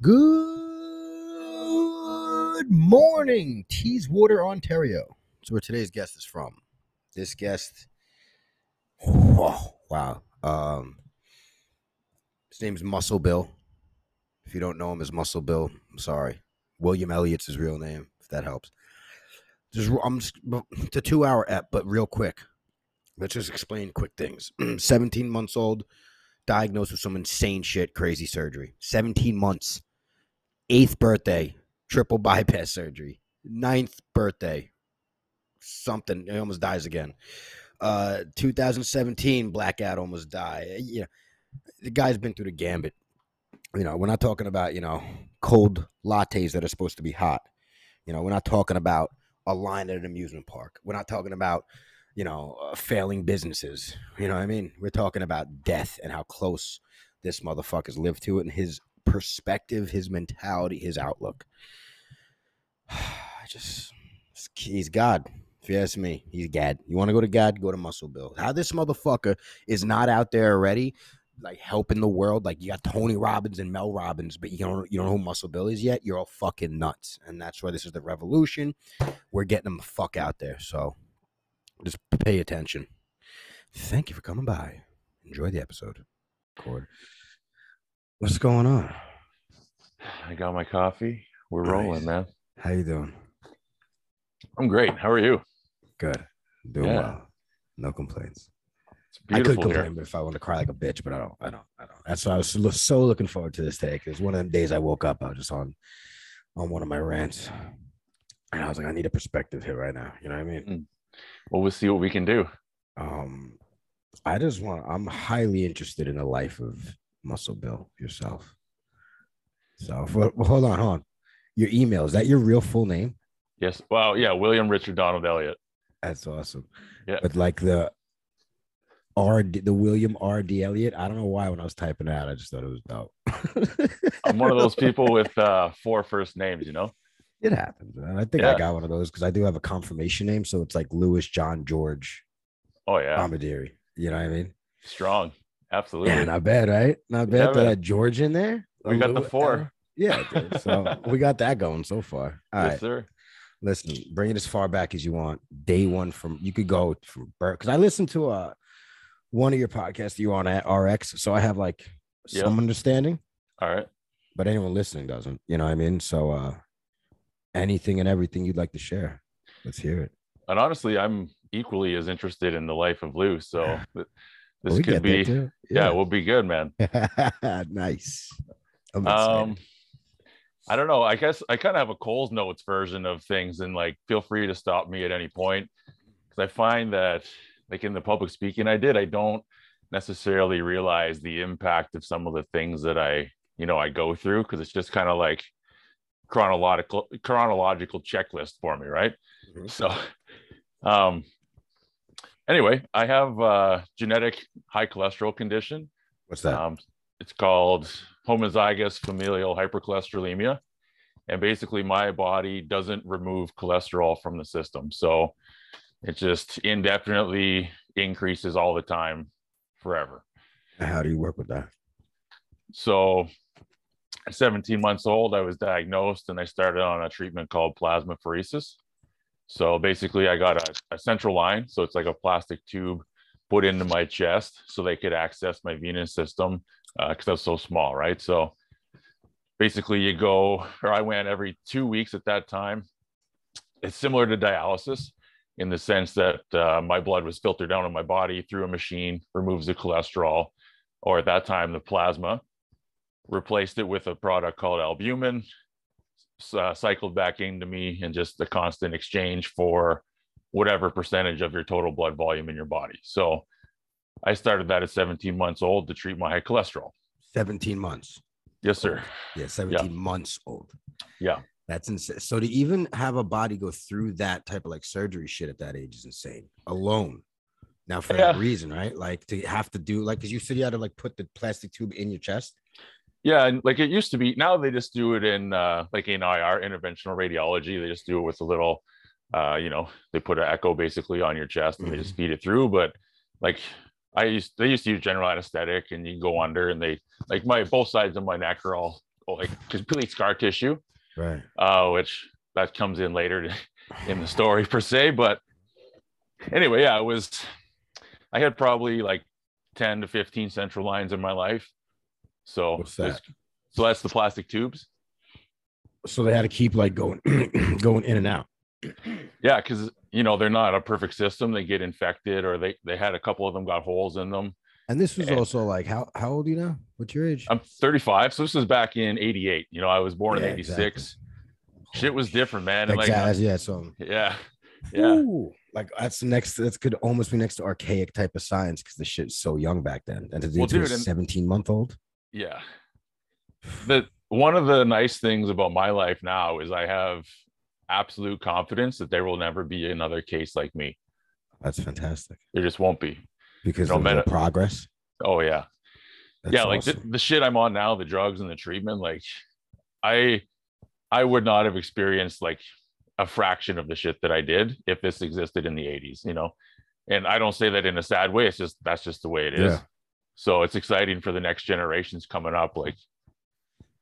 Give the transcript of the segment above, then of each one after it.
Good morning, Teeswater, Ontario. That's where today's guest is from. This guest, oh, wow. Um, his name's Muscle Bill. If you don't know him as Muscle Bill, I'm sorry. William Elliot's his real name, if that helps. Just, I'm it's a two hour ep, but real quick. Let's just explain quick things. 17 months old, diagnosed with some insane shit, crazy surgery. 17 months. Eighth birthday, triple bypass surgery. Ninth birthday, something. He almost dies again. Uh, 2017, blackout, almost die. You know, the guy's been through the gambit. You know, we're not talking about you know cold lattes that are supposed to be hot. You know, we're not talking about a line at an amusement park. We're not talking about you know uh, failing businesses. You know what I mean? We're talking about death and how close this motherfucker's lived to it and his perspective, his mentality, his outlook. I just he's God. If you ask me, he's God. You want to go to God, go to Muscle Bill. How this motherfucker is not out there already, like helping the world. Like you got Tony Robbins and Mel Robbins, but you don't you don't know who Muscle Bill is yet. You're all fucking nuts, and that's why this is the revolution. We're getting them the fuck out there. So just pay attention. Thank you for coming by. Enjoy the episode. Cord. What's going on? I got my coffee. We're Nice. rolling, man. How you doing? I'm great. How are you? Good. Doing Yeah. well. No complaints. It's I could complain here. if I want to cry like a bitch, but I don't. I don't. I don't. That's why I was so- so looking forward to this today because one of them days I woke up, I was just on on one of my rants, and I was like, I need a perspective here right now. You know what I mean? Well, we'll see what we can do. Um, I just want. I'm highly interested in the life of Muscle Bill yourself. So, for, well, hold on, hold on. Your email is that your real full name? Yes. Well, yeah. William Richard Donald Elliot. That's awesome. Yeah. But like the R, the William R. D. Elliot. I don't know why when I was typing it out, I just thought it was dope. I'm one of those people with uh, four first names. You know. It happens. man. I think I got one of those because I do have a confirmation name, so it's like Lewis John George Oh yeah. Bombardieri. You know what I mean? Strong. Absolutely. Yeah, not bad, right? Not bad. Yeah, that George in there. we got the four. Yeah, dude. so we got that going so far. All yes, right, sir. listen, bring it as far back as you want. Day one from you could go from birth because I listened to uh one of your podcasts you were on at RX, so I have like Yeah. some understanding, All right. but anyone listening doesn't. You know what I mean? So uh anything and everything you'd like to share, let's hear it. And honestly, I'm equally as interested in the life of Lou. So this Well, we could be. too. Yeah. we'll be good, man. nice. Um, I don't know. I guess I kind of have a Coles Notes version of things, and like, feel free to stop me at any point because I find that, like, in the public speaking I did, I don't necessarily realize the impact of some of the things that I, you know, I go through because it's just kind of like chronological chronological checklist for me, right? Mhm. So, um, anyway, I have a genetic high cholesterol condition. What's that? Um, it's called homozygous familial hypercholesterolemia. And basically, my body doesn't remove cholesterol from the system. So it just indefinitely increases all the time forever. How do you work with that? So at 17 months old, I was diagnosed and I started on a treatment called plasmapheresis. So basically, I got a, a central line. So it's like a plastic tube put into my chest so they could access my venous system because I was so small, right? So basically, you go, or I went every two weeks at that time. It's similar to dialysis in the sense that uh, my blood was filtered down in my body through a machine, removes the cholesterol, or at that time, the plasma, replaced it with a product called albumin, uh, cycled back into me, and just a constant exchange for whatever percentage of your total blood volume in your body. So I started that at 17 months old to treat my high cholesterol. 17 months. Yes, sir. Yeah, 17 months old. Yeah. That's insane. So to even have a body go through that type of like surgery shit at that age is insane. Alone. Now for that reason, right? Like to have to do like because you said you had to like put the plastic tube in your chest. Yeah, and like it used to be. Now they just do it in uh, like in IR, interventional radiology. They just do it with a little, uh, you know, they put an echo basically on your chest and they just feed it through. But like I used, they used to use general anesthetic, and you go under, and they like my both sides of my neck are all like complete scar tissue, Right. uh, which that comes in later in the story per se. But anyway, yeah, it was. I had probably like ten to fifteen central lines in my life. So What's that? so that's the plastic tubes. So they had to keep like going, going in and out. Yeah, because you know they're not a perfect system. They get infected, or they they had a couple of them got holes in them. And this was And- also like, how how old are you now? What's your age? I'm 35, so this was back in '88. You know, I was born Yeah, in '86. Shit was different, man. And like, Exactly. yeah. So yeah, yeah, Ooh, like that's next. That could almost be next to archaic type of science because the shit's so young back then. And to do Well, it to a 17 month old. Yeah. The one of the nice things about my life now is I have absolute confidence that there will never be another case like me. That's fantastic There just won't be. because No of the matter- progress. Oh yeah, That's yeah. Like the, the shit I'm on now, the drugs and the treatment. Like, I, I would not have experienced like a fraction of the shit that I did if this existed in the 80s. You know, and I don't say that in a sad way. It's just that's just the way it is. Yeah. So it's exciting for the next generations coming up. Like,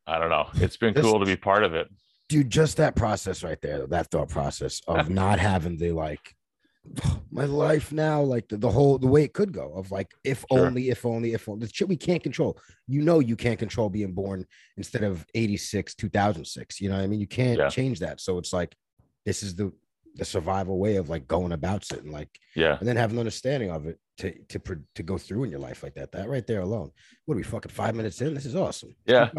I don't know. It's been cool to be part of it. dude just that process right there that thought process of not having the like my life now like the, the whole the way it could go of like if Sure. only if only if only the shit we can't control you know you can't control being born instead of 86 2006 you know what i mean you can't Yeah. change that so it's like this is the the survival way of like going about it and like Yeah. and then have an understanding of it to to to go through in your life like that that right there alone. What are we fucking five minutes in? This is awesome. Yeah.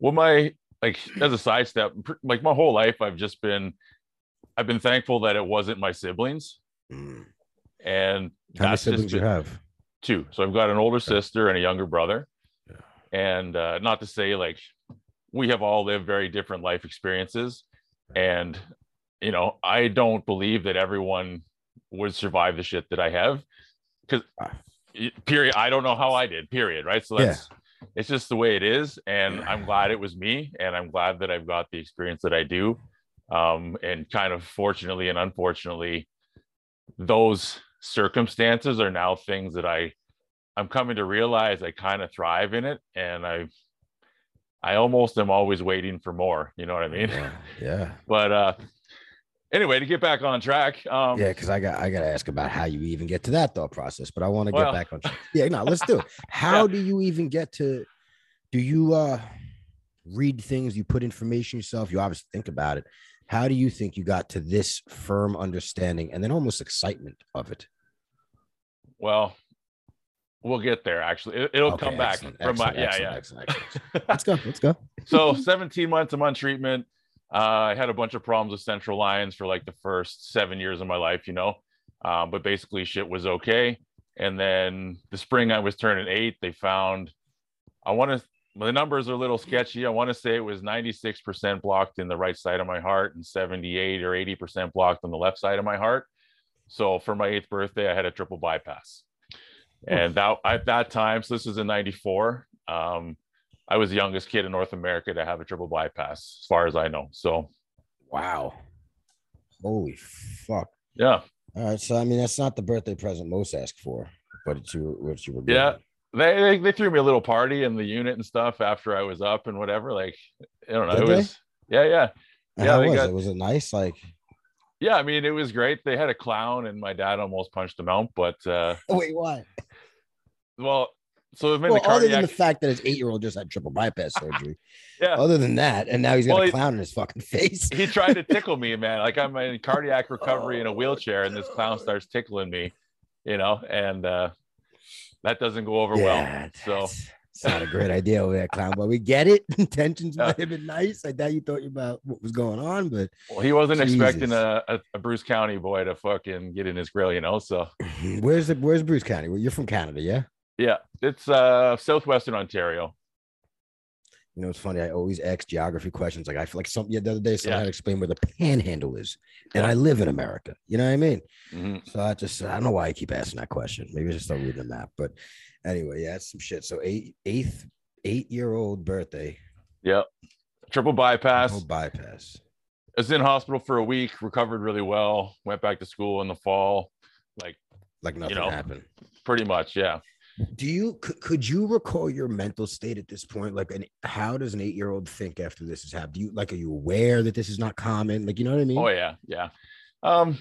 well my like as a sidestep pr- like my whole life i've just been i've been thankful that it wasn't my siblings. Mm. and how many siblings you have? Two. So i've got an older sister and a younger brother. Yeah. and uh not to say like we have all lived very different life experiences. And you know i don't believe that everyone would survive the shit that i have because Ah. period i don't know how i did period right so Yeah. that's it's just the way it is and i'm glad it was me and i'm glad that i've got the experience that i do um and kind of fortunately and unfortunately those circumstances are now things that i i'm coming to realize i kind of thrive in it and i i almost am always waiting for more you know what i mean yeah, yeah. but uh anyway to get back on track um Yeah, because I got I got to ask about how you even get to that thought process, but I want to get Well- back on. track. Yeah, no, let's do it. How do you even get to? Do you uh read things? You put information yourself. You obviously think about it. How do you think you got to this firm understanding and then almost excitement of it? well we'll get there actually it, will Okay, come back excellent, from my excellent, yeah excellent, yeah excellent, excellent. Let's go. Let's go. so 17 months I'm on treatment. Uh, I had a bunch of problems with central lines for like the first seven years of my life, you know. Um, but basically, shit was okay. And then the spring I was turning eight, they found. I want to. The numbers are a little sketchy. I want to say it was 96% blocked in the right side of my heart and 78 or 80% blocked on the left side of my heart. So for my eighth birthday, I had a triple bypass. And that at that time, so this was in 94. Um, I was the youngest kid in North America to have a triple bypass, as far as I know. So Wow. Holy fuck. yeah, All right. So I mean, that's not the birthday present most asked for, but it's you what you were. Doing. Yeah. they, they they threw me a little party in the unit and stuff after I was up and whatever. Like I don't know, Did it they? was yeah, yeah, And Yeah, how was got- it? Was it nice? Like, yeah. I mean, it was great. They had a clown, and my dad almost punched him out. But uh, wait, what? well, so I'm in Well, the other than the fact that his eight-year-old just had triple bypass surgery. Yeah. Other than that, and now he's got Well, a he- clown in his fucking face. he tried to tickle me, man. Like I'm in cardiac recovery in a wheelchair, and this clown starts tickling me, you know, and uh, that doesn't go over well. So it's not a great idea over there, clown. But we get it. Intentions might have been nice. I doubt you thought about what was going on, but well, he wasn't expecting a, a, a Bruce County boy to fucking get in his grill, you know. So where's the where's Bruce County? Well, you're from Canada, yeah? Yeah, it's uh southwestern Ontario. You know, it's funny. I always ask geography questions. Like I feel like something the other day, someone Yeah. had to explain where the panhandle is, and I live in America. You know what I mean? Mhm. So I just I don't know why I keep asking that question. Maybe I just start reading the map. But anyway, yeah, it's some shit. So eight eighth eight year old birthday Yep. Triple bypass. no bypass. I was in hospital for a week, recovered really well, went back to school in the fall, like Like nothing know, happened. pretty much, yeah. Do you could, could you recall your mental state at this point? Like, an, how does an eight year old think after this has happened? Do you like, are you aware that this is not common? Like, you know what I mean? Oh yeah, yeah. Um,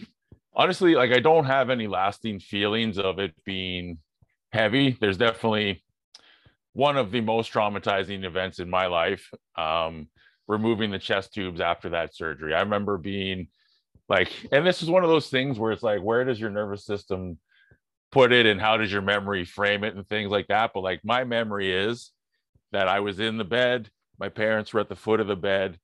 honestly, like I don't have any lasting feelings of it being heavy. There's definitely one of the most traumatizing events in my life. Um, removing the chest tubes after that surgery. I remember being like, and this is one of those things where it's like, where does your nervous system put it and how does your memory frame it and things like that? But like my memory is that I was in the bed, my parents were at the foot of the bed.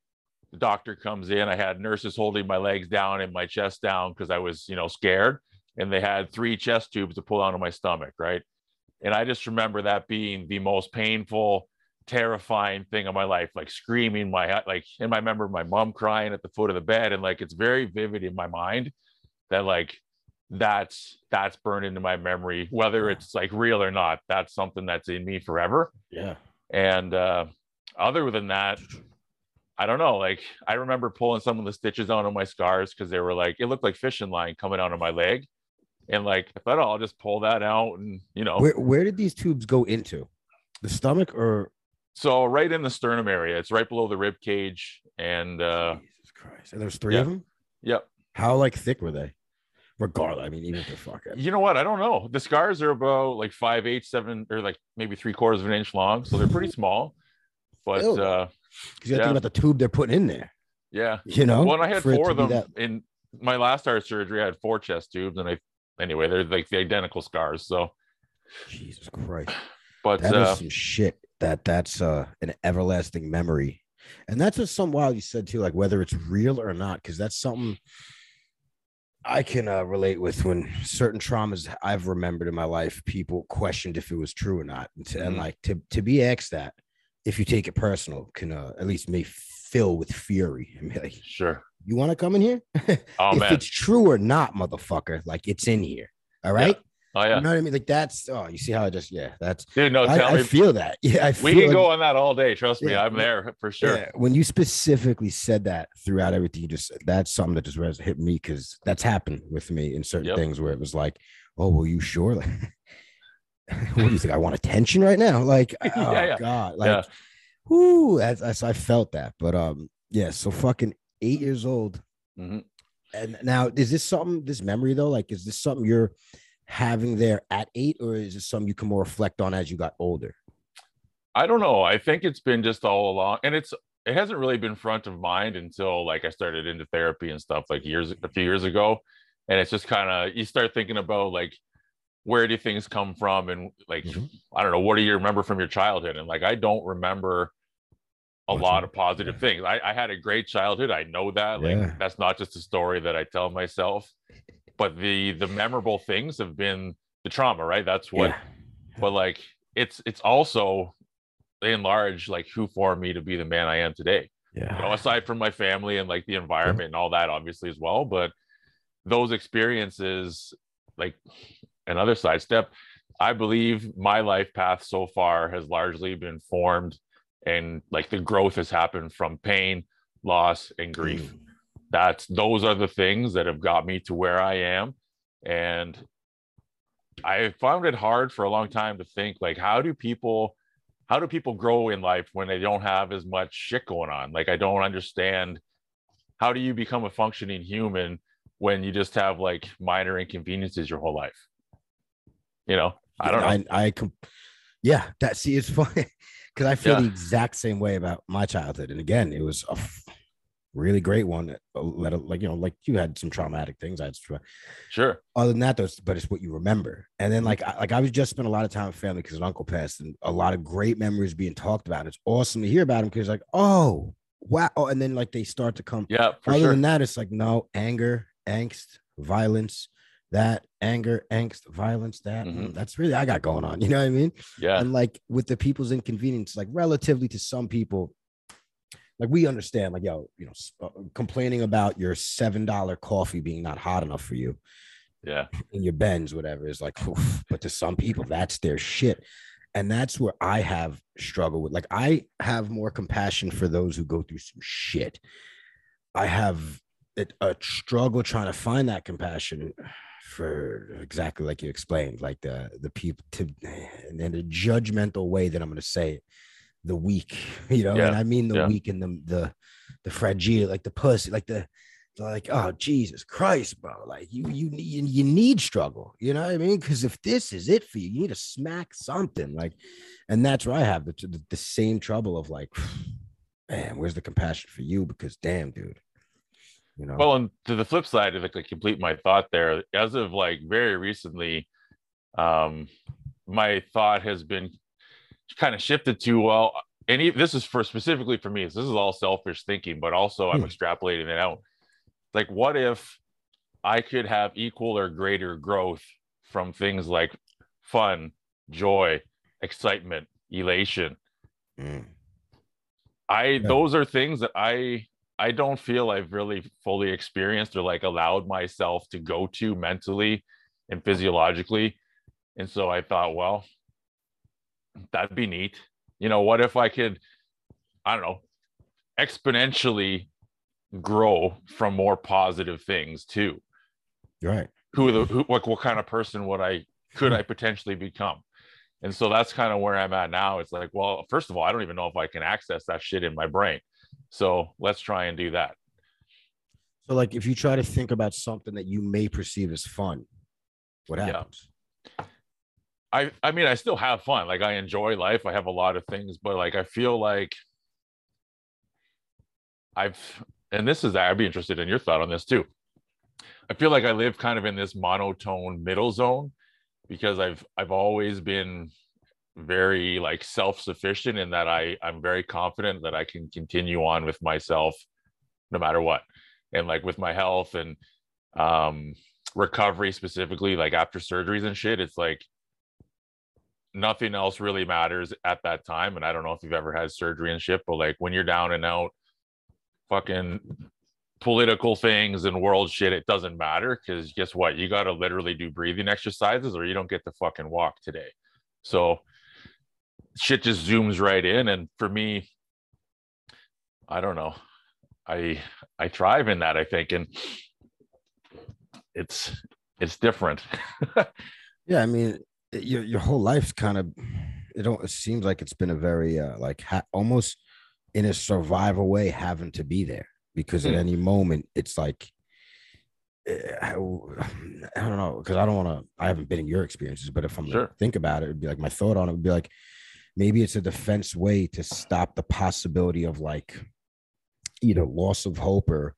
The doctor comes in. I had nurses holding my legs down and my chest down because I was, you know, scared. And they had three chest tubes to pull out of my stomach, right? And I just remember that being the most painful, terrifying thing of my life, like screaming my like, and I remember my mom crying at the foot of the bed, and like it's very vivid in my mind that like that's that's burned into my memory, whether it's like real or not. That's something that's in me forever. Yeah. And uh, other than that, I don't know. Like I remember pulling some of the stitches out of my scars because they were like it looked like fishing line coming out of my leg, and like I thought oh, I'll just pull that out and you know. Where where did these tubes go into? The stomach or so right in the sternum area. It's right below the rib cage, and uh, Jesus Christ! And there's three yeah. of them. Yep. How like thick were they? Regardless, I mean, even if they're fucking. You know what? I don't know. The scars are about like five, eight, seven, or like maybe three quarters of an inch long, so they're pretty small. But Ew. uh, Because you got to yeah. think about the tube they're putting in there. yeah. You know. Well, I had four of them that- in my last heart surgery. I had four chest tubes, and I anyway, they're like the identical scars. So, Jesus Christ. but That is uh, some shit. That that's uh an everlasting memory, and that's what some while you said too, like whether it's real or not, because that's something I can uh, relate with when certain traumas I've remembered in my life, people questioned if it was true or not, and, to, and Mhm. like to to be asked that, if you take it personal, can uh, at least may fill with fury and be like, sure. "You want to come in here? Oh if man. it's true or not, motherfucker, like it's in here." All right, Oh yeah, you know what I mean? Like that's oh, you see how I just yeah, that's dude. No, tell I, I feel that. Yeah, I we can like- go on that all day. Trust me, Yeah. I'm there for sure. Yeah, when you specifically said that throughout everything you just said, that's something that just hit me because that's happened with me in certain Yep. things where it was like, oh, well, you sure? Like, what do you think? I want attention right now? Like, oh Yeah, god, like, Yeah. whoo, that's, that's I felt that. But um, yeah, so fucking eight years old, Mhm. and now is this something? This memory though, like, is this something you're having there at eight, or is it something you can more reflect on as you got older? I don't know. I think it's been just all along, and it's it hasn't really been front of mind until like I started into therapy and stuff like years a few years ago, and it's just kind of you start thinking about like where do things come from and like Mhm. I don't know what do you remember from your childhood and like I don't remember a Much lot of- of positive yeah. things. I, I had a great childhood. I know that. Like Yeah. that's not just a story that I tell myself, but the the memorable things have been the trauma, right? That's what Yeah. but like it's it's also in large like who formed me to be the man I am today. Yeah. You know, aside from my family and like the environment and all that, obviously as well. But those experiences, like another sidestep, I believe my life path so far has largely been formed and like the growth has happened from pain, loss, and grief Mm. That's those are the things that have got me to where I am. And I found it hard for a long time to think like how do people how do people grow in life when they don't have as much shit going on? Like I don't understand how do you become a functioning human when you just have like minor inconveniences your whole life? You know, I don't know. I, I com- yeah, that see, it's funny because I feel Yeah. the exact same way about my childhood. And again, it was a really great one. uh, Let like you know, like you had some traumatic things. I had some, Sure. other than that, though, it's- but it's what you remember. And then like I, like I was just spent a lot of time with family because an uncle passed, and a lot of great memories being talked about. It's awesome to hear about him because like oh wow, oh, and then like they start to come. Yeah, for Other sure. than that, it's like no anger, angst, violence. That anger, angst, violence, that mm, that's really I got going on. You know what I mean? yeah. and like with the people's inconvenience like relatively to some people like we understand like yo you know uh, complaining about your seven dollar coffee being not hot enough for you Yeah. in your Benz whatever is like oof, but to some people that's their shit. And that's where i have struggled with like i have more compassion for those who go through some shit. I have it, a struggle trying to find that compassion for exactly like you explained, like the the people to in a judgmental way that I'm going to say it, the weak, you know, Yeah, and I mean the yeah. weak and the the the fragile, like the pussy, like the like oh Jesus Christ, bro, like you you need you need struggle, you know what I mean? Because if this is it for you, you need to smack something, like, and that's where I have the the, the same trouble of like, man, where's the compassion for you? Because damn, dude, you know, Well, and to the flip side, to like complete my thought there, as of like very recently, um, my thought has been kind of shifted to well, and this is for specifically for me. This is all selfish thinking, but also I'm Hmm. extrapolating it out. Like, what if I could have equal or greater growth from things like fun, joy, excitement, elation? Mm. I Yeah. those are things that I I don't feel I've really fully experienced or like allowed myself to go to mentally and physiologically. And so I thought, well, that'd be neat. You know, what if I could, I don't know, exponentially grow from more positive things too? right. Who the who what, what kind of person would I could I potentially become? And so that's kind of where I'm at now. It's like, well, first of all, I don't even know if I can access that shit in my brain. So let's try and do that. So, like, if you try to think about something that you may perceive as fun, what Yeah. I I mean, I still have fun. Like I enjoy life. I have a lot of things, but like I feel like I've and this is I'd be interested in your thought on this too. I feel like I live kind of in this monotone middle zone because I've I've always been very like self-sufficient in that I I'm very confident that I can continue on with myself no matter what. And like with my health and um recovery specifically like after surgeries and shit, it's like nothing else really matters at that time. And I don't know if you've ever had surgery and shit, but like when you're down and out, fucking political things and world shit, it doesn't matter because guess what? You got to literally do breathing exercises or you don't get to fucking walk today. So shit just zooms right in. And for me, I don't know. I I thrive in that, I think. And it's it's different. Yeah, I mean, your your whole life's kind of it don't it seems like it's been a very uh like ha- almost in a survival way having to be there because at Hmm. any moment it's like eh, I, I don't know because I don't want to I haven't been in your experiences but if I'm Sure. to think about it it'd be like my thought on it would be like maybe it's a defense way to stop the possibility of like either loss of hope or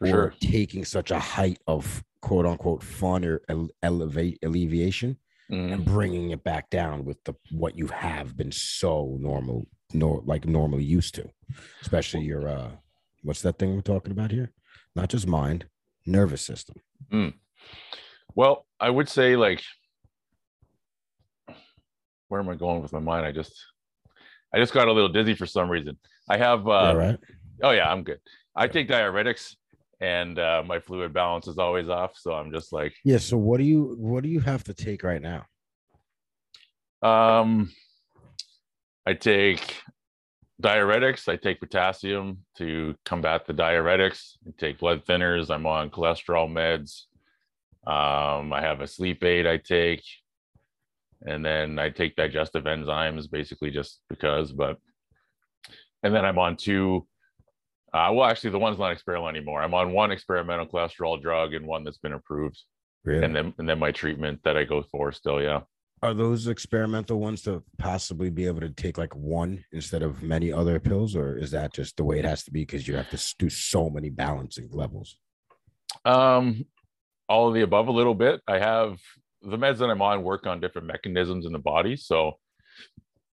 For or sure. taking such a height of quote unquote fun or ele- elevate alleviation Mhm. and bringing it back down with the what you have been so normal nor like normally used to especially your uh what's that thing we're talking about here not just mind nervous system Well, I would say like where am I going with my mind? I just I just got a little dizzy for some reason. I have uh right oh yeah, I'm good. I take diuretics and uh my fluid balance is always off, so I'm just like yeah so what do you what do you have to take right now um I take diuretics, I take potassium to combat the diuretics, I take blood thinners, I'm on cholesterol meds. Um I have a sleep aid I take and then I take digestive enzymes basically just because. But and then I'm on two. Uh, well, actually, the one's not experimental anymore. I'm on one experimental cholesterol drug and one that's been approved, really and then and then my treatment that I go for still. Yeah. are those experimental ones to possibly be able to take like one instead of many other pills or is that just the way it has to be because you have to do so many balancing levels Um, all of the above a little bit. I have the meds that I'm on work on different mechanisms in the body. So,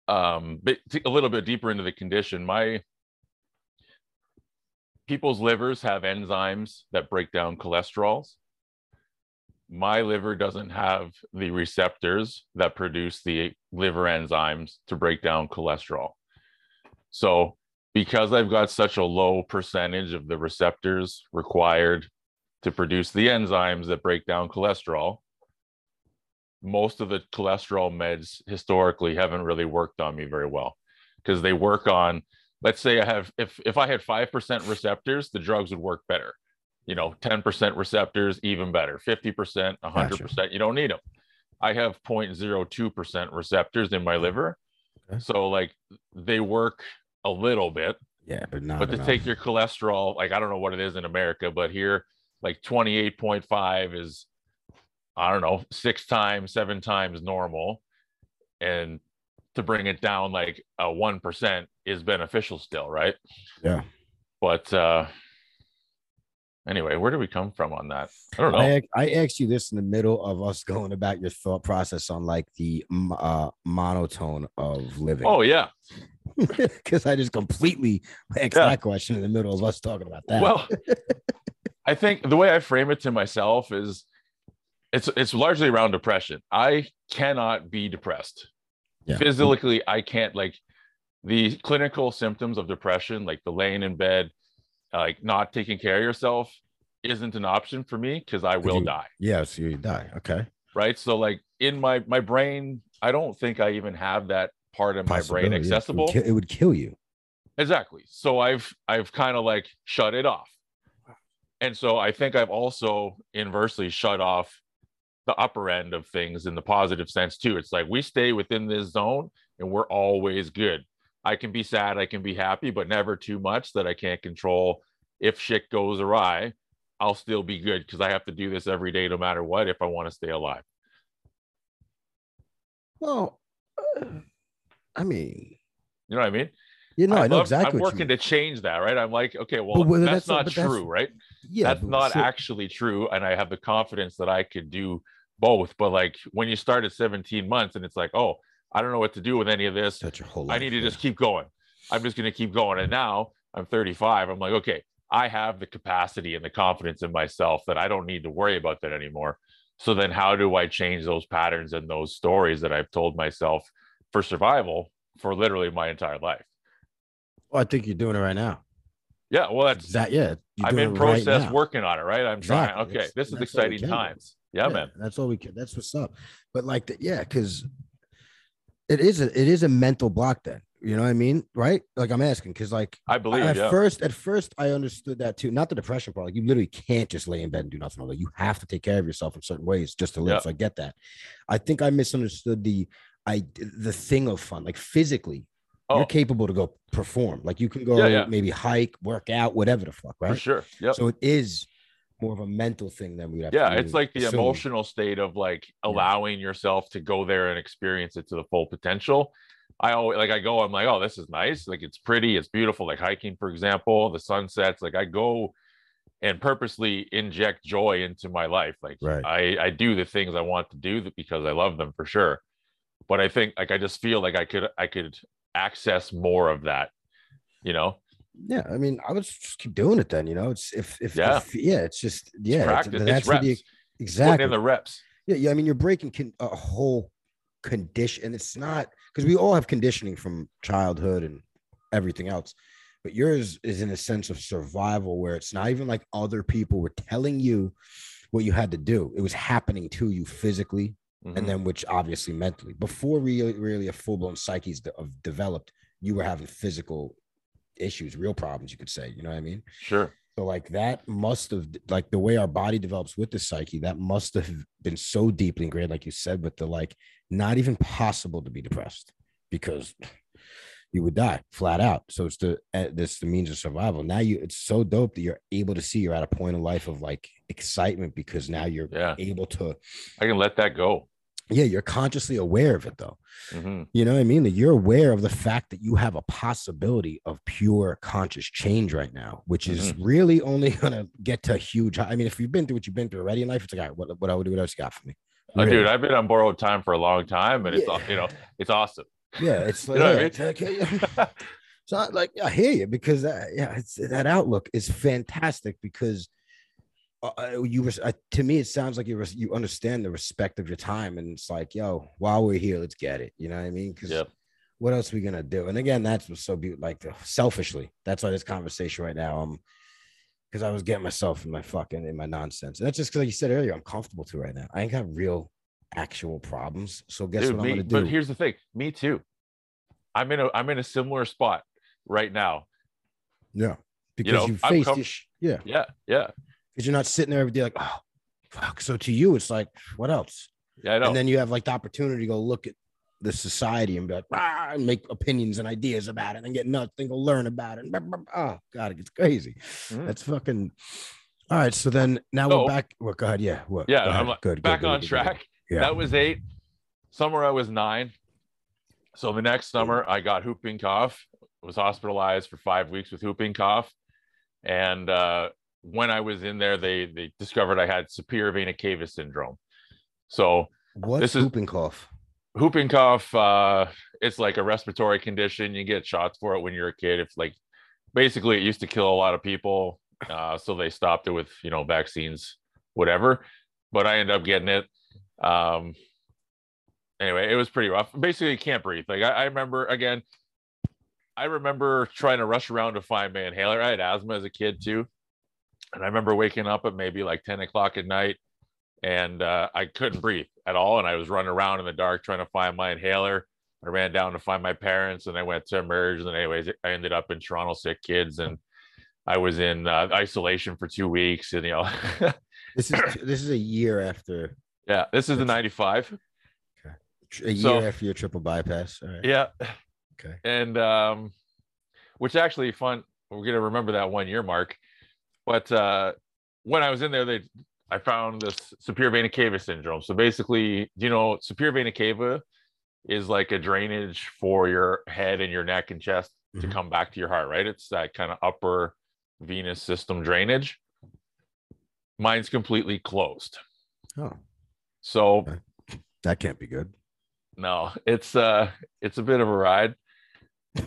um, but a little bit deeper into the condition, my people's livers have enzymes that break down cholesterols. My liver doesn't have the receptors that produce the liver enzymes to break down cholesterol. So, because I've got such a low percentage of the receptors required to produce the enzymes that break down cholesterol. Most of the cholesterol meds historically haven't really worked on me very well because they work on, let's say I have, if, if I had 5% receptors, the drugs would work better. you know 10% receptors even better. 50% 100% you don't need them i have 0.02% receptors in my liver. Okay. so like they work a little bit. Yeah, but not but to enough. take your cholesterol like i don't know what it is in america but here like 28.5 is i don't know six times seven times normal. And to bring it down like a 1% is beneficial still right Yeah. but uh anyway where do we come from on that i don't know I, I asked you this in the middle of us going about your thought process on like the uh, monotone of living. oh yeah because I just completely asked Yeah. that question in the middle of us talking about that. well i think the way i frame it to myself is it's it's largely around depression i cannot be depressed Yeah. physically i can't like the clinical symptoms of depression like the laying in bed like not taking care of yourself isn't an option for me because i will you- die yeah, so you die. Okay. right so like in my my brain i don't think i even have that part of my brain yeah. It would accessible It would kill you. exactly so i've i've kind of like shut it off and so i think i've also inversely shut off the upper end of things in the positive sense too. It's like we stay within this zone and we're always good. I can be sad i can be happy but never too much that i can't control. If shit goes awry i'll still be good because i have to do this every day no matter what if i want to stay alive. Well, uh, I mean, you know what i mean? you know, I, know love- exactly. i'm working to change that right? I'm like okay well that's, that's not- but that's- true right? Yeah, that's not so- actually true and i have the confidence that i could do both but like when you start at 17 months and it's like oh i don't know what to do with any of this. Such your whole i need to yeah. just keep going. I'm just going to keep going. And now i'm 35 i'm like okay i have the capacity and the confidence in myself that i don't need to worry about that anymore. So then how do i change those patterns and those stories that i've told myself for survival for literally my entire life? Well, I think you're doing it right now. yeah well that's That yeah, i'm in it right process working on it right? I'm Exactly. trying okay That's- this is that's exciting times yeah, man That's all we can. That's what's up. But like, the, yeah, because it is a it is a mental block. Then you know what I mean, right? Like I'm asking because like i believe at yeah first, at first, I understood that too. Not the depression part. Like you literally can't just lay in bed and do nothing. Like you have to take care of yourself in certain ways just to live. Yeah. So I get that. I think I misunderstood the I the thing of fun. Like physically, Oh. you're capable to go perform. Like you can go Yeah, yeah. maybe hike, work out, whatever the fuck, for right? sure Yeah. So it is more of a mental thing than we have. yeah it's like the emotional state of like allowing yourself to go there and experience it to the full potential. I always like i go i'm like oh this is nice. Like it's pretty. It's beautiful. Like hiking for example the sunsets like i go and purposely inject joy into my life. Like Right. i i do the things i want to do because i love them for sure. But i think like i just feel like i could i could access more of that you know Yeah, I mean, I would just keep doing it then. You know, it's if if Yeah. if- yeah, it's just yeah, it's- practice that's it's what reps the- putting exactly. in the reps yeah, yeah. I mean, you're breaking con- a whole condition, and it's not because we all have conditioning from childhood and everything else, but yours is in a sense of survival where it's not even like other people were telling you what you had to do; it was happening to you physically, Mhm. and then which obviously mentally. Before really, really a full blown psyche's de- of developed, you were having physical issues, real problems, you could say. You know what I mean? sure So like that must have like the way our body develops with the psyche, that must have been so deeply ingrained, like you said, with the like not even possible to be depressed because you would die flat out. So it's the uh, this the means of survival. Now you it's so dope that you're able to see you're at a point in life of like excitement because now you're yeah able to i can let that go yeah, you're consciously aware of it though. Mhm. You know what I mean? That you're aware of the fact that you have a possibility of pure conscious change right now, which is really only gonna get to huge. I mean, if you've been through what you've been through already in life, it's like, all right, what what, I would do, what else you got for me? Uh, Really. dude, I've been on borrowed time for a long time, and it's Yeah. aw- you know it's awesome. yeah, it's like, You know what I mean? it's like, yeah. so I- like I hear you because that, yeah, it's that outlook is fantastic because uh, uh, you res- uh, to me it sounds like you res- you understand the respect of your time and it's like yo while we're here let's get it you know what I mean because Yep. what else we gonna do and again that's what's so beautiful like selfishly that's why this conversation right now um because I was getting myself in my fucking in my nonsense and that's just because like you said earlier I'm comfortable to right now I ain't got real actual problems so guess Dude, what me- I'm gonna do But here's the thing, me too. I'm in a I'm in a similar spot right now. yeah because know, you faced com- sh- yeah Yeah, yeah. Because you're not sitting there every day like, oh, fuck. So to you, it's like, what else? Yeah, I know. And then you have like the opportunity to go look at the society and be like, ah, and make opinions and ideas about it and get nuts and go learn about it. Oh, God, it gets crazy. Mhm. That's fucking. All right. So then now So- we're back. Well, go ahead. Yeah. What? yeah, ahead. I'm like, good, back good, on good, track. good. Yeah. That was eight. Summer I was nine. So the next summer I got whooping cough. Was hospitalized for five weeks with whooping cough, and uh, when I was in there, they they discovered I had superior vena cava syndrome. So What's this is- whooping cough? whooping cough uh it's like a respiratory condition. You get shots for it when you're a kid. It's like basically it used to kill a lot of people uh so they stopped it with you know vaccines whatever. But i ended up getting it. Um anyway it was pretty rough. Basically you can't breathe. Like i, I remember again i remember trying to rush around to find my inhaler. I had asthma as a kid too and i remember waking up at maybe like 10 o'clock at night and uh, I couldn't breathe at all. And I was running around in the dark trying to find my inhaler. I ran down to find my parents, and I went to emerge. And anyways, I ended up in Toronto Sick Kids, and I was in uh, isolation for two weeks. And you know, This is this is a year after yeah, this is the '95. a year So- after your triple bypass. All right. Yeah, Okay. and um, which actually fun. We're gonna remember that one year mark. But uh, when I was in there, they I found this superior vena cava syndrome. So basically, you know, superior vena cava is like a drainage for your head and your neck and chest to Mhm. come back to your heart, right? It's that kind of upper venous system drainage. Mine's completely closed. Oh, So that can't be good. no it's uh it's a bit of a ride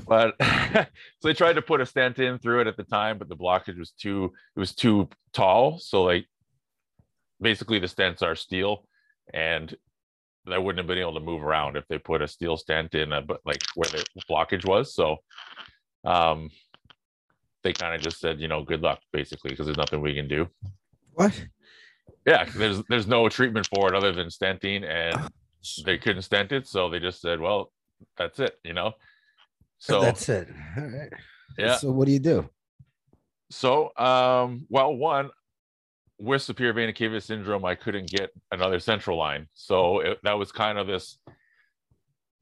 but so they tried to put a stent in through it at the time but the blockage was too it was too tall so like basically the stents are steel and I wouldn't have been able to move around if they put a steel stent in a, but like where the blockage was so um they kind of just said you know good luck basically because there's nothing we can do What? yeah there's there's no treatment for it other than stenting and they couldn't stent it, so they just said, "Well, that's it," you know. So that's it. All right. yeah, So what do you do? so um, well, one with superior vena cava syndrome, I couldn't get another central line, so it, that was kind of this,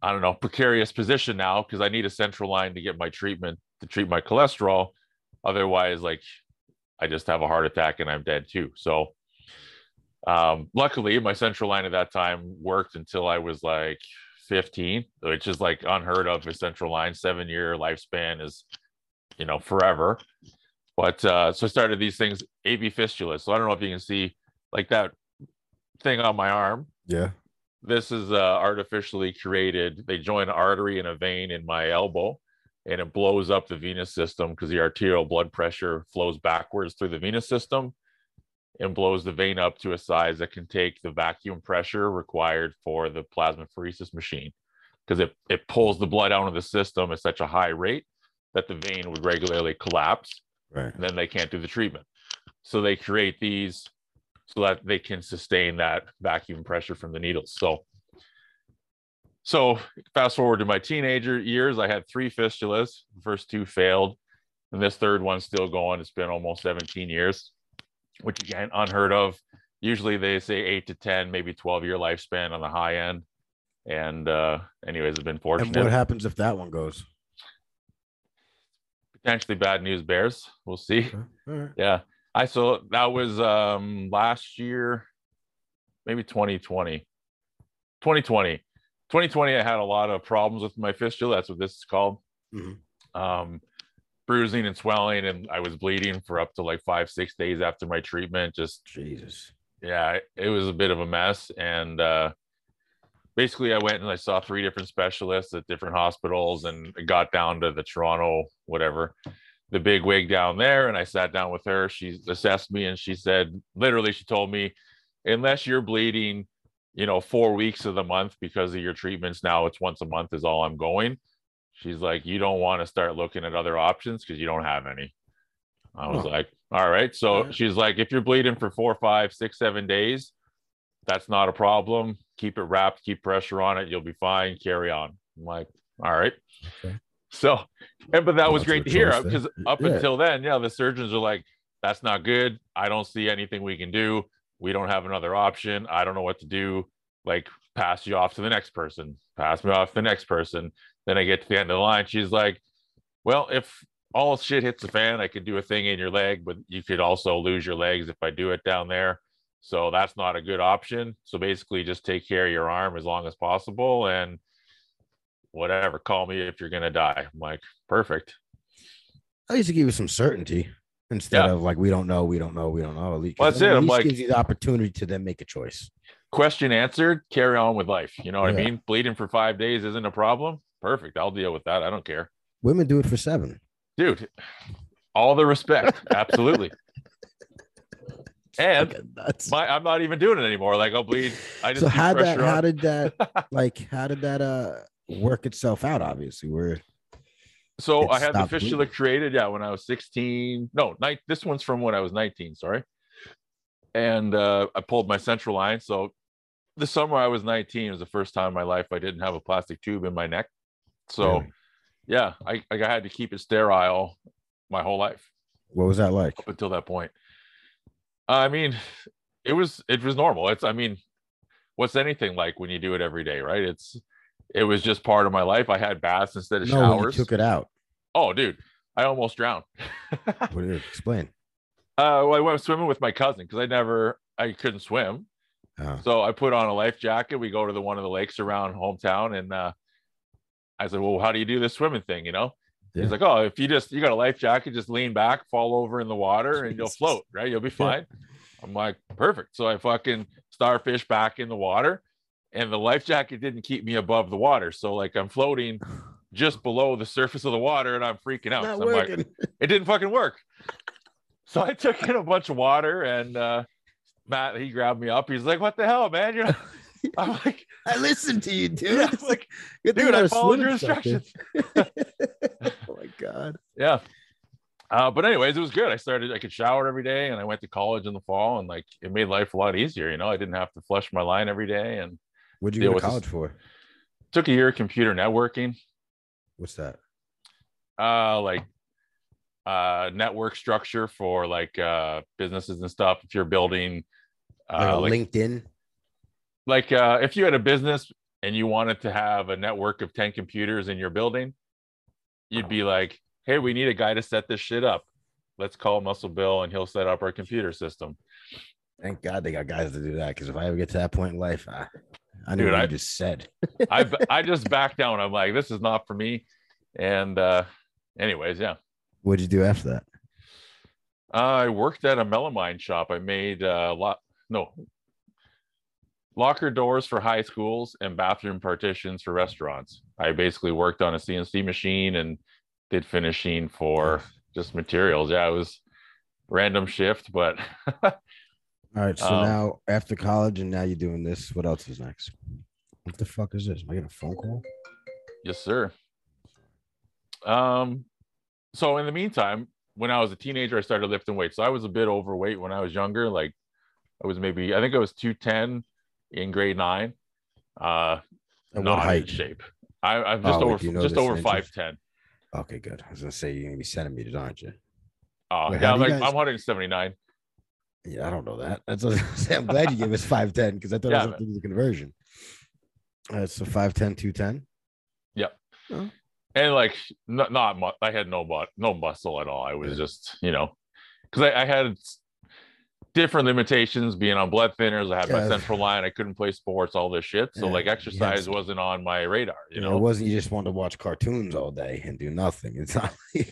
I don't know, precarious position now because I need a central line to get my treatment to treat my cholesterol. Otherwise, like, I just have a heart attack and I'm dead too. So. Um, luckily, my central line at that time worked until I was like 15, which is like unheard of. A central line, seven year lifespan is, you know, forever. But uh, so I started these things, AV fistula. So I don't know if you can see like that thing on my arm. Yeah. This is uh, artificially created. They join an artery and a vein in my elbow, and it blows up the venous system because the arterial blood pressure flows backwards through the venous system and blows the vein up to a size that can take the vacuum pressure required for the plasmapheresis machine because it, it pulls the blood out of the system at such a high rate that the vein would regularly collapse Right. and then they can't do the treatment. So they create these so that they can sustain that vacuum pressure from the needles. So, so fast forward to my teenager years, I had three fistulas. The first two failed, and this third one's still going. It's been almost 17 years, which again unheard of. Usually they say eight to 10, maybe 12 year lifespan on the high end. And uh, anyways, I've been fortunate. And what happens if that one goes? Potentially bad news bears. We'll see. Okay. Right. Yeah. I so that was um last year, maybe 2020. 2020. 2020, I had a lot of problems with my fistula. That's what this is called. Mhm. Um bruising and swelling, and I was bleeding for up to like five, six days after my treatment. Just Jesus. yeah, it- was a bit of a mess. And uh basically I went and I saw three different specialists at different hospitals and got down to the Toronto, whatever, the big wig down there. And I sat down with her. She assessed me and she said, literally, she told me, unless you're bleeding, you know, four weeks of the month because of your treatments, now it's once a month is all I'm going. She's like, you don't want to start looking at other options because you don't have any. I was Huh. like, all right. So Alright. she's like, if you're bleeding for four, five, six, seven days, that's not a problem. Keep it wrapped, keep pressure on it. You'll be fine. Carry on. I'm like, all right. Okay. So, and but that Well, was great to hear because uh, up Yeah. until then, yeah, the surgeons are like, that's not good. I don't see anything we can do. We don't have another option. I don't know what to do. Like, pass you off to the next person, pass me off to the next person. Then I get to the end of the line. She's like, Well, if all shit hits the fan, I could do a thing in your leg, but you could also lose your legs if I do it down there. So that's not a good option. So basically, just take care of your arm as long as possible and whatever, call me if you're going to die. I'm like, perfect. At least to give you some certainty instead yeah. of like, we don't know, we don't know, we don't know. At least, well, that's it. I'm like, gives you the opportunity to then make a choice. Question answered, carry on with life. You know what yeah. I mean? Bleeding for five days isn't a problem. Perfect. I'll deal with that. I don't care. Women do it for seven. Dude, all the respect. Absolutely. and my, I'm not even doing it anymore. Like I'll bleed. I just so how that how did that like how did that uh work itself out? Obviously, where so I had the fistula bleeding. created, yeah, when I was 16. No, night. This one's from when I was 19. Sorry, and uh, I pulled my central line. So the summer I was 19 was the first time in my life I didn't have a plastic tube in my neck. So, really? yeah, I I had to keep it sterile my whole life. What was that like up until that point? I mean, it was it was normal. It's I mean, what's anything like when you do it every day, right? It's it was just part of my life. I had baths instead of no, showers. took it out. Oh, dude, I almost drowned. what did you explain? Uh, well, I went swimming with my cousin because I never, I couldn't swim. Oh. So I put on a life jacket. We go to the one of the lakes around hometown, and uh, I said, "Well, how do you do this swimming thing?" You know, yeah. he's like, "Oh, if you just you got a life jacket, just lean back, fall over in the water, and you'll float. Right? You'll be fine." Yeah. I'm like, "Perfect." So I fucking starfish back in the water, and the life jacket didn't keep me above the water. So like I'm floating just below the surface of the water and I'm freaking out. So I'm like, it didn't fucking work. So I took in a bunch of water and uh, Matt, he grabbed me up. He's like, what the hell, man? You know, I'm like, I listened to you, dude. Yeah, like, dude, I followed your instructions. oh my God. Yeah. Uh, but anyways, it was good. I started, I could shower every day and I went to college in the fall and like it made life a lot easier. You know, I didn't have to flush my line every day and What'd you go to college this, for? Took a year of computer networking. What's that? Uh, like uh network structure for like uh businesses and stuff. If you're building uh like, LinkedIn, like uh if you had a business and you wanted to have a network of 10 computers in your building, you'd be like, hey, we need a guy to set this shit up. Let's call Muscle Bill and he'll set up our computer system. Thank God they got guys to do that. Because if I ever get to that point in life, I, I knew Dude, what I just said. I I just backed down. I'm like, this is not for me. And uh, anyways, yeah. What'd you do after that? I worked at a melamine shop. I made a uh, lot no locker doors for high schools and bathroom partitions for restaurants. I basically worked on a CNC machine and did finishing for just materials. Yeah, it was random shift, but All right. So um, now after college and now you're doing this, what else is next? What the fuck is this? Am I getting a phone call? Yes, sir. Um, so in the meantime, when I was a teenager, I started lifting weights. So I was a bit overweight when I was younger. Like I was maybe, I think I was 210 in grade nine. Uh At not height? in shape. I, I'm just oh, over you know just over five ten. Okay, good. I was gonna say you're gonna be centimeters, aren't you? Oh, Wait, yeah, I'm like guys... I'm 179. Yeah, I don't know that. That's what I'm. I'm glad you gave us 510 because I thought yeah, it was to the conversion. Uh, so 510, 210. Yep. Oh. And like not, not I had no but no muscle at all. I was just, you know, because I, I, had different limitations being on blood thinners. I had my central line. I couldn't play sports, all this shit. So yeah. like exercise yes. wasn't on my radar. You know, it wasn't. You just wanted to watch cartoons all day and do nothing. It's not.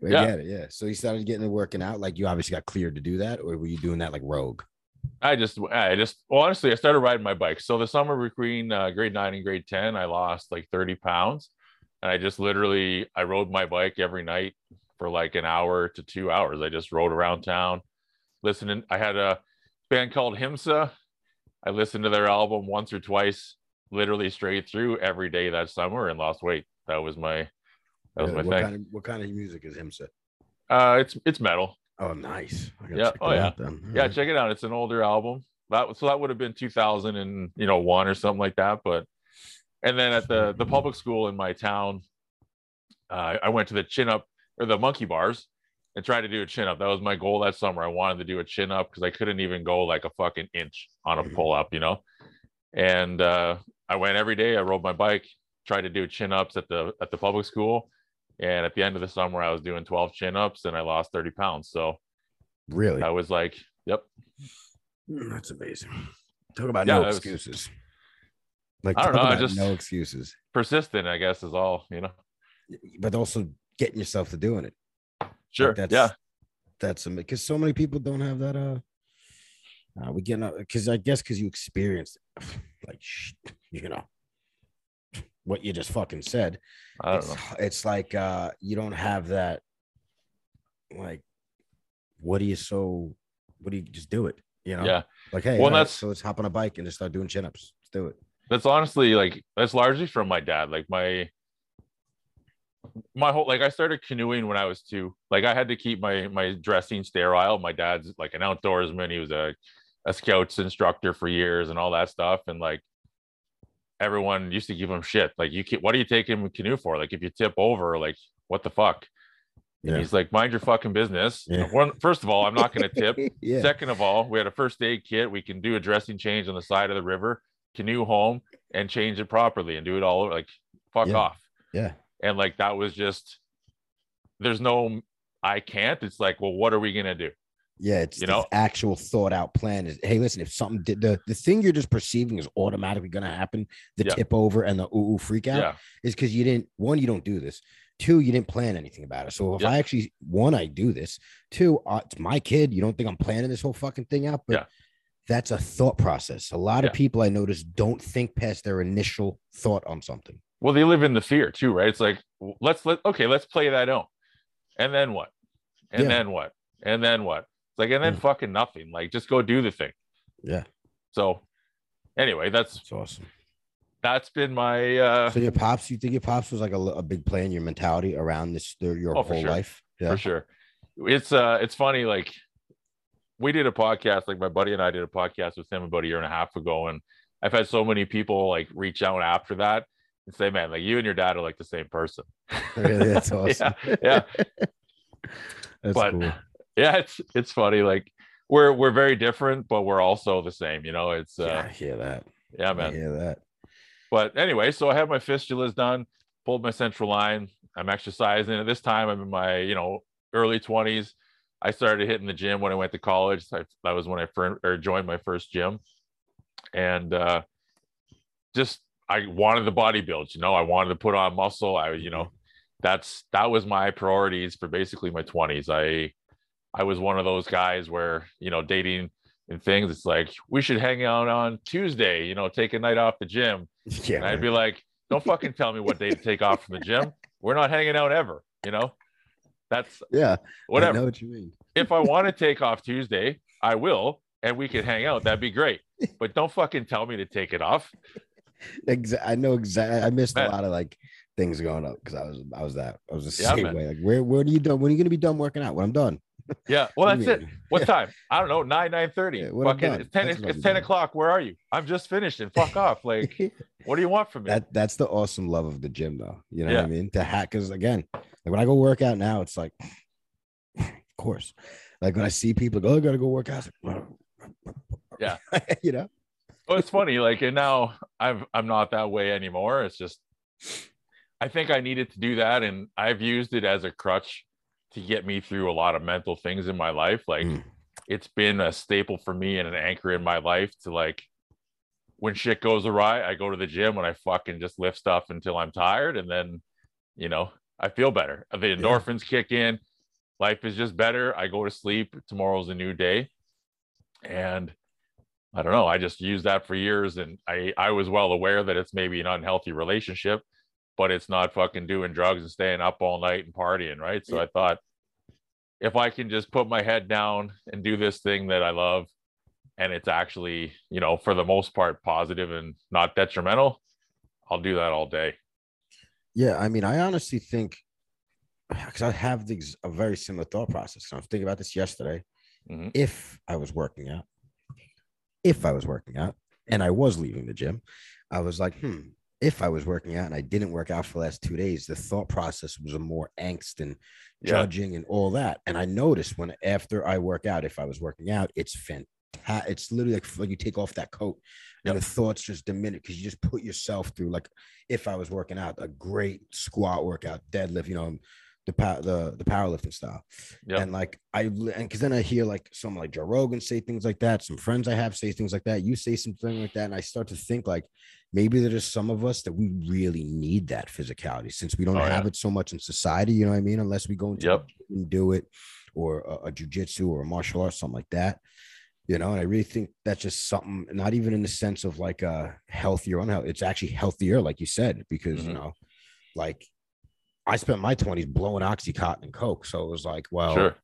Like, yeah. It, yeah. So you started getting to working out. Like you obviously got cleared to do that, or were you doing that like rogue? I just, I just, well, honestly, I started riding my bike. So the summer between uh, grade nine and grade 10, I lost like 30 pounds. And I just literally, I rode my bike every night for like an hour to two hours. I just rode around town listening. I had a band called Himsa. I listened to their album once or twice, literally straight through every day that summer and lost weight. That was my that was my what thing. Kind of, what kind of music is Himsa? Uh, it's it's metal. Oh, nice. Yeah. Oh, yeah. yeah. Right. Check it out. It's an older album. That so that would have been 2000 and you know one or something like that. But and then at the the public school in my town, uh, I went to the chin up or the monkey bars, and try to do a chin up. That was my goal that summer. I wanted to do a chin up because I couldn't even go like a fucking inch on a Mhm. pull up, you know. And uh, I went every day. I rode my bike, tried to do chin ups at the at the public school, and at the end of the summer, I was doing 12 chin ups and I lost 30 pounds. So Really? I was like, "Yep, Mm, That's amazing. Talk about Yeah, no that was- excuses. Like I don't know, I just- no excuses, persistent." I guess is all, you know. but also getting yourself to doing it. Sure, that's yeah, that's because so many people don't have that. Uh, uh we get because I guess because you experienced like you know what you just fucking said. I don't It's, know. it's like uh you don't have that. Like, what do you so? What do you just do it? You know, Yeah, like hey, Well, right, that's- so let's hop on a bike and just start doing chin ups. Let's do it. that's honestly like that's largely from my dad. Like my my whole like I started canoeing when I was two. Like I had to keep my my dressing sterile. My dad's like an outdoorsman. He was a a scouts instructor for years and all that stuff. And like everyone used to give him shit. Like you can what are you taking a canoe for? Like if you tip over, like what the fuck? And he's like, mind your fucking business. Yeah. One, first of all, I'm not gonna tip. yeah. Second of all, we had a first aid kit. We can do a dressing change on the side of the river, canoe home, and change it properly and do it all over. Like, fuck Yeah. off. yeah. And like that was just there's no I can't. It's like, well, what are we gonna do? Yeah, it's You know? actual thought out plan. Is hey, listen, if something did the the thing you're just perceiving is automatically going to happen, the Yeah. tip over and the ooh ooh freak out Yeah. is because you didn't one, you don't do this. Two, you didn't plan anything about it. So if Yeah. I actually one, I do this. Two, uh, it's my kid. You don't think I'm planning this whole fucking thing out, but that's a thought process. A lot of people I notice don't think past their initial thought on something. Well, they live in the fear too, right? It's like, let's let okay, let's play that out. And then what? And Yeah. then what? And then what? It's like, and then Yeah. fucking nothing. Like just go do the thing. Yeah, So anyway, that's it's awesome. that's been my uh So your pops, you think your pops was like a, a big play in your mentality around this their, your Oh, whole sure. life? Yeah. for sure. It's uh it's funny, like we did a podcast, like my buddy and I did a podcast with him about a year and a half ago, and I've had so many people like reach out after that and say, Man, like you and your dad are like the same person. Really, that's awesome. yeah. That's But- cool. Yeah, it's it's funny. Like we're we're very different, but we're also the same, you know. It's yeah, uh I hear that. yeah, I man. hear that. But anyway, so I have my fistulas done, pulled my central line. I'm exercising. At this time, I'm in my, you know, early 20s. I started hitting the gym when I went to college. I, that was when I first or joined my first gym. And uh just I wanted the body build, you know, I wanted to put on muscle. I, you know, mm-hmm. that's that was my priorities for basically my 20s. I I was one of those guys where, you know, dating and things, it's like we should hang out on Tuesday, you know, take a night off the gym. Yeah, And I'd be like, don't fucking tell me what day to take off from the gym. We're not hanging out ever, you know? That's yeah. I whatever. know what you mean. If I want to take off Tuesday, I will, and we can hang out. That'd be great. But don't fucking tell me to take it off. I know exactly. I missed Man. a lot of like things going up because I was I was that I was the same man. way. Like where where are you done? When are you gonna be done working out? When I'm done. Yeah. Well, that's it. What Yeah. time? I don't know. Nine, nine thirty. Yeah, fucking it's ten. That's what It's ten o'clock. Where are you? I'm just finished and fuck off. Like, what do you want from me? that that's the awesome love of the gym though. You know what I mean? To hack because again, like when I go work out now, it's like of course. Like when I see people go, oh, I gotta go work out. like, Yeah. you know? Well, it's funny. Like, and now I'm I'm not that way anymore. It's just I think I needed to do that, and I've used it as a crutch to get me through a lot of mental things in my life. Like, Mm. it's been a staple for me and an anchor in my life to like when shit goes awry, I go to the gym and I fucking just lift stuff until I'm tired, and then you know I feel better. The endorphins kick in. Life is just better. I go to sleep. Tomorrow's a new day, and I don't know. I just used that for years, and I I was well aware that it's maybe an unhealthy relationship, but it's not fucking doing drugs and staying up all night and partying, right? So Yeah. I thought if I can just put my head down and do this thing that I love, and it's actually you know for the most part positive and not detrimental, I'll do that all day. Yeah, I mean, I honestly think because I have the, ex- a very similar thought process. I was thinking about this yesterday. Mhm. If I was working out, if I was working out and I was leaving the gym, I was like, hmm, if I was working out and I didn't work out for the last two days, the thought process was a more angst and Yeah. judging and all that. And I noticed when after I work out, if I was working out, it's fantastic. It's literally like, like you take off that coat and Yep. the thoughts just diminish because you just put yourself through like if I was working out, a great squat workout, deadlift, you know, the power the the powerlifting style. Yep. And like I and because then I hear like someone like Joe Rogan say things like that. Some friends I have say things like that. You say something like that, and I start to think like maybe there's some of us that we really need that physicality since we don't Oh, have yeah. it so much in society. You know what I mean? Unless we go into Yep. and do it, or a, a jujitsu or a martial arts, something like that. You know, and I really think that's just something, not even in the sense of like a healthier, unhealthy. It's actually healthier, like you said, because you Mhm. know, like I spent my 20s blowing Oxycontin and Coke. So it was like, well, Sure.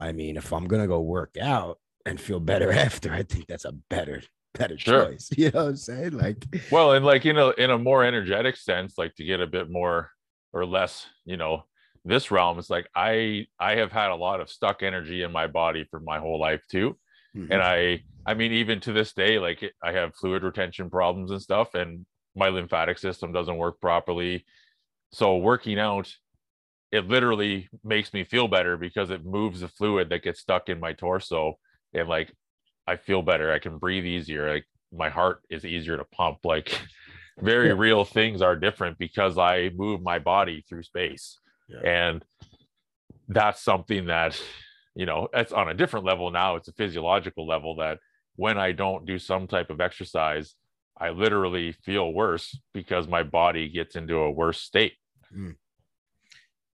I mean, if I'm gonna go work out and feel better after, I think that's a better, better Sure. choice. You know what I'm saying? Like, Well, and like in a in a more energetic sense, like to get a bit more or less, you know, this realm is like I I have had a lot of stuck energy in my body for my whole life too. mhm, and i i mean even to this day like i have fluid retention problems and stuff and my lymphatic system doesn't work properly so working out it literally makes me feel better because it moves the fluid that gets stuck in my torso and like i feel better i can breathe easier like my heart is easier to pump like very real things are different because i move my body through space Yeah. and that's something that you know it's on a different level now it's a physiological level that when i don't do some type of exercise i literally feel worse because my body gets into a worse state mm.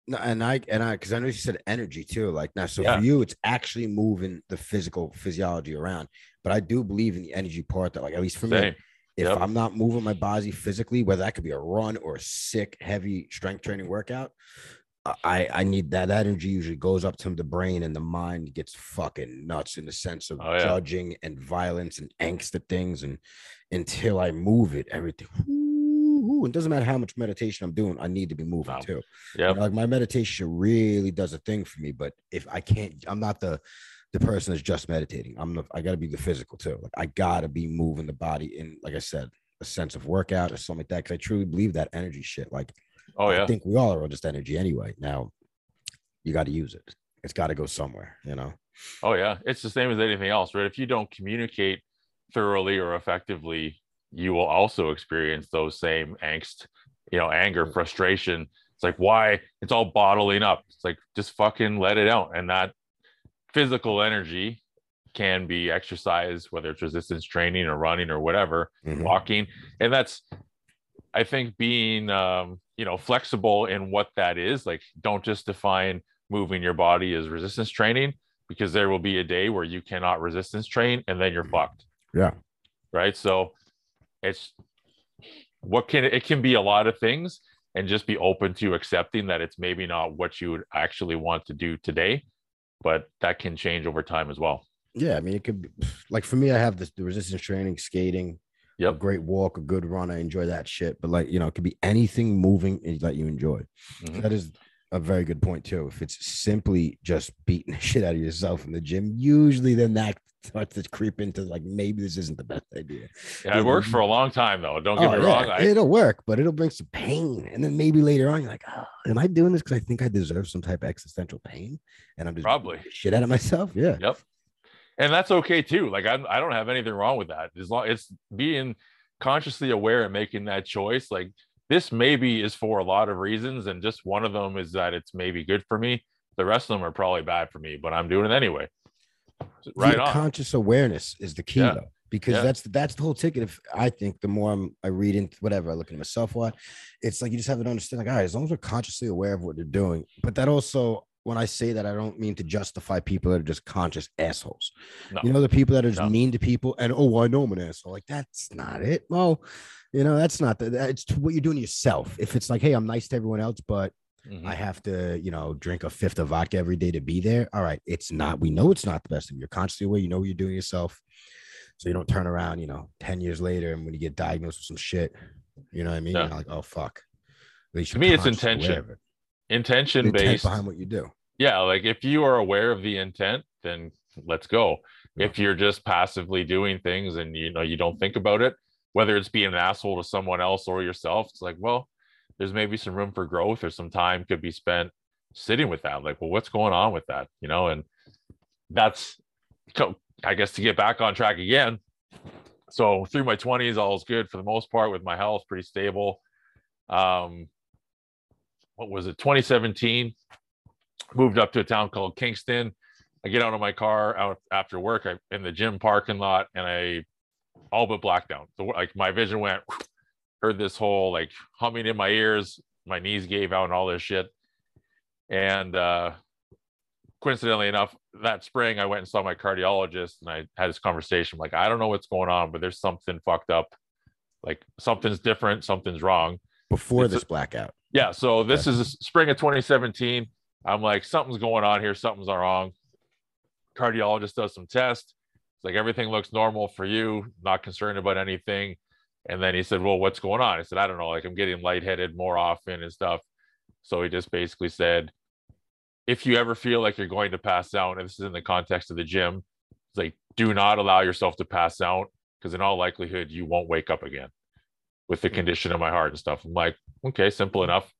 no, and I and I because I know you said energy too. Like now, so Yeah. for you, it's actually moving the physical physiology around. But I do believe in the energy part that, like, at least for me, if Yep. I'm not moving my body physically, whether that could be a run or a sick, heavy strength training workout, I I need that. That energy usually goes up to the brain and the mind gets fucking nuts in the sense of Oh, yeah. judging and violence and angst at things. And until I move it, everything. Ooh, it doesn't matter how much meditation I'm doing, I need to be moving No. too. You know, like my meditation really does a thing for me. But if I can't, I'm not the the person that's just meditating. I'm the I gotta be the physical too. Like I gotta be moving the body in, like I said, a sense of workout or something like that. Cause I truly believe that energy shit. Like oh yeah. I think we all are just energy anyway. Now you got to use it. It's got to go somewhere, you know. oh yeah it's the same as anything else right if you don't communicate thoroughly or effectively you will also experience those same angst you know anger frustration. It's like why? It's all bottling up. It's like just fucking let it out. And that physical energy can be exercised whether it's resistance training or running or whatever Mhm. walking. And that's i think being um you know flexible in what that is. Like don't just define moving your body as resistance training because there will be a day where you cannot resistance train and then you're Mhm. fucked Yeah. right so it's what can it can be a lot of things and just be open to accepting that it's maybe not what you would actually want to do today but that can change over time as well Yeah. I mean, it could be like for me, I have this the resistance training, skating, a Yep. great walk, a good run. I enjoy that shit. But like, you know, it could be anything moving that you enjoy. Mhm. That is a very good point too. If it's simply just beating the shit out of yourself in the gym, usually then that starts to creep into like maybe this isn't the best idea. yeah it worked for a long time though don't get Oh, me yeah, wrong I, it'll work, but it'll bring some pain. And then maybe later on, you're like, oh, am I doing this because I think I deserve some type of existential pain? And I'm just Probably. shit out of myself. Yeah. Yep. And that's okay too. Like I, I don't have anything wrong with that. As long it's being consciously aware and making that choice. Like this maybe is for a lot of reasons, and just one of them is that it's maybe good for me. The rest of them are probably bad for me, but I'm doing it anyway. Right on. conscious awareness is the key Yeah. though because Yeah. that's that's the whole ticket if i think the more I'm, i read into whatever i look at myself what it's like you just have to understand like all right as long as we're consciously aware of what they're doing but that also when i say that i don't mean to justify people that are just conscious assholes No. you know the people that are just No. mean to people and oh i know i'm an asshole like that's not it well you know that's not the that- it's what you're doing yourself if it's like hey i'm nice to everyone else but Mhm. I have to, you know, drink a fifth of vodka every day to be there. All right, it's not. We know it's not the best. If you're consciously aware, you know what you're doing yourself, so you don't turn around, you know, ten years later and when you get diagnosed with some shit, you know what I mean? You're like, oh fuck. To me, it's intention. Intention Intent based. behind what you do. yeah like if you are aware of the intent then let's go Yeah. if you're just passively doing things and you know you don't think about it whether it's being an asshole to someone else or yourself, it's like, well, there's maybe some room for growth or some time could be spent sitting with that. Like, well, what's going on with that? You know, and that's, I guess, to get back on track again. So through my 20s, all was good for the most part with my health, pretty stable. Um, what was it, 2017? Moved up to a town called Kingston. I get out of my car out after work I, in the gym parking lot and I all but blacked out. So like my vision went, heard this whole like humming in my ears, my knees gave out and all this shit. And uh coincidentally enough, that spring I went and saw my cardiologist and I had this conversation like, I don't know what's going on, but there's something fucked up. Like something's different, something's wrong. Before It's this a- blackout. Yeah. So this is spring of 2017. I'm like, something's going on here. Something's wrong. Cardiologist does some tests. It's like everything looks normal for you, not concerned about anything. And then he said, Well, what's going on? I said, I don't know. Like I'm getting lightheaded more often and stuff. So he just basically said, if you ever feel like you're going to pass out, and this is in the context of the gym, it's like do not allow yourself to pass out because in all likelihood you won't wake up again with the hmm. condition of my heart and stuff. I'm like, okay, simple enough.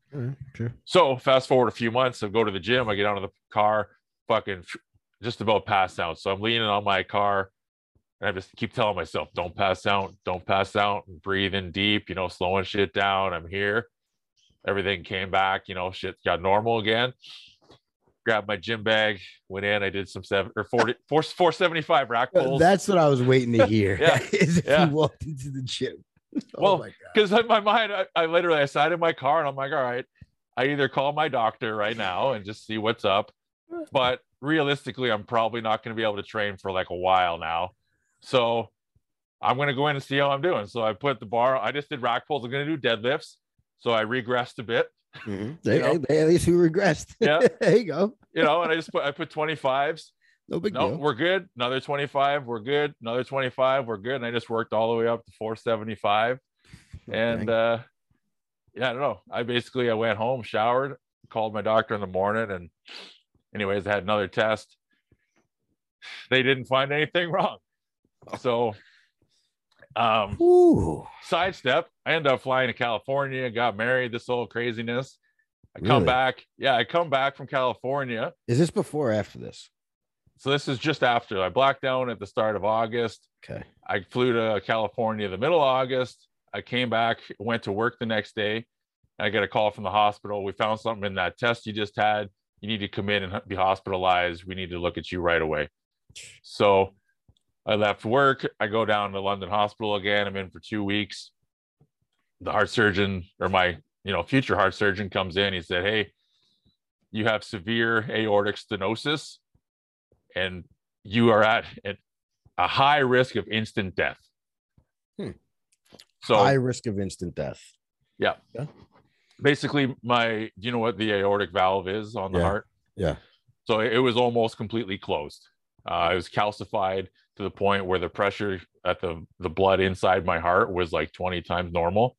sure. So fast forward a few months, I go to the gym, I get out of the car, fucking just about pass out. So I'm leaning on my car and I just keep telling myself, don't pass out, don't pass out, and breathe in deep, you know, slowing shit down. I'm here. Everything came back, you know, shit got normal again. Grabbed my gym bag, went in, I did some seven or 40, four, 475 rack pulls. That's what I was waiting to hear. Yeah, is if yeah. you walked into the gym. Oh Well, my god. because in my mind, I, I literally I sat in my car and I'm like, all right, I either call my doctor right now and just see what's up, but realistically, I'm probably not going to be able to train for like a while now. So I'm going to go in and see how I'm doing. So I put the bar. I just did rack pulls. I'm going to do deadlifts. So I regressed a bit, Mhm. They, know? they- at least we regressed. Yeah. there you go. you know, and I just put I put 25s. No big No, deal. we're good. Another 25, we're good. Another 25, we're good. And I just worked all the way up to 475. and uh yeah i don't know i basically i went home showered called my doctor in the morning and anyways i had another test they didn't find anything wrong so um Ooh, sidestep i end up flying to california got married this whole craziness i come back yeah i come back from california is this before or after this? so this is just after i blacked down at the start of august Okay. I flew to California the middle of August. I came back, went to work the next day. I got a call from the hospital. We found something in that test you just had. You need to come in and be hospitalized. We need to look at you right away. So I left work. I go down to London Hospital again. I'm in for two weeks. The heart surgeon or my, you know, future heart surgeon comes in. He said, Hey, you have severe aortic stenosis and you are at at a high risk of instant death. Hmm. So High risk of instant death. Yeah. Basically, my do you know what the aortic valve is on the Yeah. heart? Yeah. So it, it was almost completely closed. Uh, it was calcified to the point where the pressure at the the blood inside my heart was like 20 times normal,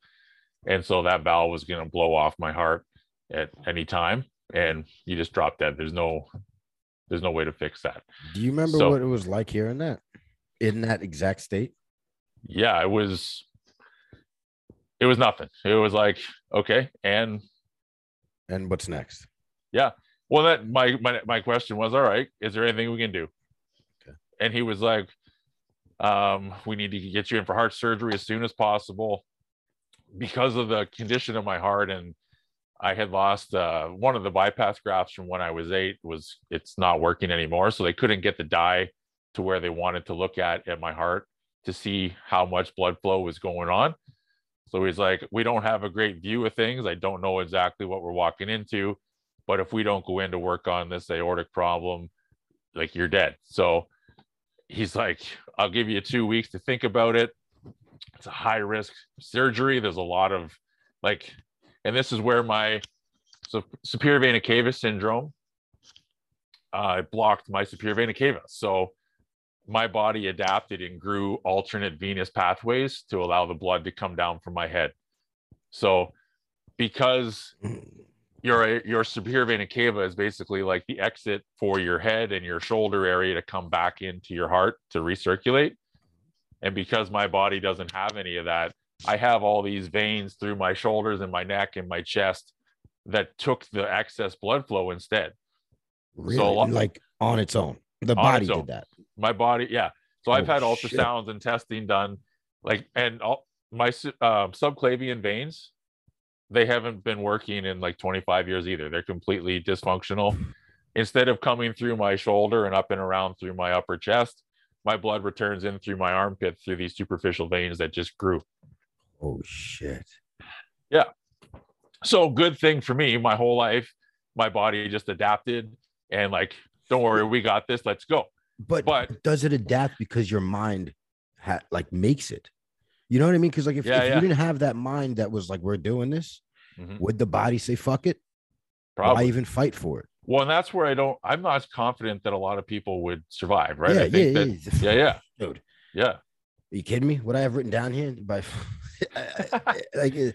and so that valve was going to blow off my heart at any time, and you just drop dead. There's no there's no way to fix that. Do you remember So- what it was like hearing that? In that exact state? yeah it was it was nothing it was like okay and And what's next? Yeah. Well that my my, my question was all right is there anything we can do. And he was like um we need to get you in for heart surgery as soon as possible because of the condition of my heart. And i had lost uh one of the bypass grafts from when i was eight was it's not working anymore. So they couldn't get the dye to where they wanted to look at at my heart to see how much blood flow was going on. So he's like we don't have a great view of things. I don't know exactly what we're walking into but if we don't go in to work on this aortic problem like you're dead. So he's like i'll give you two weeks to think about it. It's a high risk surgery. There's a lot of like and this is where my so superior vena cava syndrome uh, blocked my superior vena cava. So my body adapted and grew alternate venous pathways to allow the blood to come down from my head. So because your your superior vena cava is basically like the exit for your head and your shoulder area to come back into your heart to recirculate And because my body doesn't have any of that, I have all these veins through my shoulders and my neck and my chest that took the excess blood flow instead. Really? So lot- like on its own. The body own. did that. My body, yeah. So I've Oh, had shit. ultrasounds and testing done, like, and all my um, subclavian veins, they haven't been working in like 25 years either. They're completely dysfunctional. Instead of coming through my shoulder and up and around through my upper chest, my blood returns in through my armpit through these superficial veins that just grew. Oh shit. Yeah. So good thing for me my whole life my body just adapted and like don't worry we got this let's go But, But- does it adapt because your mind ha- like makes it? You know what I mean? Because like if, Yeah, if yeah. you didn't have that mind that was like we're doing this, Mhm. would the body say fuck it? probably Why even fight for it? well and that's where i don't i'm not as confident that a lot of people would survive right yeah, i think yeah, that yeah, yeah yeah dude. yeah Are you kidding me? What I have written down here by I- I- like uh,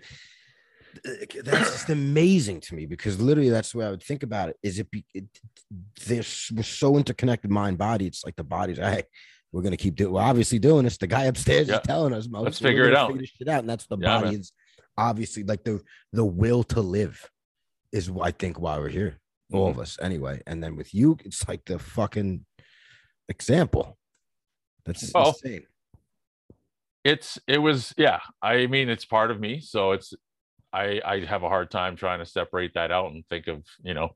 that's just amazing to me because literally that's the way I would think about it. Is it, be, it this we're so interconnected mind body? It's like the body's hey, we're gonna keep doing. We're obviously doing this. The guy upstairs Yeah. is telling us, Let's so figure it out. Figure this shit out, and that's the Yeah, body man. is obviously like the the will to live is I think why we're here, all Mm-hmm. of us anyway. And then with you, it's like the fucking example. That's Well, insane. it's it was yeah i mean it's part of me so it's i i have a hard time trying to separate that out and think of you know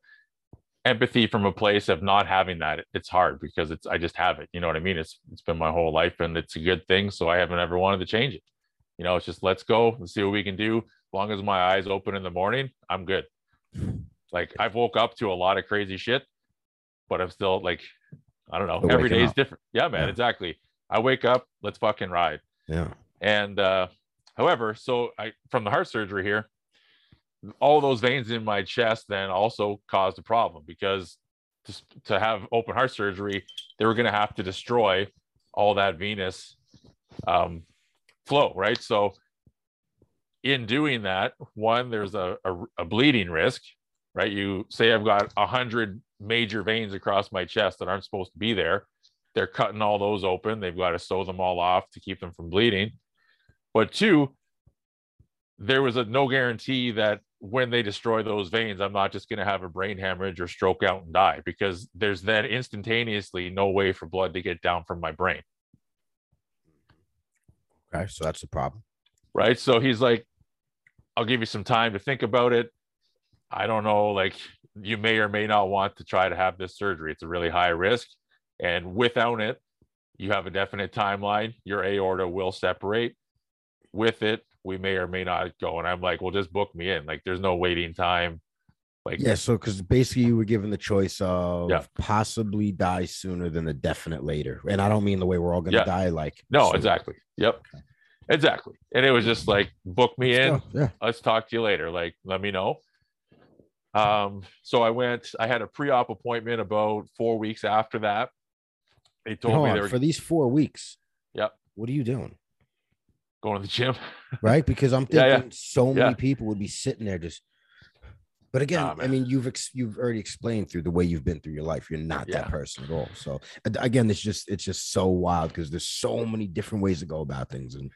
empathy from a place of not having that it's hard because it's i just have it you know what i mean? It's it's been my whole life and it's a good thing so i haven't ever wanted to change it. You know it's just let's go and see what we can do. As long as my eyes open in the morning i'm good. Like i've woke up to a lot of crazy shit but i'm still like i don't know every day is different. Yeah man Yeah. exactly. I wake up let's fucking ride. Yeah. and uh, however, so I from the heart surgery here, all those veins in my chest then also caused a problem because to, to have open heart surgery, they were going to have to destroy all that venous um, flow, right? So in doing that, one, there's a, a, a bleeding risk, right? You say I've got a hundred major veins across my chest that aren't supposed to be there. They're cutting all those open. They've got to sew them all off to keep them from bleeding. But two, there was a no guarantee that when they destroy those veins, I'm not just going to have a brain hemorrhage or stroke out and die because there's then instantaneously no way for blood to get down from my brain. Mm-hmm. Okay. So that's the problem. right? So he's like, I'll give you some time to think about it. I don't know, like you may or may not want to try to have this surgery. It's a really high risk. And without it, you have a definite timeline. Your aorta will separate. With it, we may or may not go. And I'm like, well, just book me in. Like there's no waiting time. Like Yeah. So, because basically you were given the choice of Yeah. possibly die sooner than a definite later. And I don't mean the way we're all going to Yeah. die. Like, no, soon. exactly. Yep. Exactly. And it was just like, book me in. Let's go. Yeah. let's talk to you later. Like, let me know. Um, so I went, I had a pre-op appointment about four weeks after that. They told Hold me they were for these four weeks. Yep. What are you doing? Going to the gym. Right. Because I'm thinking yeah. so many Yeah. people would be sitting there just. But again, Nah, I mean, you've ex- you've already explained through the way you've been through your life. You're not Yeah. that person at all. So again, it's just it's just so wild because there's so many different ways to go about things, and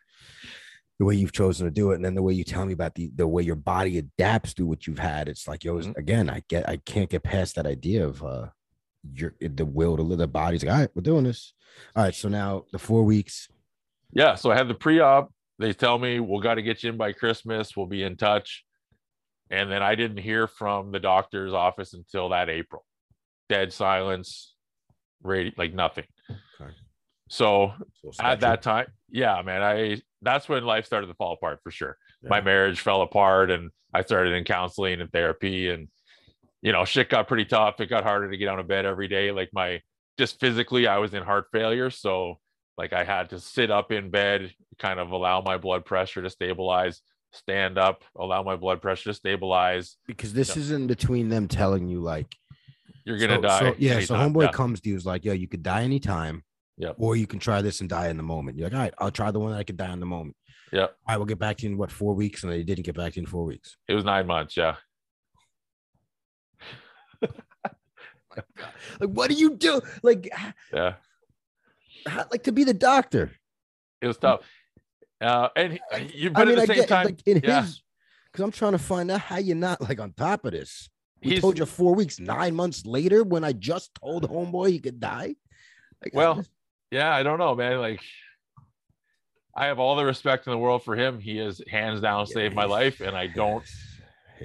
the way you've chosen to do it, and then the way you tell me about the the way your body adapts to what you've had. It's like, yo, Mhm. again, I get I can't get past that idea of uh your the will to live. The body's like, all right, we're doing this. All right, so now the four weeks. Yeah. So I had the pre-op. They tell me we'll got to get you in by Christmas. We'll be in touch. And then I didn't hear from the doctor's office until that April. Dead silence, radio, like nothing. Okay. So So at that time, yeah, man, I that's when life started to fall apart for sure. my marriage fell apart and I started in counseling and therapy and you know shit got pretty tough it got harder to get out of bed every day like my just physically I was in heart failure so like I had to sit up in bed kind of allow my blood pressure to stabilize stand up allow my blood pressure to stabilize because this Yeah. is in between them telling you like you're gonna so, die so- yeah, so homeboy yeah. comes to you is like, yo, you could die anytime. Yeah. Or you can try this and die in the moment. You're like, all right, I'll try the one that I could die in the moment. Yep. All right, we'll get back to you in what four weeks, and they didn't get back to you in four weeks. it was nine months yeah Like, what do you do? Like, yeah h- like to be the doctor. it was tough. Uh, and he, you, but I mean, at the I same get time, like in yeah. his because I'm trying to find out how you're not like on top of this. We he's told you four weeks, nine months later, when I just told homeboy he could die. Like, Well, just- yeah, I don't know, man. Like, I have all the respect in the world for him. He has hands down saved my life, and I don't.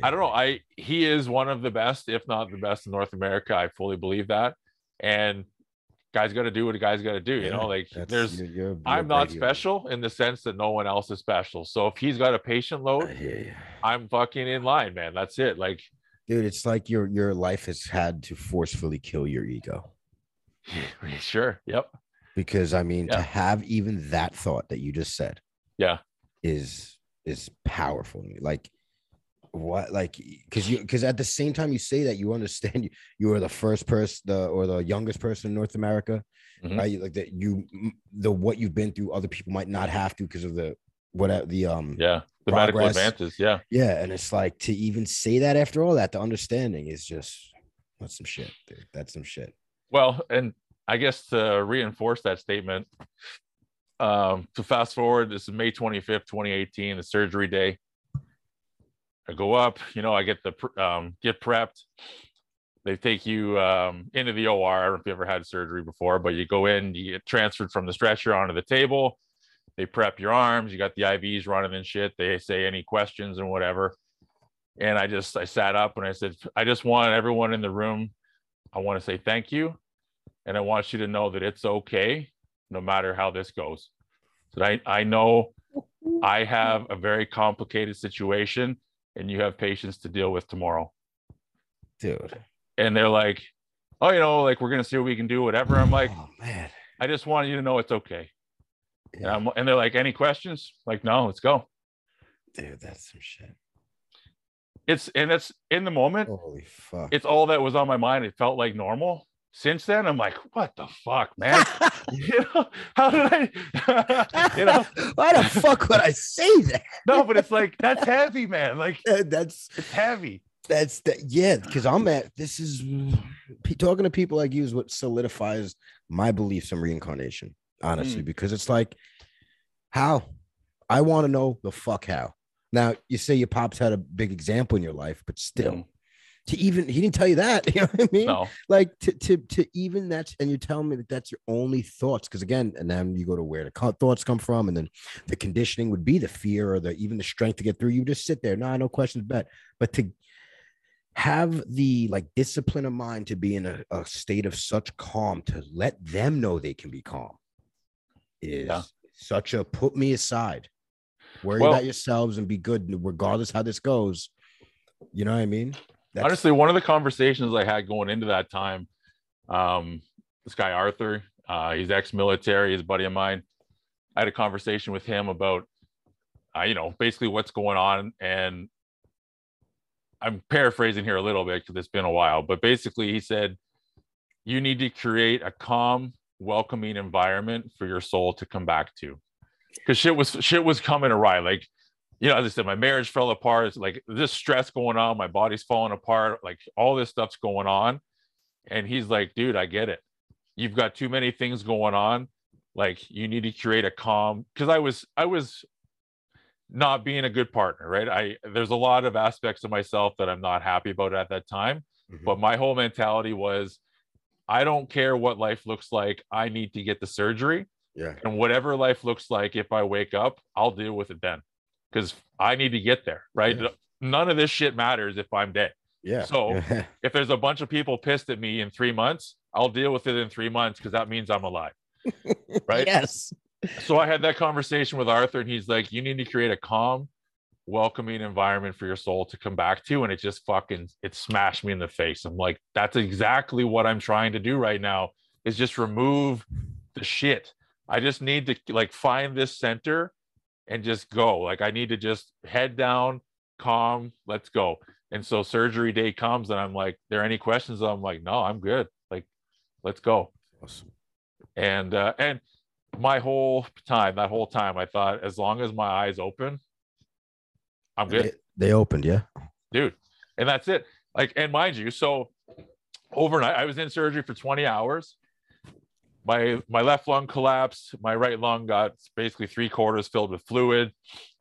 I don't know. I he is one of the best, if not the best in North America. I fully believe that. And guys got to do what a guy's got to do. You Yeah, know, like there's. you're- you're- you're I'm not special in the sense that no one else is special. So if he's got a patient load. I'm fucking in line, man. That's it. Like, Dude, it's like your your life has had to forcefully kill your ego. sure. Yep. Because I mean, Yeah. to have even that thought that you just said Yeah. is is powerful. Like what like because you because at the same time you say that you understand you you are the first person the or the youngest person in North America, Mhm. right? Like that you the what you've been through, other people might not have to because of the what the um Yeah. The medical advances. Yeah. yeah, and it's like to even say that after all that, the understanding is just that's some shit, dude. That's some shit. Well, and I guess to reinforce that statement, um, to fast forward, this is May 25th, 2018, the surgery day. I go up, you know, I get the um, get prepped. They take you um, into the OR. I don't know if you ever had surgery before, but you go in, you get transferred from the stretcher onto the table. They prep your arms. You got the IVs running and shit. They say any questions and whatever. And I just I sat up and I said, I just want everyone in the room. I want to say thank you and I want you to know that it's okay no matter how this goes. So I, I know I have a very complicated situation and you have patients to deal with tomorrow. Dude. And they're like, oh, you know, like we're going to see what we can do, whatever. I'm like, oh man. I just want you to know it's okay. And, Yeah, I'm, and they're like, any questions? Like, no, let's go. dude, that's some shit. It's, and it's in the moment, Holy fuck. it's all that was on my mind. It felt like normal. Since then, I'm like, what the fuck, man? you know, how did I, you know, Why the fuck would I say that? no, but it's like that's heavy, man. Like That's it's heavy. that's that yeah, because I'm at this is talking to people like you is what solidifies my beliefs in reincarnation, honestly, because it's like how I want to know the fuck how. Now you say your pops had a big example in your life, but still Mm. To even he didn't tell you that. You know what I mean? No, like to to to even that's and you're telling me that that's your only thoughts because again and then you go to where the thoughts come from and then the conditioning would be the fear or the even the strength to get through you just sit there nah no questions bet but to have the like discipline of mind to be in a, a state of such calm to let them know they can be calm is Yeah. such a put me aside worry Well- about yourselves and be good regardless how this goes you know what i mean That's- honestly, one of the conversations I had going into that time, um, this guy Arthur, uh, he's ex-military, he's buddy of mine. I had a conversation with him about, uh, you know, basically what's going on, and I'm paraphrasing here a little bit because it's been a while, but basically he said, you need to create a calm, welcoming environment for your soul to come back to, because shit was shit was coming awry, like you know, as I said, my marriage fell apart. It's like this stress going on, my body's falling apart, like all this stuff's going on. And he's like, dude, I get it. You've got too many things going on. Like you need to create a calm because I was I was not being a good partner, right? I there's a lot of aspects of myself that I'm not happy about at that time. Mhm. But my whole mentality was I don't care what life looks like. I need to get the surgery yeah and whatever life looks like if i wake up i'll deal with it then because i need to get there right? Yeah. none of this shit matters if i'm dead. Yeah. So- if there's a bunch of people pissed at me in three months i'll deal with it in three months because that means i'm alive right? Yes. So i had that conversation with arthur and he's like you need to create a calm welcoming environment for your soul to come back to and it just fucking it smashed me in the face. I'm like that's exactly what i'm trying to do right now is just remove the shit. I just need to like find this center and just go. Like i need to just head down calm let's go. And so surgery day comes and i'm like there any questions? I'm like no i'm good. Like let's go. Awesome. and uh and my whole time that whole time i thought as long as my eyes open i'm good. They, they opened, yeah. dude and that's it. Like and mind you so overnight i was in surgery for 20 hours my my left lung collapsed. My right lung got basically three quarters filled with fluid.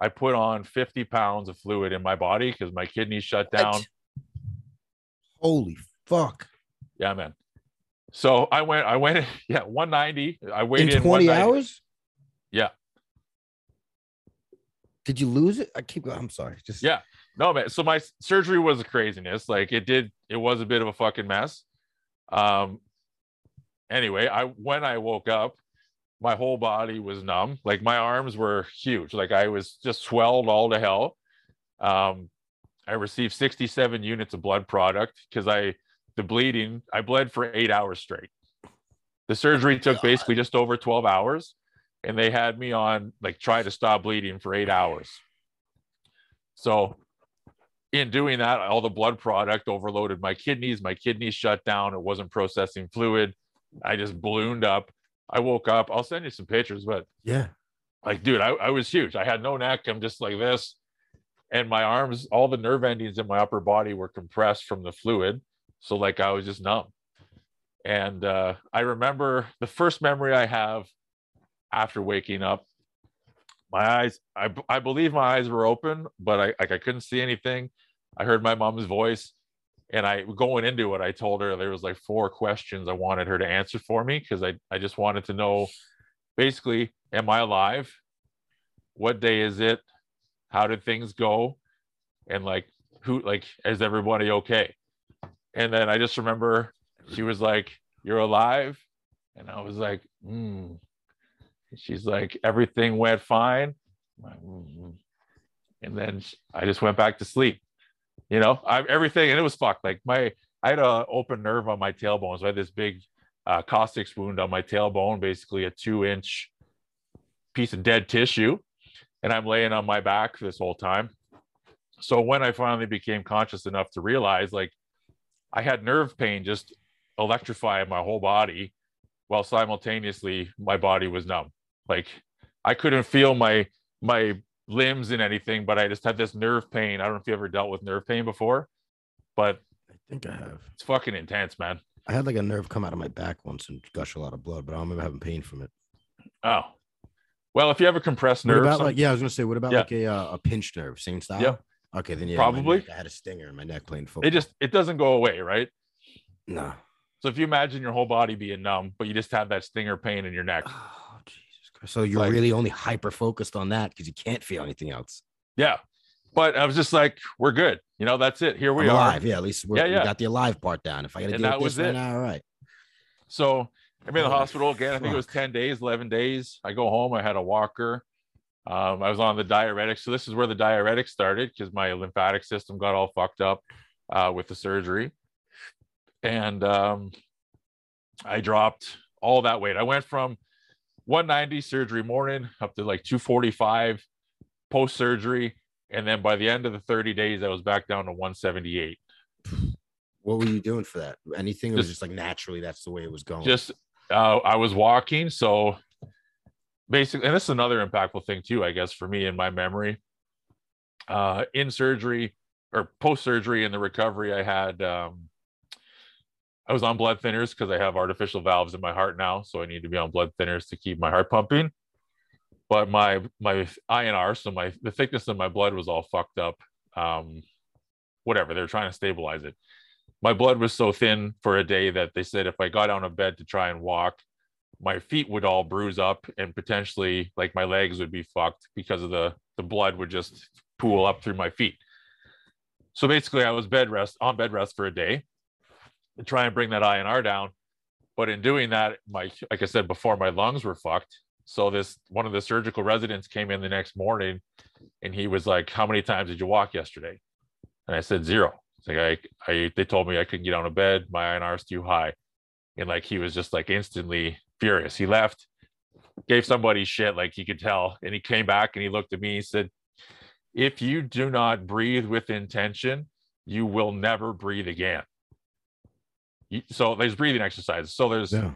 I put on 50 pounds of fluid in my body because my kidneys shut down. What? Holy fuck! Yeah, man. So I went, I went, yeah, 190. I weighed In in 20 190. hours? Yeah. Did you lose it? I keep going. I'm sorry. Just Yeah. No, man. So my surgery was a craziness. Like it did, it was a bit of a fucking mess. Um. Anyway, I when I woke up, my whole body was numb. Like my arms were huge. Like I was just swelled all to hell. Um, I received 67 units of blood product because I the bleeding. I bled for eight hours straight. The surgery took basically just over 12 hours, and they had me on like try to stop bleeding for eight hours. So in doing that, all the blood product overloaded my kidneys. My kidneys shut down. It wasn't processing fluid. I just ballooned up. I woke up. I'll send you some pictures, but yeah. like, dude, I, I was huge. I had no neck. I'm just like this. And my arms, all the nerve endings in my upper body were compressed from the fluid. So, like, I was just numb. And uh, I remember the first memory I have after waking up, my eyes, I, I believe my eyes were open, but I like I couldn't see anything. I heard my mom's voice. And I going into it, I told her there was like four questions I wanted her to answer for me because I, I just wanted to know basically, am I alive? What day is it? How did things go? And like who like is everybody okay? And then I just remember she was like, You're alive. And I was like, mm. She's like, everything went fine. I'm like, "Mm." And then I just went back to sleep. You know, I everything, and it was fucked. Like my, I had a open nerve on my tailbone, so I had this big uh, wound on my tailbone, basically a two-inch piece of dead tissue, and I'm laying on my back this whole time. So when I finally became conscious enough to realize, like, I had nerve pain just electrifying my whole body, while simultaneously my body was numb. Like I couldn't feel my my limbs in anything, but I just had this nerve pain. I don't know if you ever dealt with nerve pain before, but I think I have. it's fucking intense, man. I had like a nerve come out of my back once and gush a lot of blood, but I don't remember having pain from it. Oh, well, if you have a compressed What nerve, about like yeah, I was gonna say, what about Yeah. like a uh, a pinched nerve, same style? Yeah. Okay, then yeah, Probably. neck- I had a stinger in my neck playing football. it just it doesn't go away, right? no. So if you imagine your whole body being numb, but you just have that stinger pain in your neck! So you're Like- really only hyper focused on that because you can't feel anything else. yeah. But I was just like, we're good. You know, that's it. Here we I'm are. alive. Yeah, at least we're, Yeah, we yeah. got the alive part down. If I gotta And deal that with was this right now, all right. So I'm in the Holy hospital again. I think it was 10 days, 11 days. I go home. I had a walker. Um, I was on the diuretics. So this is where the diuretics started because my lymphatic system got all fucked up uh, with the surgery. And um, I dropped all that weight. I went from 190 surgery morning up to like 245 post surgery. And then by the end of the 30 days, I was back down to 178. What were you doing for that? Anything? Or was Just- just like naturally that's the way it was going. just uh, I was walking. So basically, and this is another impactful thing too, I guess, for me in my memory. Uh, in surgery or post surgery in the recovery, I had um, I was on blood thinners because I have artificial valves in my heart now, so I need to be on blood thinners to keep my heart pumping. But my my INR, so my the thickness of my blood was all fucked up. Um, whatever they're trying to stabilize it my blood was so thin for a day that they said if I got out of bed to try and walk, my feet would all bruise up and potentially like my legs would be fucked because of the the blood would just pool up through my feet. So basically, I was bed rest on bed rest for a day to try and bring that INR down. But in doing that, my like I said before, my lungs were fucked. So this one of the surgical residents came in the next morning, and he was like, "How many times did you walk yesterday?" And I said zero. It's like I, I they told me I couldn't get out of bed. My INR is too high. And like he was just like instantly furious. He left, gave somebody shit, like he could tell. And he came back and he looked at me. He said, If you do not breathe with intention, you will never breathe again. So there's breathing exercises. So there's yeah.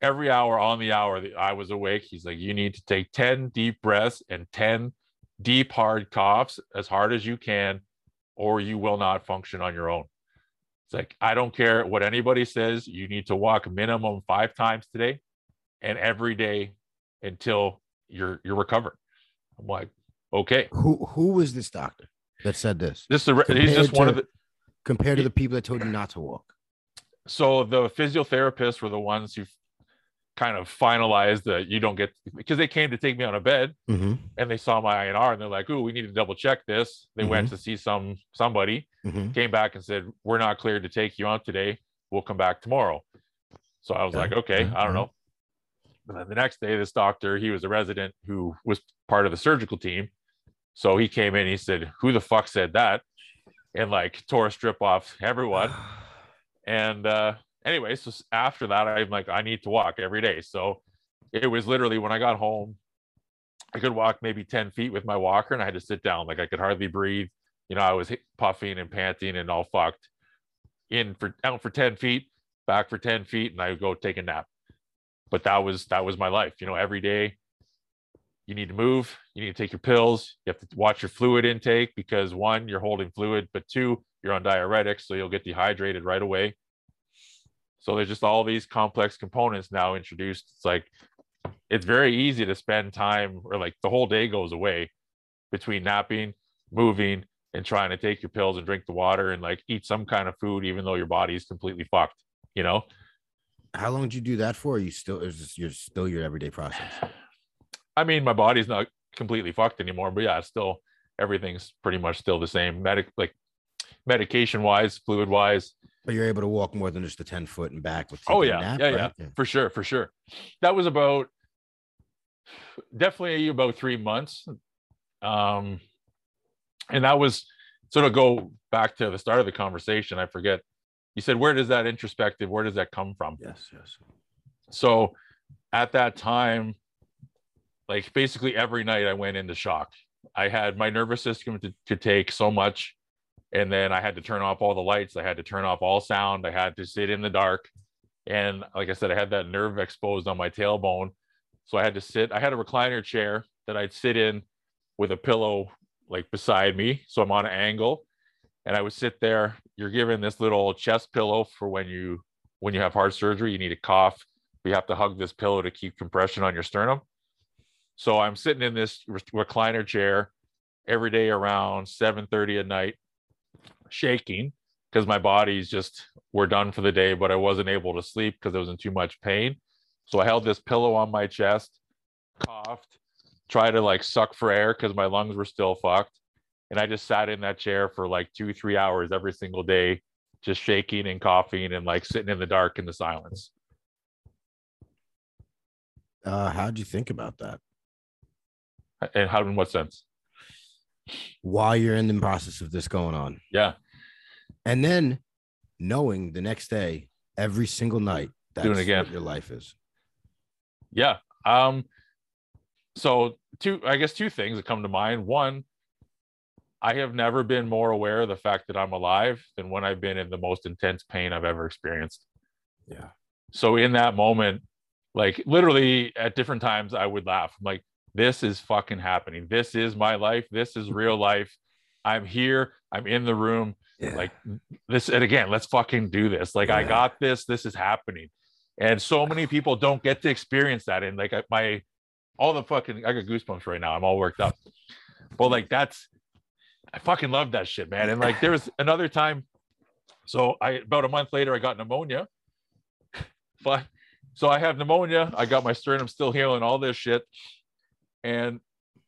every hour on the hour that I was awake, he's like, you need to take 10 deep breaths and 10 deep, hard coughs as hard as you can, or you will not function on your own. It's like, I don't care what anybody says, you need to walk minimum five times today. and every day until you're you're recovered. I'm like, okay. Who who was this doctor that said this? This is he's just one of the Compared to the people that told you not to walk. So the physiotherapists were the ones who kind of finalized that you don't get because they came to take me on a bed Mm-hmm. and they saw my INR and they're like, "Ooh, we need to double check this." They went to see some somebody, Mm-hmm. came back and said, "We're not cleared to take you on today. We'll come back tomorrow." So I was Yeah, like, "Okay, I don't know." But then the next day, this doctor, he was a resident who was part of the surgical team, so he came in. He said, "Who the fuck said that?" And like tore a strip off everyone. And uh, anyway, so after that, I'm like, I need to walk every day. So it was literally when I got home, I could walk maybe 10 feet with my walker and I had to sit down. Like I could hardly breathe. You know, I was puffing and panting and all fucked in for out for 10 feet, back for 10 feet, and I would go take a nap. But that was that was my life. You know, every day you need to move, you need to take your pills, you have to watch your fluid intake because one, you're holding fluid, but two, you're on diuretics, so you'll get dehydrated right away. So there's just all these complex components now introduced. It's like it's very easy to spend time or like the whole day goes away between napping, moving, and trying to take your pills and drink the water and like eat some kind of food, even though your body is completely fucked, you know? How long did you do that for? Are you still is this your still your everyday process? I mean, my body's not completely fucked anymore, but yeah, it's still everything's pretty much still the same. Medic like medication wise, fluid wise, But you're able to walk more than just the 10 foot and back with Oh, yeah. nap, Yeah, right? yeah. for sure, for sure. That was about definitely about three months. Um, and that was sort of go back to the start of the conversation. I forget. You said, where does that introspective, where does that come from? Yes, yes. So at that time, like basically every night I went into shock. I had my nervous system to, to take so much. And then I had to turn off all the lights. I had to turn off all sound. I had to sit in the dark. And like I said, I had that nerve exposed on my tailbone. So I had to sit, I had a recliner chair that I'd sit in with a pillow like beside me. So I'm on an angle and I would sit there. You're given this little chest pillow for when you when you have heart surgery, you need a cough. You have to hug this pillow to keep compression on your sternum. So I'm sitting in this recliner chair every day around 7:30 at night, shaking because my body's just we're done for the day, but I wasn't able to sleep because I was in too much pain. So I held this pillow on my chest, coughed, tried to like suck for air because my lungs were still fucked. And I just sat in that chair for like two, three hours every single day, just shaking and coughing and like sitting in the dark in the silence. Uh, how'd you think about that And how, in what sense? while you're in the process of this going on? Yeah. And then knowing the next day, every single night, that's Doing again. what your life is. Yeah. Um, so two, I guess two things that come to mind. One, I have never been more aware of the fact that I'm alive than when I've been in the most intense pain I've ever experienced. Yeah. So in that moment, like literally at different times, I would laugh. I'm like, this is fucking happening. This is my life. This is real life. I'm here. I'm in the room. Yeah. Like this, and again, let's fucking do this. Like I got this. This is happening, and so many people don't get to experience that. And like my, all the fucking, I got goosebumps right now. I'm all worked up. But like that's, I fucking love that shit, man. And like there was another time, so I about a month later I got pneumonia. But so I have pneumonia. I got my sternum still healing, all this shit. And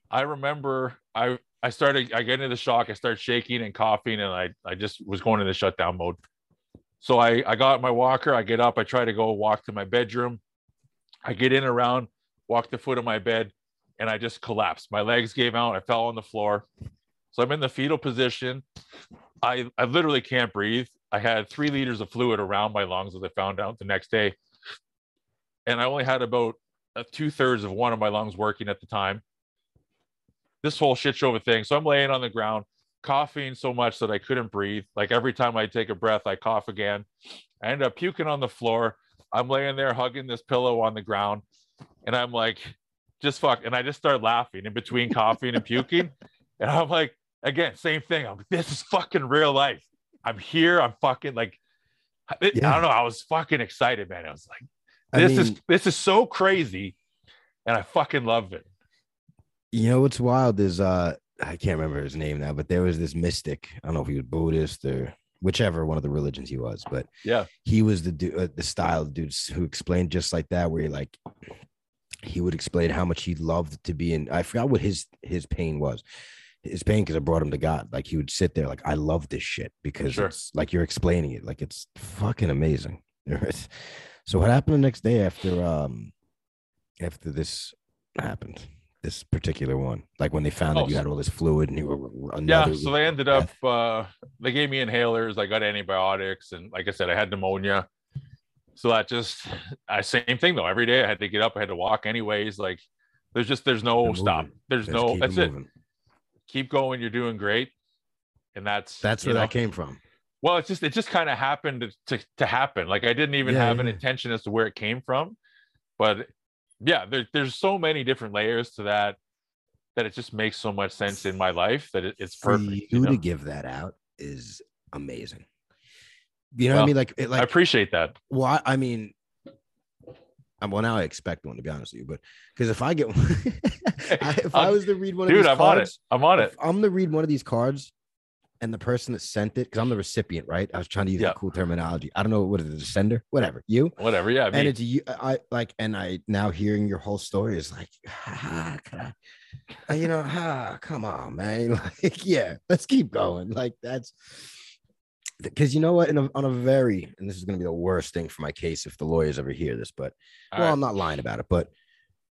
I remember I I started I get into the shock, I start shaking and coughing, and I I just was going into shutdown mode. So I I got my walker, I get up, I try to go walk to my bedroom. I get in around, walk the foot of my bed, and I just collapsed. My legs gave out, I fell on the floor. So I'm in the fetal position. I I literally can't breathe. I had three liters of fluid around my lungs as I found out the next day. And I only had about uh, two thirds of one of my lungs working at the time. This whole shit show of a thing. So I'm laying on the ground, coughing so much that I couldn't breathe. Like every time I take a breath, I cough again. I end up puking on the floor. I'm laying there hugging this pillow on the ground. And I'm like, just fuck. And I just start laughing in between coughing and puking. And I'm like, again, same thing. I'm like, this is fucking real life. I'm here. I'm fucking like, I, I don't know. I was fucking excited, man. I was like, I this mean, is this is so crazy, and I fucking love it. You know what's wild is uh I can't remember his name now, but there was this mystic. I don't know if he was Buddhist or whichever one of the religions he was, but Yeah, he was the du- uh, the style of dudes who explained just like that, where he like he would explain how much he loved to be in. I forgot what his his pain was. His pain because it brought him to God. Like he would sit there, like I love this shit because Sure. it's like you're explaining it, like it's fucking amazing. so what happened the next day after um after this happened? This particular one, like when they found Oh, that you had all this fluid and you were yeah. another So they ended up. uh They gave me inhalers. I got antibiotics, and like I said, I had pneumonia. So that just I same thing though. Every day I had to get up. I had to walk anyways. Like there's just there's no stop. There's Just no. That's it. moving. Keep going. You're doing great. And that's That's where know, that came from. Well, it's just it just kind of happened to, to to happen. Like I didn't even Yeah, have an intention as to where it came from, but yeah, there, there's so many different layers to that that it just makes so much sense in my life that it, it's for perfect. you, you know? to give that out is amazing. You know what I mean? Like, it, I appreciate that. well, I, I mean, well, now I expect one to be honest with you, but because if I get, one, if I I'm- was to read one of Dude, these I'm on it. I'm on it. if I'm to read one of these cards, and the person that sent it, because I'm the recipient, right? I was trying to use Yeah. the cool terminology. I don't know what it is, the sender, whatever. You, Whatever. Yeah. and Me. it's you i like and i now hearing your whole story is like ah, I, uh, you know ah, come on man like yeah let's keep going like that's because you know what in a, on a very and this is going to be the worst thing for my case if the lawyers ever hear this but All well right. i'm not lying about it but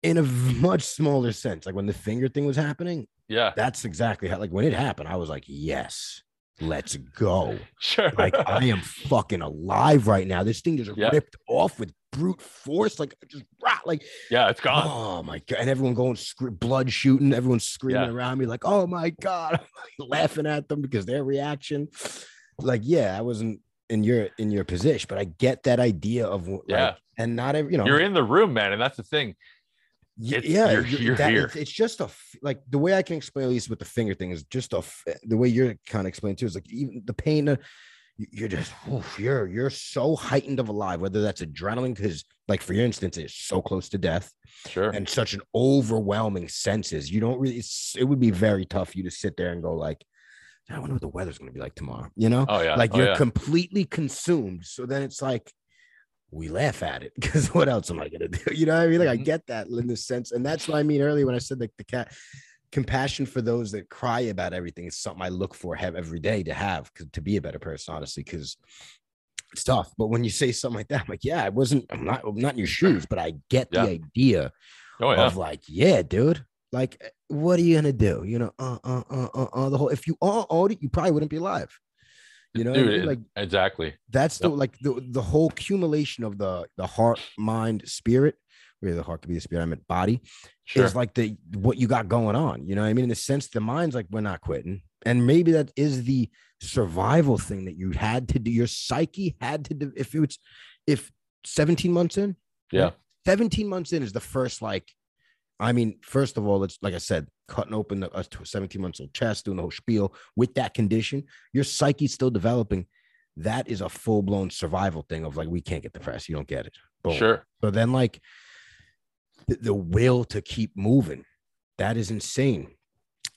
in a much smaller sense like when the finger thing was happening yeah. that's exactly how like when it happened i was like yes let's go Sure. like I am fucking alive right now. This thing just Yeah. ripped off with brute force, like just rah, like yeah. It's gone. oh my god! And everyone going scre- blood shooting, everyone's screaming Yeah. around me like oh my god, laughing at them because their reaction. Like yeah, I wasn't in your in your position, but I get that idea of like, Yeah. and not every you know You're in the room, man, and that's the thing. It's- yeah, you're- you- you're that- here. It's, it's just a like the way I can explain at least with the finger thing is just a the way you're kind of explaining too is like even the pain. Uh, you're just oof, you're you're so heightened of alive, whether that's adrenaline because like for your instance, it's so close to death Sure. and such an overwhelming senses. You don't really. It's, it would be very tough for you to sit there and go like, I wonder what the weather's going to be like tomorrow. You know, oh yeah. like oh, you're yeah. completely consumed. So then it's like we laugh at it because what else am I gonna do? You know what I mean? Like I Mhm. get that in this sense, and that's what I mean earlier when I said like the cat compassion for those that cry about everything is something I look for have every day to have to be a better person, honestly, because it's tough. But when you say something like that, I'm like, yeah, I wasn't, I'm not, I'm not in your shoes, but I get Yeah. the idea oh yeah. of like, yeah, dude. Like, eh, what are you gonna do? You know, uh, uh, uh, uh, uh the whole. If you all owed it, you probably wouldn't be alive. You know, what I mean? like exactly. that's the like the the whole accumulation of the the heart, mind, spirit. Where the heart could be the spirit, I meant body Sure. is like the what you got going on. You know, what I mean, in the sense, the mind's like we're not quitting, and maybe that is the survival thing that you had to do. Your psyche had to do. If it was, if 17 months in, Yeah. 17 months in is the first like. I mean, first of all, it's like I said, cutting open the uh, 17 months old chest, doing the whole spiel with that condition, your psyche's still developing. That is a full blown survival thing of like, we can't get depressed. You don't get it. Boom. Sure. So then, like, the, the will to keep moving, that is insane.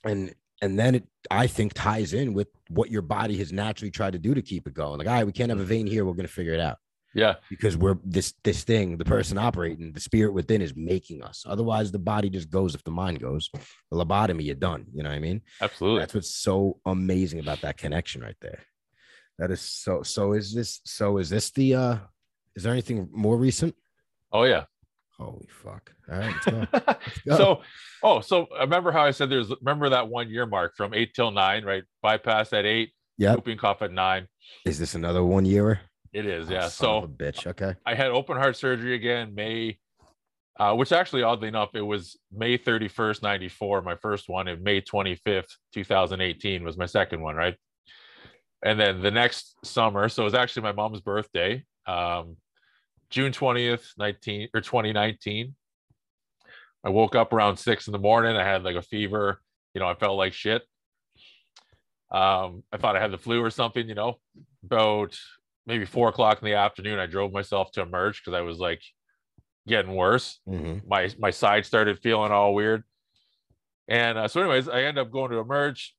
And and then it, I think, ties in with what your body has naturally tried to do to keep it going. Like, all right, we can't have a vein here. We're gonna figure it out Yeah. because we're this this thing, the person operating, the spirit within is making us. Otherwise, the body just goes if the mind goes. The lobotomy, you're done. You know what I mean? Absolutely. That's what's so amazing about that connection right there. That is so. So is this? So is this the? uh Is there anything more recent? Oh yeah. Holy fuck! All right, let's go. go. so oh so I remember how i said there's remember that one year mark from eight till nine right bypass at eight yeah, whooping cough at nine Is this another one year? It is Oh, yeah a so bitch. Okay. i had open heart surgery again may uh, which actually oddly enough it was may 31st 94 my first one and may 25th 2018 was my second one right and then the next summer so it was actually my mom's birthday um, june 20th 19 or 2019 I woke up around six in the morning. I had like a fever. You know, I felt like shit. Um, I thought I had the flu or something. You know, about maybe four o'clock in the afternoon, I drove myself to emerge because I was like getting worse. Mhm. My my side started feeling all weird. And uh, so, anyways, I end up going to emerge.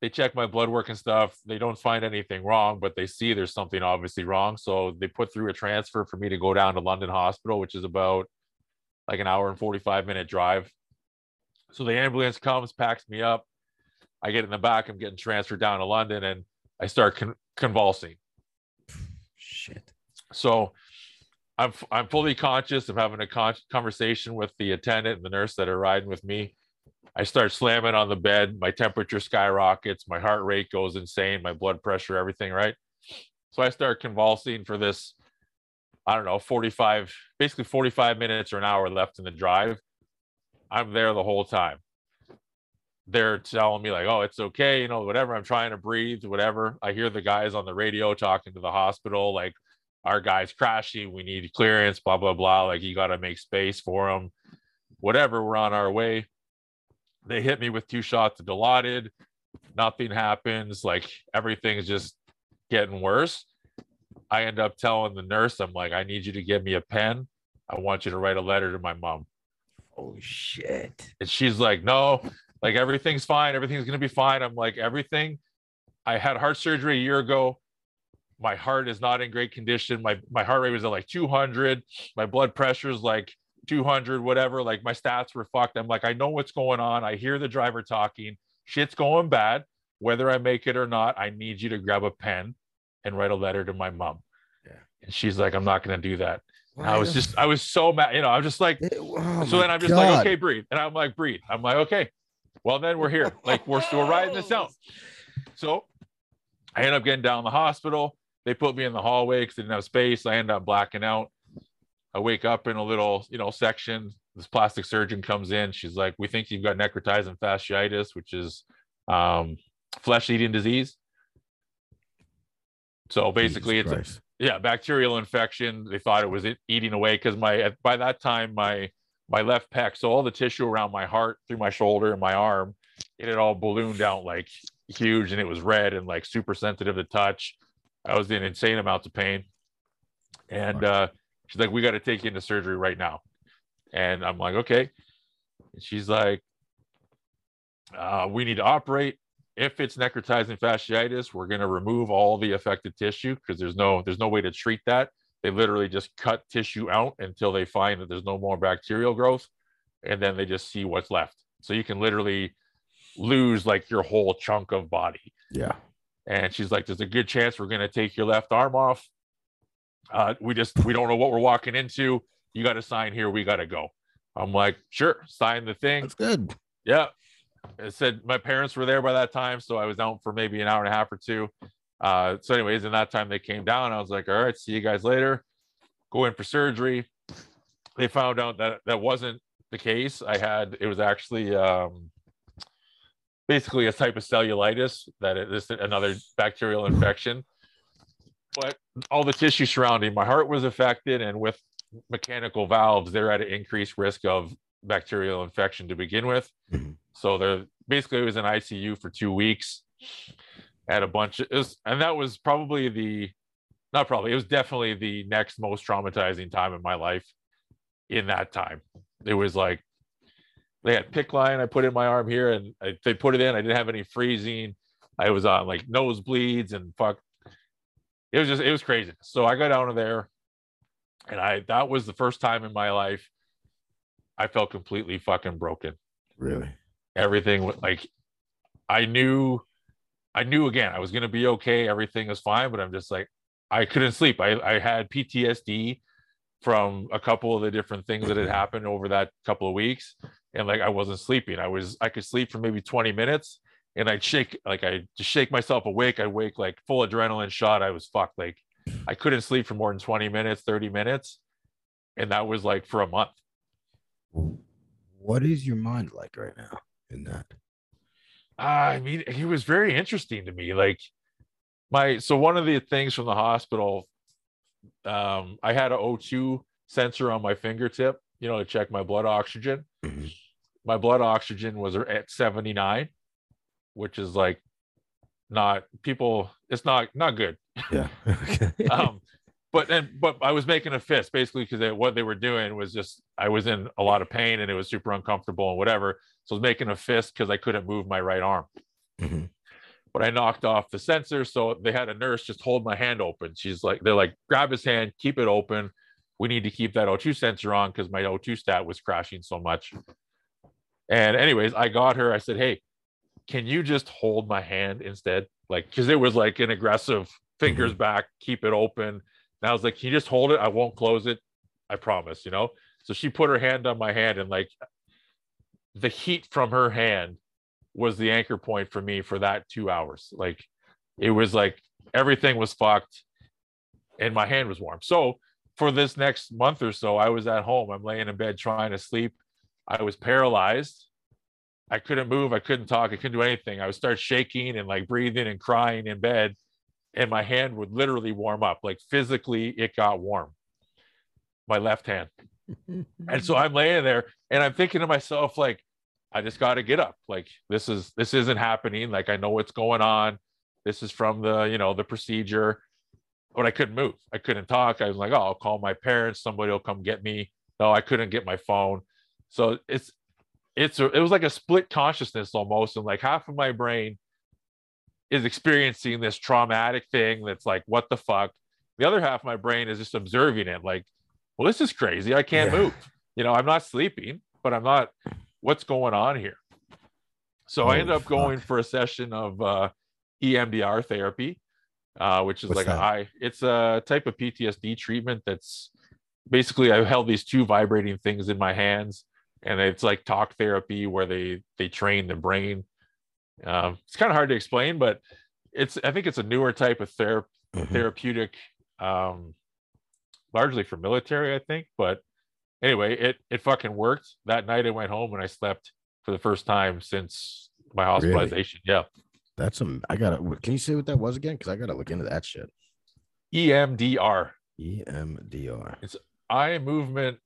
They check my blood work and stuff. They don't find anything wrong, but they see there's something obviously wrong. So they put through a transfer for me to go down to London Hospital, which is about like an hour and 45 minute drive. So the ambulance comes, packs me up. I get in the back. I'm getting transferred down to London, and I start con- convulsing. Shit. So I'm I'm fully conscious. I'm having a con- conversation with the attendant and the nurse that are riding with me. I start slamming on the bed. My temperature skyrockets. My heart rate goes insane. My blood pressure, everything, right? So I start convulsing for this. I don't know, 45, basically 45 minutes or an hour left in the drive. I'm there the whole time. They're telling me, like, oh, it's okay, you know, whatever. I'm trying to breathe, whatever. I hear the guys on the radio talking to the hospital, like, our guy's crashing. We need clearance, blah, blah, blah. Like, you got to make space for him. Whatever, we're on our way. They hit me with two shots of Dilaudid. Nothing happens. Like, everything's just getting worse. I end up telling the nurse, I'm like, I need you to give me a pen. I want you to write a letter to my mom. Oh shit. And she's like, no, like everything's fine. Everything's going to be fine. I'm like, everything. I had heart surgery a year ago. My heart is not in great condition. My, my heart rate was at like 200. My blood pressure is like 200, whatever. Like my stats were fucked. I'm like, I know what's going on. I hear the driver talking. Shit's going bad. Whether I make it or not, I need you to grab a pen and write a letter to my mom. Yeah. And she's like, I'm not going to do that. I was just, I was so mad. You know, I was just like, f- oh so then I'm just God. like, okay, breathe. And I'm like, breathe. I'm like, okay. Well, then we're here. Like we're still riding this out. So I end up getting down to the hospital. They put me in the hallway because they didn't have space. I end up blacking out. I wake up in a little, you know, section. This plastic surgeon comes in. She's like, "We think you've got necrotizing fasciitis, which is um, flesh-eating disease." So basically, Jesus it's a, yeah bacterial infection they thought it was eating away because my by that time my my left pec so all the tissue around my heart through my shoulder and my arm. It had all ballooned out like huge and it was red and like super sensitive to touch. I was in insane amounts of pain. And uh she's like we got to take you into surgery right now. And i'm like okay. And she's like uh, we need to operate. If it's necrotizing fasciitis, we're going to remove all the affected tissue because there's no there's no way to treat that. They literally just cut tissue out until they find that there's no more bacterial growth, and then they just see what's left. So you can literally lose like your whole chunk of body. Yeah. And she's like, "There's a good chance we're going to take your left arm off. Uh, we just we don't know what we're walking into. You got to sign here. We got to go." I'm like, "Sure, sign the thing." That's good. Yeah. It said my parents were there by that time, so I was out for maybe an hour and a half or two. Uh, so, anyways, in that time they came down. I was like, all right, see you guys later. Go in for surgery. They found out that that wasn't the case. I had it was actually um, basically a type of cellulitis that it is another bacterial infection. But all the tissue surrounding my heart was affected, and with mechanical valves, they're at an increased risk of bacterial infection to begin with. Mhm. So they're basically it was in ICU for two weeks. Had a bunch of it was, and that was probably the not probably it was definitely the next most traumatizing time in my life in that time. It was like they had PICC line I put in my arm here and I, they put it in. I didn't have any freezing. I was on like nosebleeds and fuck. It was just it was crazy. So I got out of there and I that was the first time in my life I felt completely fucking broken Really. everything like i knew i knew again i was going to be okay everything was fine but i'm just like i couldn't sleep. I i had ptsd from a couple of the different things that had mm-hmm. happened over that couple of weeks and like i wasn't sleeping. I was i could sleep for maybe 20 minutes and i'd shake like i just shake myself awake. I'd wake like full adrenaline shot. I was fucked. Like i couldn't sleep for more than 20 minutes 30 minutes and that was like for a month. What is your mind like right now in that? I mean, he was very interesting to me. Like my so one of the things from the hospital, um, I had an O2 sensor on my fingertip, you know, to check my blood oxygen. Mhm. My blood oxygen was at 79, which is like not people, it's not not good. Yeah. Um, but then but I was making a fist basically because what they were doing was just I was in a lot of pain and it was super uncomfortable and whatever. So I was making a fist because I couldn't move my right arm. Mhm. But I knocked off the sensor, so they had a nurse just hold my hand open. She's like, they're like, grab his hand, keep it open. We need to keep that O2 sensor on because my O2 stat was crashing so much. And anyways, I got her. I said, hey, can you just hold my hand instead? Like, because it was like an aggressive fingers back, keep it open. And I was like, can you just hold it? I won't close it. I promise, you know? So she put her hand on my hand and like the heat from her hand was the anchor point for me for that two hours. Like it was like everything was fucked and my hand was warm. So for this next month or so, I was at home. I'm laying in bed trying to sleep. I was paralyzed. I couldn't move. I couldn't talk. I couldn't do anything. I would start shaking and like breathing and crying in bed. And my hand would literally warm up. Like physically, it got warm. My left hand. And so I'm laying there and I'm thinking to myself, like, I just got to get up. Like, this is, this isn't happening. Like, I know what's going on. This is from the, you know, the procedure. But I couldn't move. I couldn't talk. I was like, oh, I'll call my parents. Somebody will come get me. No, I couldn't get my phone. So it's, it's, a, it was like a split consciousness almost. And like half of my brain is experiencing this traumatic thing that's like, what the fuck? The other half of my brain is just observing it, like, well, this is crazy. I can't Yeah. move. You know, I'm not sleeping, but I'm not, what's going on here? So I ended Holy up going fuck. for a session of uh, EMDR therapy, uh, which is What's like that? a eye, it's a type of PTSD treatment that's basically I held these two vibrating things in my hands and it's like talk therapy where they they train the brain um, it's kind of hard to explain but it's i think it's a newer type of ther- Mhm. therapeutic um largely for military i think but anyway it it fucking worked that night i went home and i slept for the first time since my Really? hospitalization yeah That's some. I gotta. Can you say what that was again? Because I gotta look into that shit. EMDR. emdr It's eye movement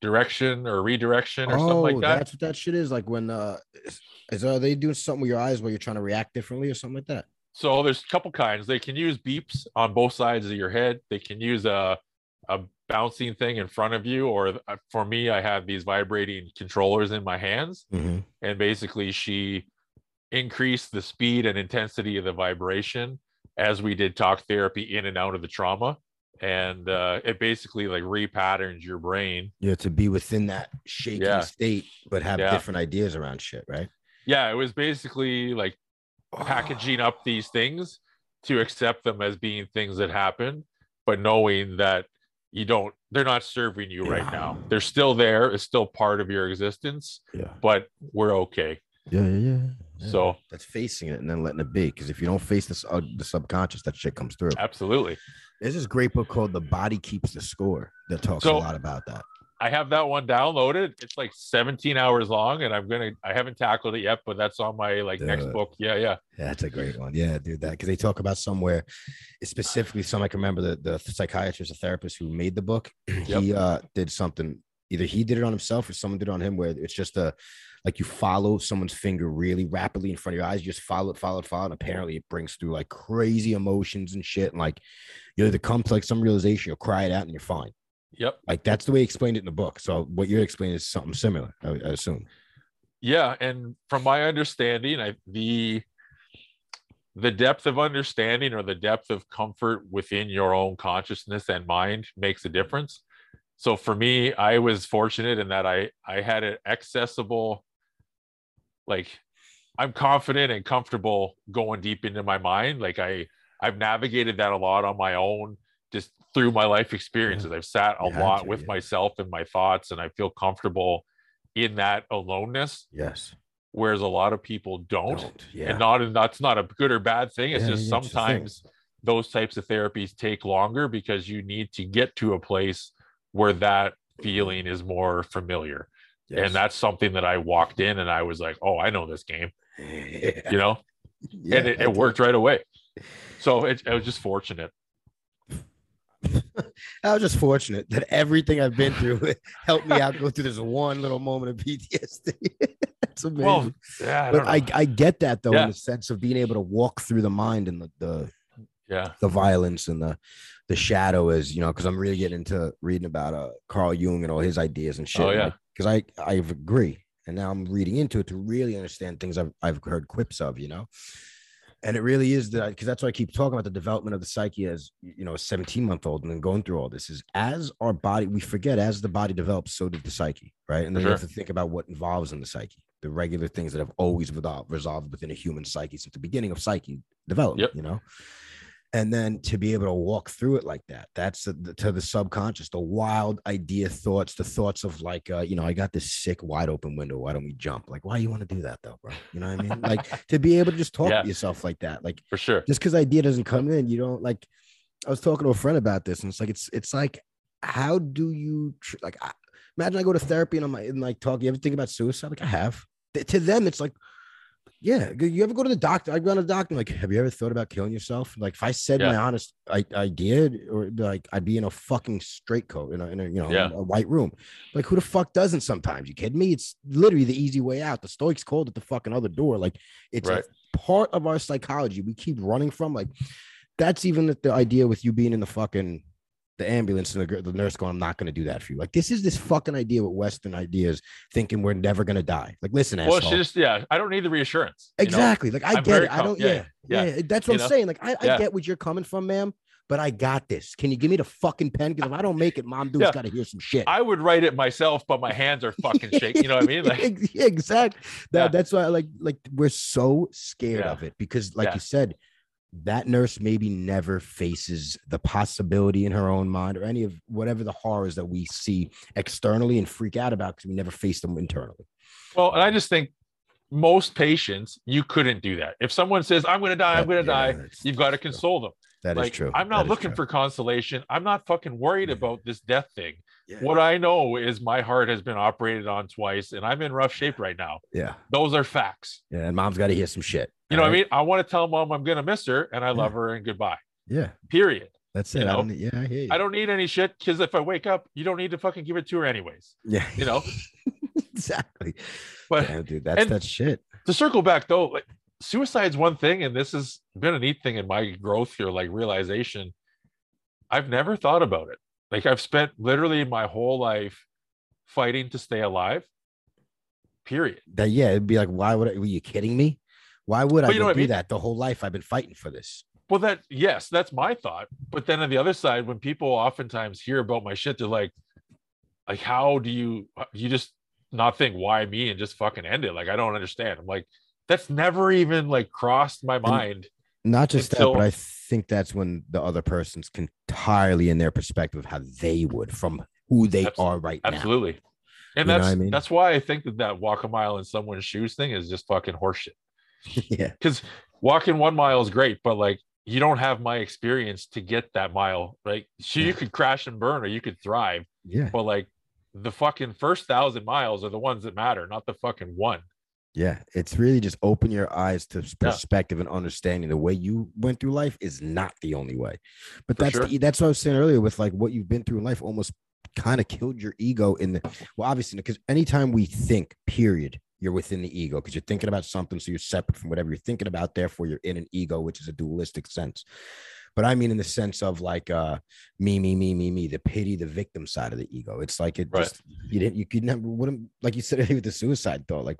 direction or redirection or oh, something like that that's what that shit is. Like when uh, is, is are they doing something with your eyes where you're trying to react differently or something like that? So there's a couple kinds. They can use beeps on both sides of your head. They can use a a bouncing thing in front of you, or uh, for me, I have these vibrating controllers in my hands, Mm-hmm. and basically she increased the speed and intensity of the vibration as we did talk therapy in and out of the trauma, and uh, it basically like repatterns your brain. Yeah, to be within that shaky Yeah. state, but have Yeah. different ideas around shit, right? Yeah, it was basically like packaging up these things to accept them as being things that happen, but knowing that you don't, they're not serving you right now. They're still there, it's still part of your existence, Yeah. but we're okay. Yeah, yeah, yeah. yeah. So, that's facing it and then letting it be. Because if you don't face this, uh, the subconscious, that shit comes through. absolutely. There's this great book called "The Body Keeps the Score" that talks So- a lot about that. I have that one downloaded. It's like 17 hours long, and I'm gonna, I haven't tackled it yet, but that's on my like next book. Yeah, yeah. Yeah, that's a great one. Yeah, dude, that because they talk about somewhere specifically some I can remember the, the psychiatrist, a therapist who made the book. he uh did something, either he did it on himself or someone did it on him, where it's just a like you follow someone's finger really rapidly in front of your eyes, you just follow it, follow it, follow it. And apparently it brings through like crazy emotions and shit. And like you either come to like some realization, you'll cry it out and you're fine. Yep. Like that's the way he explained it in the book. So what you're explaining is something similar, I, I assume. yeah and from my understanding i the the depth of understanding or the depth of comfort within your own consciousness and mind makes a difference so for me i was fortunate in that i i had an accessible like i'm confident and comfortable going deep into my mind like i i've navigated that a lot on my own through my life experiences i've sat a You lot to, with yeah. myself and my thoughts and i feel comfortable in that aloneness Yes. whereas a lot of people don't, Don't. Yeah. and not and that's not a good or bad thing it's Yeah, just yeah, it's just thing. sometimes those types of therapies take longer because you need to get to a place where that feeling is more familiar Yes. and that's something that i walked in and i was like oh i know this game yeah. you know and it, it worked right away so it, I was just fortunate I was just fortunate that everything I've been through helped me out go through this one little moment of PTSD. That's amazing. well yeah I but I. I get that though, Yeah. in the sense of being able to walk through the mind and the, the Yeah. the violence and the the shadow is you know because i'm really getting into reading about uh carl jung and all his ideas and shit Oh, yeah. because i i agree and now i'm reading into it to really understand things i've, I've heard quips of you know and it really is that because that's why i keep talking about the development of the psyche as you know a 17 month old and then going through all this is as our body we forget as the body develops so did the psyche right? And then For you have to think about what involves in the psyche the regular things that have always resolved, resolved within a human psyche since the beginning of psyche development Yep. you know and then to be able to walk through it like that. That's the, to the subconscious the wild idea thoughts the thoughts of like uh, you know i got this sick wide open window. Why don't we jump? Like why do you want to do that though bro? You know what i mean? Like to be able to just talk Yeah. to yourself like that like For sure. just because idea doesn't come in you don't like i was talking to a friend about this and it's like it's it's like how do you tr- like I, imagine i go to therapy and i'm like, and like talk you ever think about suicide? Like i have. To them it's like yeah you ever go to the doctor i go to the doctor like have you ever thought about killing yourself? Like if i said my honest I, I did, or like i'd be in a fucking straight coat in a, in a you know Yeah. a white room. Like who the fuck doesn't sometimes? You kidding me? It's literally the easy way out. The stoics called it the fucking other door. Like it's Right. part of our psychology we keep running from. Like that's even the idea with you being in the fucking the ambulance and the, the nurse going i'm not going to do that for you like this is this fucking idea with western ideas thinking we're never going to die like listen Well, asshole. she just yeah. I don't need the reassurance. you know? exactly like i I'm get it i don't yeah, yeah yeah, yeah, that's what you i'm know? saying like I, I Yeah. get what you're coming from ma'am but i got this can you give me the fucking pen because if i don't make it mom dude's Yeah. got to hear some shit I would write it myself, but my hands are fucking shaking. You know what I mean? Like, Ex- exactly. That. That's why, like, like we're so scared of it because, like you said, that nurse maybe never faces the possibility in her own mind or any of whatever the horrors that we see externally and freak out about because we never face them internally. well, and I just think most patients, you couldn't do that. If someone says, "I'm going to die," I'm going to Yeah, die. You've got to true. console them. That is like, true. I'm not is looking for consolation. I'm not fucking worried Yeah. about this death thing. Yeah. What I know is my heart has been operated on twice, and I'm in rough shape right now. Yeah, Those are facts. yeah. And mom's got to hear some shit. You know what I mean? I want to tell mom I'm going to miss her, and I love her, and goodbye. Yeah, Period. that's You it. I know, don't, yeah, I hear you. I don't need any shit because if I wake up, you don't need to fucking give it to her anyways. Yeah, You know. exactly. But Damn, dude, that's that shit. to circle back though, like suicide's one thing, and this has been a neat thing in my growth here, like realization. I've never thought about it. Like I've spent literally my whole life fighting to stay alive. Period. That yeah, it'd be like, why would I? Were you kidding me? Why would I you know what I do mean? that? The whole life I've been fighting for this. Well, that yes, that's my thought. But then on the other side, when people oftentimes hear about my shit, they're like, like, how do you you just not think why me and just fucking end it? Like, I don't understand. I'm like, that's never even like crossed my mind. Not just that, but I think that's when the other person's entirely in their perspective of how they would from who they are right now. Absolutely. And You that's I mean? that's why I think that that walk a mile in someone's shoes thing is just fucking horseshit. yeah, Because walking one mile is great, but like you don't have my experience to get that mile, right? So you could crash and burn or you could thrive, yeah, but like the fucking first thousand miles are the ones that matter, not the fucking one. Yeah. It's really just open your eyes to Yeah. perspective and understanding the way you went through life is not the only way. But For that's sure. the, that's what I was saying earlier with like what you've been through in life almost kind of killed your ego in the well, obviously because anytime we think, period, you're within the ego because you're thinking about something, so you're separate from whatever you're thinking about. Therefore, you're in an ego, which is a dualistic sense. But I mean, in the sense of like uh me, me, me, me, me, the pity, the victim side of the ego. It's like it Right. just you didn't you could never wouldn't like you said with the suicide thought, like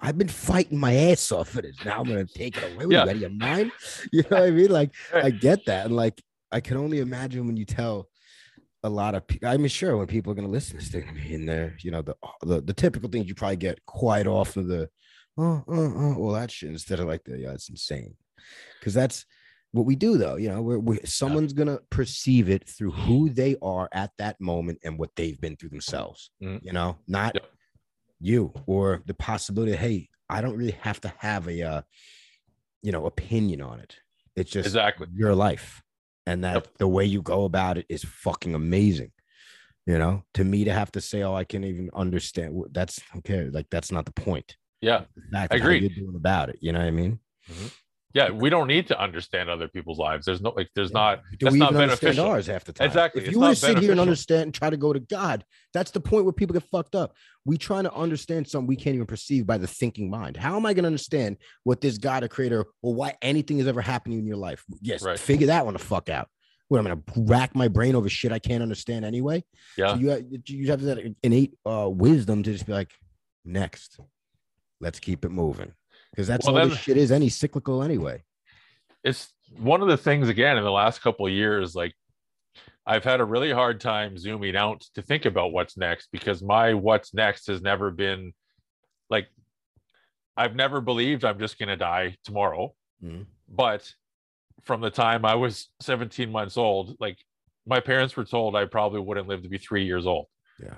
I've been fighting my ass off for this. Now I'm gonna take it away. What, Yeah. You out of your mind? You know what I mean? Like. I get that. And like I can only imagine when you tell a lot of people, I mean, sure, when people are gonna listen to this, they're gonna be in there, you know, the the, the typical things you probably get quite often the oh, oh, oh, all that shit instead of like the yeah, it's insane. Cause that's what we do though, you know, we're, we someone's gonna perceive it through who they are at that moment and what they've been through themselves, Mhm. you know, not Yep. You or the possibility that hey, I don't really have to have a uh, you know, opinion on it. It's just Exactly. your life. And that Yep. the way you go about it is fucking amazing. You know, to me to have to say, oh, I can't even understand that's okay. Like that's not the point. Yeah. The fact of how Agreed. you're doing about it. You know what I mean? Mhm. Yeah, we don't need to understand other people's lives. There's no like there's not Do that's we not even understand ours half the time? Exactly. If you want to sit here and understand and try to go to God, that's the point where people get fucked up. We trying to understand something we can't even perceive by the thinking mind. How am I going to understand what this God or creator or why anything is ever happening in your life? Yes, Right. figure that one the fuck out. What I'm going to rack my brain over shit I can't understand anyway. Yeah. So you have, you have that innate uh, wisdom to just be like, next, let's keep it moving because that's Well, all then- this shit is. Any cyclical anyway. it's one of the things again in the last couple of years like i've had a really hard time zooming out to think about what's next because my what's next has never been like i've never believed i'm just going to die tomorrow Mhm. but from the time i was 17 months old like my parents were told i probably wouldn't live to be three years old Yeah.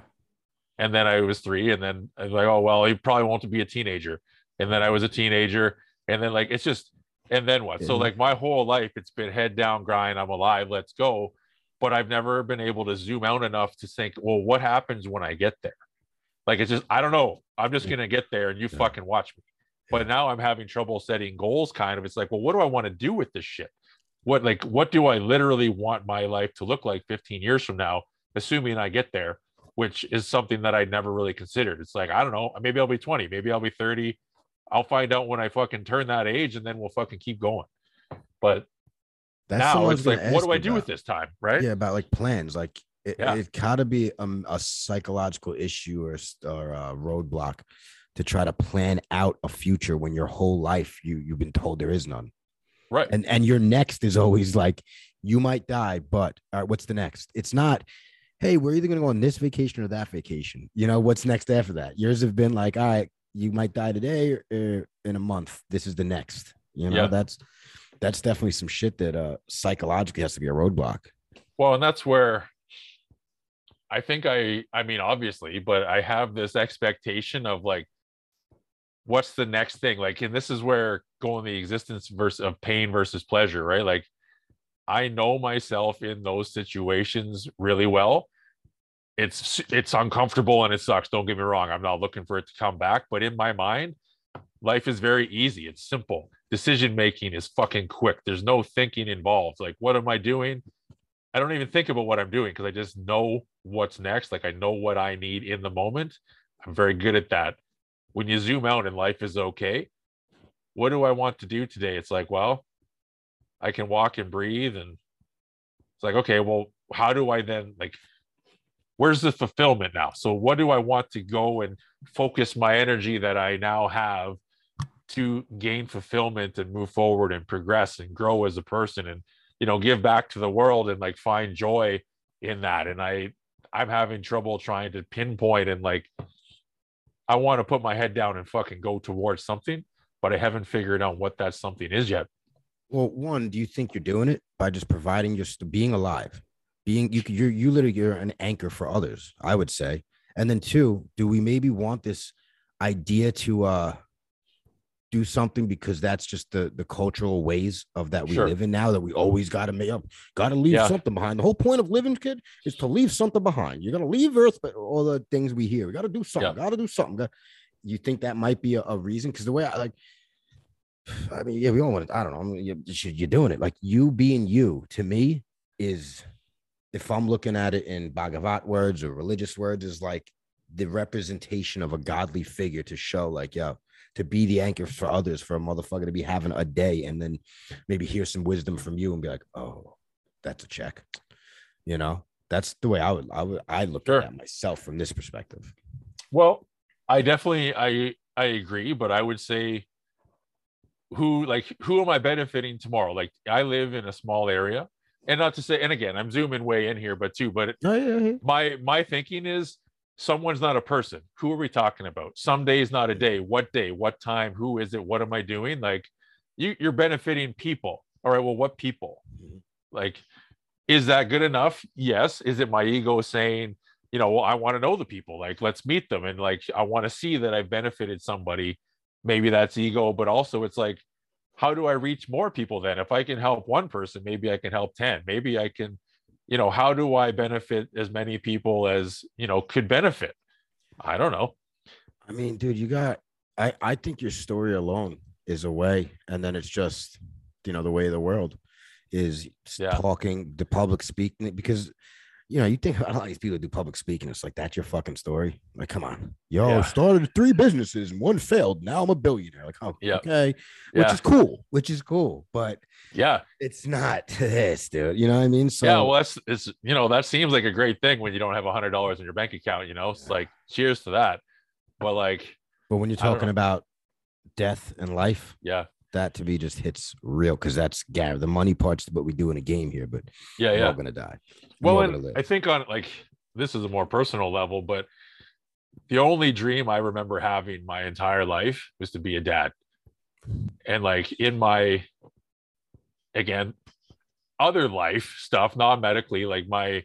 and then I was three, and then I was like, oh well, he probably won't be a teenager, and then I was a teenager, and then like it's just, and then what? So like my whole life, it's been head down, grind. I'm alive, let's go. But I've never been able to zoom out enough to think, well, what happens when I get there? Like it's just, I don't know. I'm just Yeah. gonna get there, and you Yeah. fucking watch me. But now I'm having trouble setting goals. Kind of, it's like, well, what do I want to do with this shit? What like, what do I literally want my life to look like 15 years from now? Assuming I get there which is something that I never really considered. It's like, I don't know, maybe I'll be 20, maybe I'll be 30. I'll find out when I fucking turn that age and then we'll fucking keep going. But That's now it's like, what do I do about. with this time? Right. Yeah, about like plans. Like it, Yeah. it gotta be um, a psychological issue or or a roadblock to try to plan out a future when your whole life you you've been told there is none. Right. And and your next is always like you might die, but all right, what's the next? It's not. Hey, we're either gonna go on this vacation or that vacation. You know what's next after that? Yours have been like, all right, you might die today or, or in a month. This is the next. You know, Yeah. that's that's definitely some shit that uh psychologically has to be a roadblock. Well, and that's where I think I, I mean, obviously, but I have this expectation of like, what's the next thing? Like, and this is where going the existence versus of pain versus pleasure, right? Like, I know myself in those situations really well. It's it's uncomfortable and it sucks. Don't get me wrong. I'm not looking for it to come back, but in my mind, life is very easy. It's simple. Decision making is fucking quick. There's no thinking involved. Like, what am I doing? I don't even think about what I'm doing because I just know what's next. Like I know what I need in the moment. I'm very good at that. When you zoom out and life is okay, what do I want to do today? It's like, well, I can walk and breathe. And it's like, okay, well, how do I then like where's the fulfillment now? So what do I want to go and focus my energy that I now have to gain fulfillment and move forward and progress and grow as a person and you know give back to the world and like find joy in that? And i i'm having trouble trying to pinpoint and like i want to put my head down and fucking go towards something but i haven't figured out what that something is yet. Well, one, do you think you're doing it by just providing just being alive, being you? You're you literally you're an anchor for others. I would say, and then two, do we maybe want this idea to uh do something because that's just the the cultural ways of that we Sure. live in now that we always got to make up, got to leave Yeah. something behind. The whole point of living, kid, is to leave something behind. You're gonna leave Earth, but all the things we hear, we got to do something. Got to do something. You think that might be a, a reason? Because the way I like. I mean, yeah, we all want to. I don't know. I mean, you, you- you're doing it like you being you. To me, is if I'm looking at it in Bhagavad words or religious words, is like the representation of a godly figure to show, like, yo, to be the anchor for others, for a motherfucker to be having a day, and then maybe hear some wisdom from you and be like, oh, that's a check. You know, that's the way I would. I would. I look Sure. at that myself from this perspective. well i definitely i i agree but i would say who like who am i benefiting tomorrow like i live in a small area and not to say and again i'm zooming way in here but too but Oh yeah, yeah. my my thinking is someone's not a person. Who are we talking about? Some days not a day. What day? What time? Who is it? What am i doing? Like you you're benefiting people. All right well what people? Mhm. like is that good enough? Yes. Is it my ego saying you know well i want to know the people. Like let's meet them. And like i want to see that i've benefited somebody. Maybe that's ego but also it's like how do i reach more people then if i can help one person maybe i can help 10 maybe i can you know how do i benefit as many people as you know could benefit i don't know I mean, dude, you got. I I think your story alone is a way, and then it's just you know the way of the world is Yeah. talking the public speaking because you know you think a lot of these people do public speaking. It's like that's your fucking story. Like, come on, yo, Yeah. started three businesses and one failed. Now I'm a billionaire. Like, oh, Yeah. okay, which Yeah. is cool, which is cool, but Yeah. it's not this, dude. You know what I mean? So yeah. Well, that's it's you know that seems like a great thing when you don't have a hundred dollars in your bank account. You know, it's like cheers to that. But like, but when you're talking about death and life, yeah, that to me just hits real because that's Gary. The money part's what we do in a game here, but yeah, we're yeah. all gonna die. Well, We're all and gonna. I think on like this is a more personal level, but the only dream I remember having my entire life was to be a dad. And like in my again, other life stuff, non medically, like my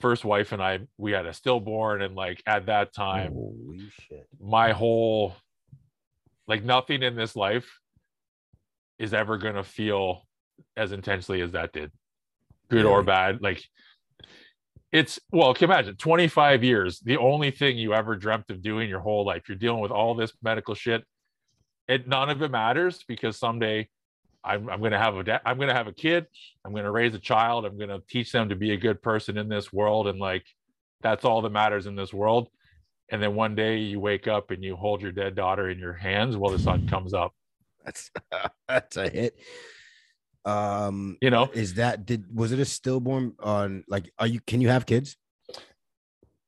first wife and I, we had a stillborn, and like at that time, Holy shit. my whole like nothing in this life is ever gonna feel as intensely as that did good or bad like it's well can you imagine? 25 years the only thing you ever dreamt of doing your whole life you're dealing with all this medical shit it none of it matters because someday i'm, I'm gonna have a da- i'm gonna have a kid i'm gonna raise a child i'm gonna teach them to be a good person in this world and like that's all that matters in this world. And then one day you wake up and you hold your dead daughter in your hands while the sun comes up That's that's a hit. Um, you know is that did was it a stillborn on like are you can you have kids?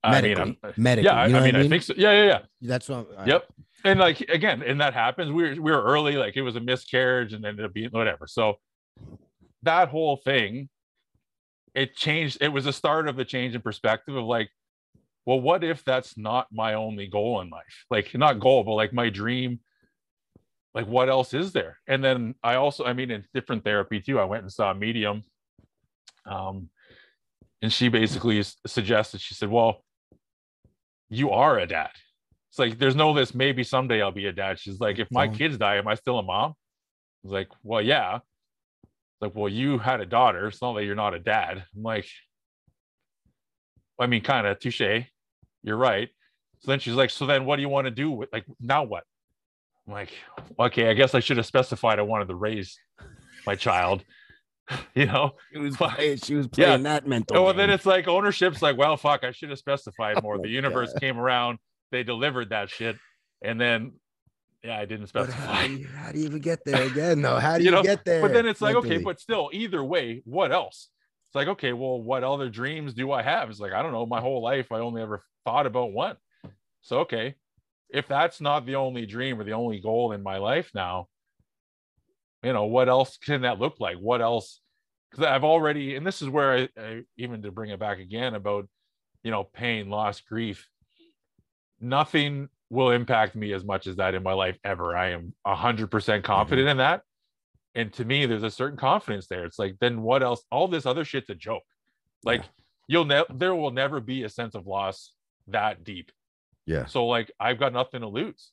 i mean Medically, I'm, medically. yeah I, you know I what mean i think so yeah yeah yeah that's what. I'm, Yep. And like again, and that happens. We were we were early, like it was a miscarriage and ended up being whatever. So that whole thing, it changed. It was a start of the change in perspective of like, well, what if that's not my only goal in life? Like not goal, but like my dream. Like what else is there? And then I also, I mean, in different therapy too. I went and saw a medium. Um, and she basically suggested, she said, Well, you are a dad. It's like there's no this maybe someday I'll be a dad. She's like, if my Fine. kids die, am I still a mom? I was like, well, yeah. It's like, well, you had a daughter. It's not that you're not a dad. I'm like, I mean, kind of touche. You're right. So then she's like, so then what do you want to do with like now what? I'm like, okay, I guess I should have specified I wanted to raise my child. you know? it was playing, she was Yeah. playing that mental. Oh, well, then it's like ownership's like, well, fuck, I should have specified oh more. Oh the universe God. came around, they delivered that shit, and then yeah, I didn't But how, specify. do you, how do you even get there again? though? how do You you, know, get there? But then it's like, okay, but still, either way, what else? It's like, okay, well, what other dreams do I have? It's like, I don't know. My whole life, I only ever thought about one. So, okay, if that's not the only dream or the only goal in my life now, you know, what else can that look like? What else? Because I've already, and this is where I, I, even to bring it back again about, you know, pain, loss, grief, nothing will impact me as much as that in my life ever. I am 100% mm-hmm. confident in that. And to me, there's a certain confidence there. It's like, then what else? All this other shit's a joke. Like, you'll never, there will never be a sense of loss that deep. Yeah, So, like, I've got nothing to lose.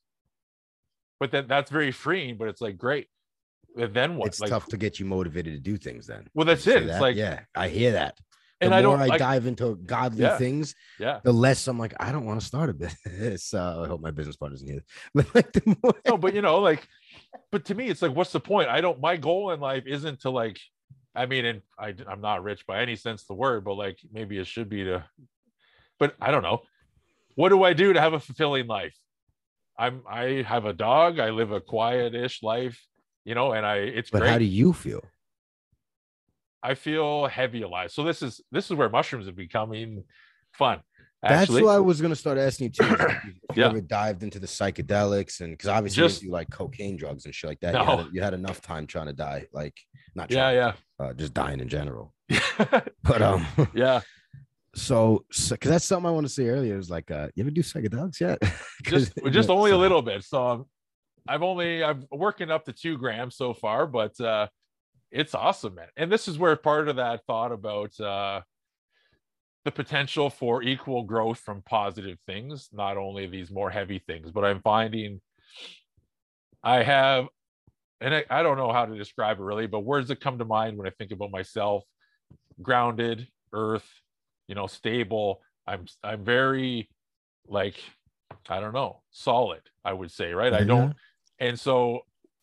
But then that's very freeing, but it's like, great. And then what? it's like, tough to get you motivated to do things. Then, well, that's it. It's like, yeah, I hear that. And the and more I I, don't, like, dive into godly Yeah. things, yeah. the less I'm like, I don't want to start a business. Uh, I hope my business partner doesn't. But like the more, no, but you know, like, but to me, it's like, what's the point? I don't. My goal in life isn't to like. I mean, and I, I'm not rich by any sense of the word, but like maybe it should be to. But I don't know. What do I do to have a fulfilling life? I'm. I have a dog. I live a quiet-ish life, you know, and I. It's but great. how do you feel? I feel heavy alive. So this is this is where mushrooms are becoming fun. That's Actually, what I was gonna start asking you too. if you- Yeah. ever dived into the psychedelics and because obviously Just- you like cocaine drugs and shit like that. You, No. had, you had enough time trying to die, like not yeah, trying, yeah, uh, just dying in general. yeah, But um, yeah. So because that's something I want to say earlier is like, uh, you ever do psychedelics yet? just just only a little bit. So I'm, I've only I'm working up to two grams so far, but uh, it's awesome, man. And this is where part of that thought about uh, the potential for equal growth from positive things, not only these more heavy things, but I'm finding I have, and I, I don't know how to describe it really, but words that come to mind when I think about myself: grounded, earth, you know, stable. I'm I'm very like I don't know, solid, I would say, right? I don't and so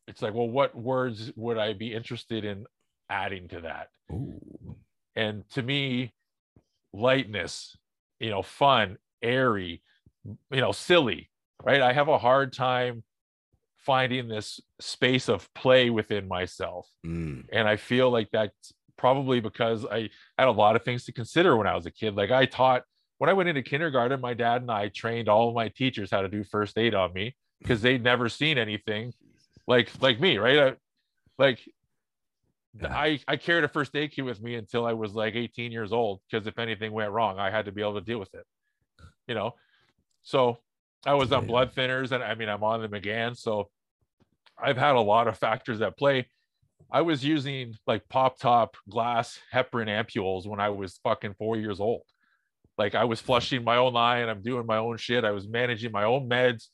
it's like, well, what words would I be interested in adding to that? Ooh. And to me, lightness, you know, fun, airy, you know, silly, right? I have a hard time finding this space of play within myself. Mm. And I feel like that's probably because I had a lot of things to consider when I was a kid. Like I taught when I went into kindergarten, my dad and I trained all of my teachers how to do first aid on me hmm. because they'd never seen anything like like me, right? I, like Yeah. I I carried a first aid kit with me until I was like 18 years old because if anything went wrong, I had to be able to deal with it. You know, so I was on Yeah. blood thinners, and I mean I'm on them again. So I've had a lot of factors at play. I was using like pop top glass heparin ampules when I was fucking four years old. Like I was flushing my own eye and I'm doing my own shit. I was managing my own meds.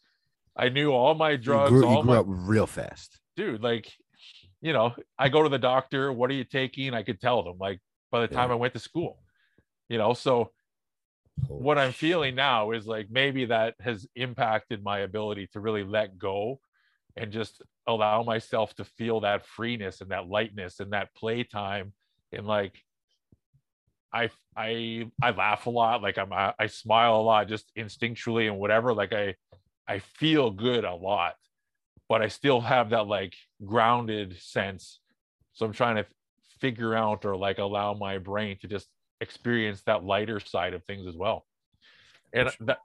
I knew all my drugs, you grew, all you grew my up real fast. dude, like, you know, I go to the doctor, what are you taking? I could tell them like by the time Yeah. I went to school, you know. So Holy what I'm feeling now is like maybe that has impacted my ability to really let go and just allow myself to feel that freeness and that lightness and that playtime and like I I I laugh a lot like I'm I smile a lot just instinctually and whatever like I I feel good a lot but I still have that like grounded sense. So I'm trying to figure out or like allow my brain to just experience that lighter side of things as well. And that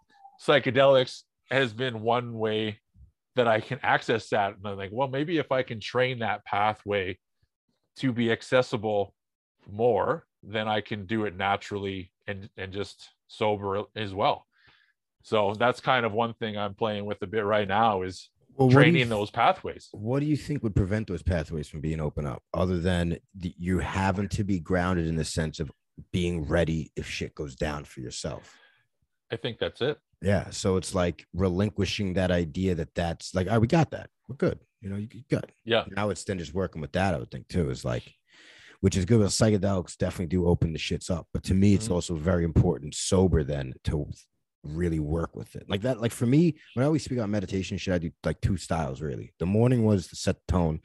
psychedelics has been one way that I can access that. And I'm like well maybe if I can train that pathway to be accessible more then I can do it naturally and and just sober as well. So that's kind of one thing I'm playing with a bit right now is Well, what do you training th- those pathways. What do you think would prevent those pathways from being open up, other than the, you having to be grounded in the sense of being ready if shit goes down for yourself? I think that's it Yeah. So it's like relinquishing that idea that that's like, oh, we got that. We're good. You know, you good. yeah Now it's then just working with that, I would think too, is like, which is good. But psychedelics definitely do open the shits up. But to me, it's Mhm. also very important, sober, then to really work with it. Like that, like for me, when I always speak about meditation should I do like two styles really. The morning was to set the tone,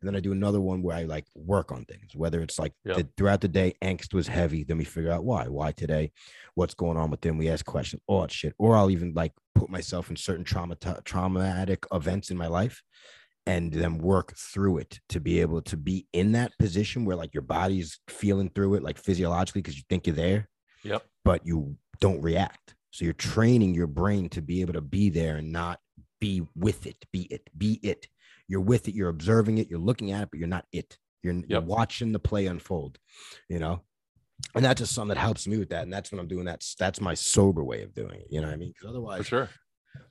and then I do another one where I like work on things, whether it's like Yep. the, throughout the day, angst was heavy. Then we figure out why, why today, what's going on with them. We ask questions, all that shit. Or I'll even like put myself in certain trauma traumatic events in my life and then work through it to be able to be in that position where like your body's feeling through it like physiologically because you think you're there yep but you don't react so you're training your brain to be able to be there and not be with it be it be it you're with it you're observing it you're looking at it but you're not it you're, you're watching the play unfold you know and that's just something that helps me with that and that's when i'm doing that that's my sober way of doing it you know what i mean because otherwise for sure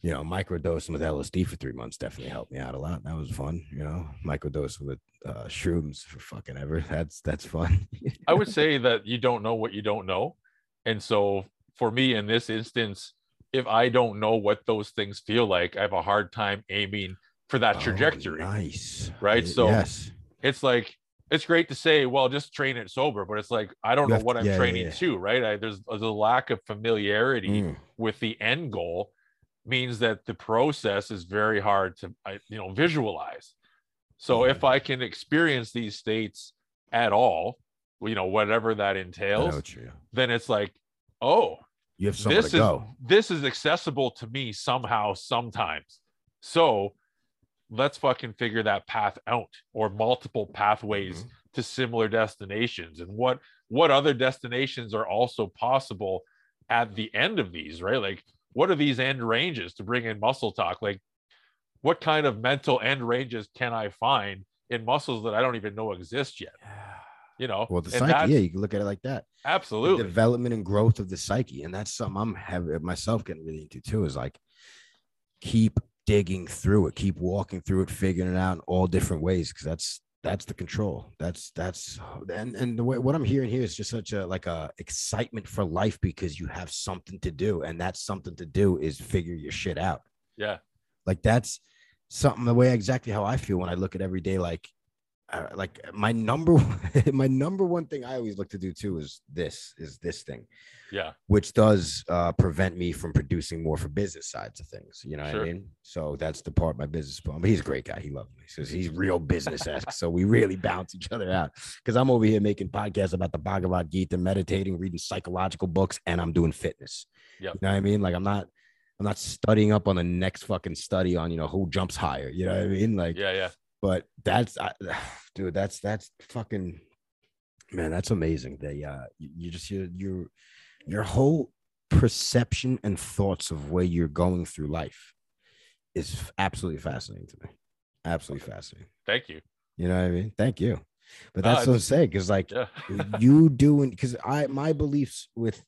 you know, microdosing with LSD for three months definitely helped me out a lot. That was fun. You know, microdosing with uh, shrooms for fucking ever. That's that's fun. I would say that you don't know what you don't know. And so for me in this instance, if I don't know what those things feel like, I have a hard time aiming for that Oh, trajectory. nice. Right? So- yes, It's like it's great to say, well, just train it sober, but it's like I don't You know what to- I'm yeah, yeah, training yeah. to, right? I, there's, there's a lack of familiarity Mm, with the end goal means that the process is very hard to you know visualize so Mhm. if i can experience these states at all you know whatever that entails then it's like oh You have somewhere this to is go. this is accessible to me somehow sometimes. So let's fucking figure that path out or multiple pathways Mhm. to similar destinations. And what what other destinations are also possible at the end of these right? Like what are these end ranges to bring in muscle talk? Like what kind of mental end ranges can i find in muscles that i don't even know exist yet you know Well, the psyche, yeah, you can look at it like that. The absolutely development and growth of the psyche, and that's something I'm having myself getting really into too. Is like keep digging through it, keep walking through it, figuring it out in all different ways, because that's that's the control. That's that's and and the way what I'm hearing here is just such a like a excitement for life because you have something to do, and that something to do is figure your shit out. yeah Like that's something the way exactly how I feel when I look at every day. Like like my number my number one thing I always look to do too is this is this thing, Yeah. which does uh, prevent me from producing more for business sides of things. You know what I mean? So that's the part my business. But he's a great guy. He loves me. So he's real business esque. so we really bounce each other out because I'm over here making podcasts about the Bhagavad Gita, meditating, reading psychological books, and I'm doing fitness. Yep. You know what I mean? Like I'm not. I'm not studying up on the next fucking study on you know who jumps higher. You know what I mean? Like Yeah. Yeah. But that's I, dude that's that's fucking man that's amazing they uh you, you just your your your whole perception and thoughts of where you're going through life is absolutely fascinating to me. Absolutely fascinating. Thank you. you know what i mean? Thank you. But that's what i'm saying because like Yeah. you doing because I my beliefs with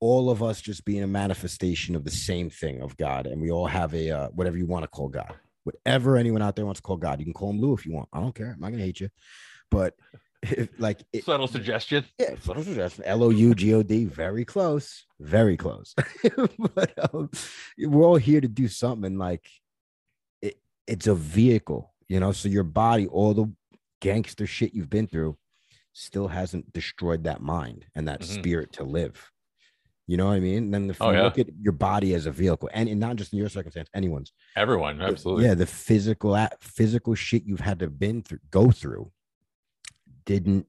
all of us just being a manifestation of the same thing of God, and we all have a uh, whatever you want to call God, whatever anyone out there wants to call God. You can call him Lou if you want. I don't care. I'm not gonna hate you, but if, like it, Subtle suggestion. yeah, subtle suggestion. L O U G O D, very close, very close. but um, we're all here to do something. Like it, it's a vehicle, you know. So your body, all the gangster shit you've been through, still hasn't destroyed that mind and that Mhm. spirit to live. You know what I mean? then if Oh, you yeah. look at your body as a vehicle, and, and not just in your circumstance, anyone's Everyone. Absolutely. Yeah, the physical physical shit you've had to been through, go through, didn't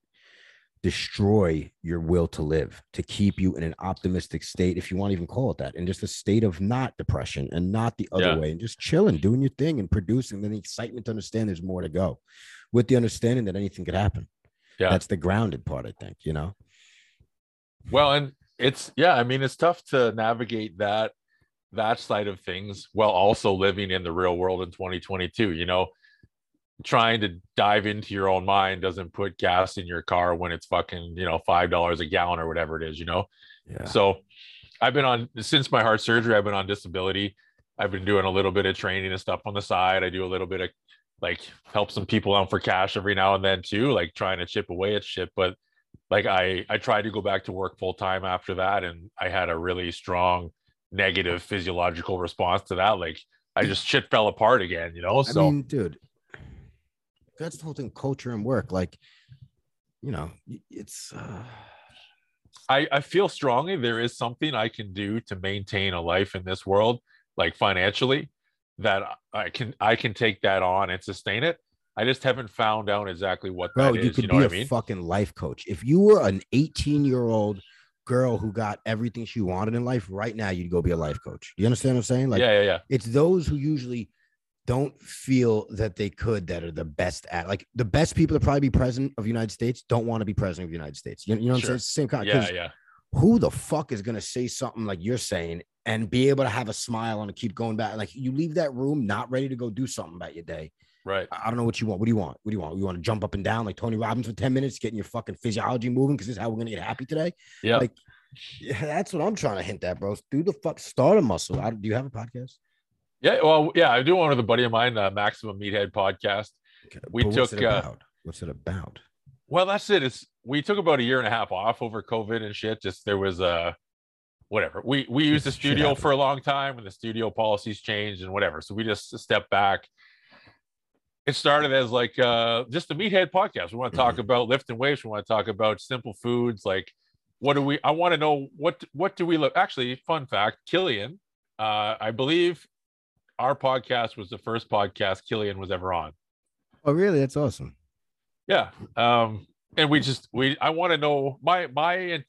destroy your will to live, to keep you in an optimistic state, if you want to even call it that, and just a state of not depression and not the other Yeah. way, and just chilling, doing your thing and producing. Then the excitement to understand there's more to go, with the understanding that anything could happen. Yeah. that's the grounded part, I think. You know. Well, and it's yeah, I mean, it's tough to navigate that that side of things while also living in the real world in 2022. You know, trying to dive into your own mind doesn't put gas in your car when it's fucking you know five dollars a gallon or whatever it is. You know, Yeah. so I've been on since my heart surgery. I've been on disability. I've been doing a little bit of training and stuff on the side. I do a little bit of like help some people out for cash every now and then too, like trying to chip away at shit. But like I I tried to go back to work full time after that, and I had a really strong negative physiological response to that. Like I just shit fell apart again, you know. I So mean, dude, that's the whole thing. Culture and work, like, you know, it's. Uh, I, I feel strongly there is something I can do to maintain a life in this world, like financially, that I can I can take that on and sustain it. I just haven't found out exactly what Bro, that you is. could You know be what a I mean? fucking life coach. If you were an 18 year old girl who got everything she wanted in life, right now you'd go be a life coach. You understand what I'm saying? Like, yeah, yeah, yeah. it's those who usually don't feel that they could that are the best at like the best people to probably be president of the United States don't want to be president of the United States. You, you know what I'm saying? Same kind. Yeah, yeah. Who the fuck is gonna say something like you're saying and be able to have a smile and keep going back? Like you leave that room not ready to go do something about your day. Right. I don't know what you want. What do you want? What do you want? You want to jump up and down like Tony Robbins for 10 minutes, getting your fucking physiology moving because this is how we're gonna get happy today. Yeah. Like, yeah, that's what I'm trying to hint at, bro. Do the fuck start a muscle. I, do you have a podcast? Yeah. Well, yeah, I do one with a buddy of mine, the Maximum Meathead podcast. We But what's took, it uh, about? What's it about? Well, that's it. It's we took about a year and a half off over COVID and shit. Just there was a whatever. We we used the studio for a long time and the studio policies changed and whatever. So we just stepped back. It started as like uh just a meathead podcast. We want to talk about lifting weights. We want to talk about simple foods. Like what do we I want to know what what do we look actually fun fact, Killian, uh, I believe our podcast was the first podcast Killian was ever on. Oh, really? That's awesome. Yeah. Um, and we just we I want to know my my in-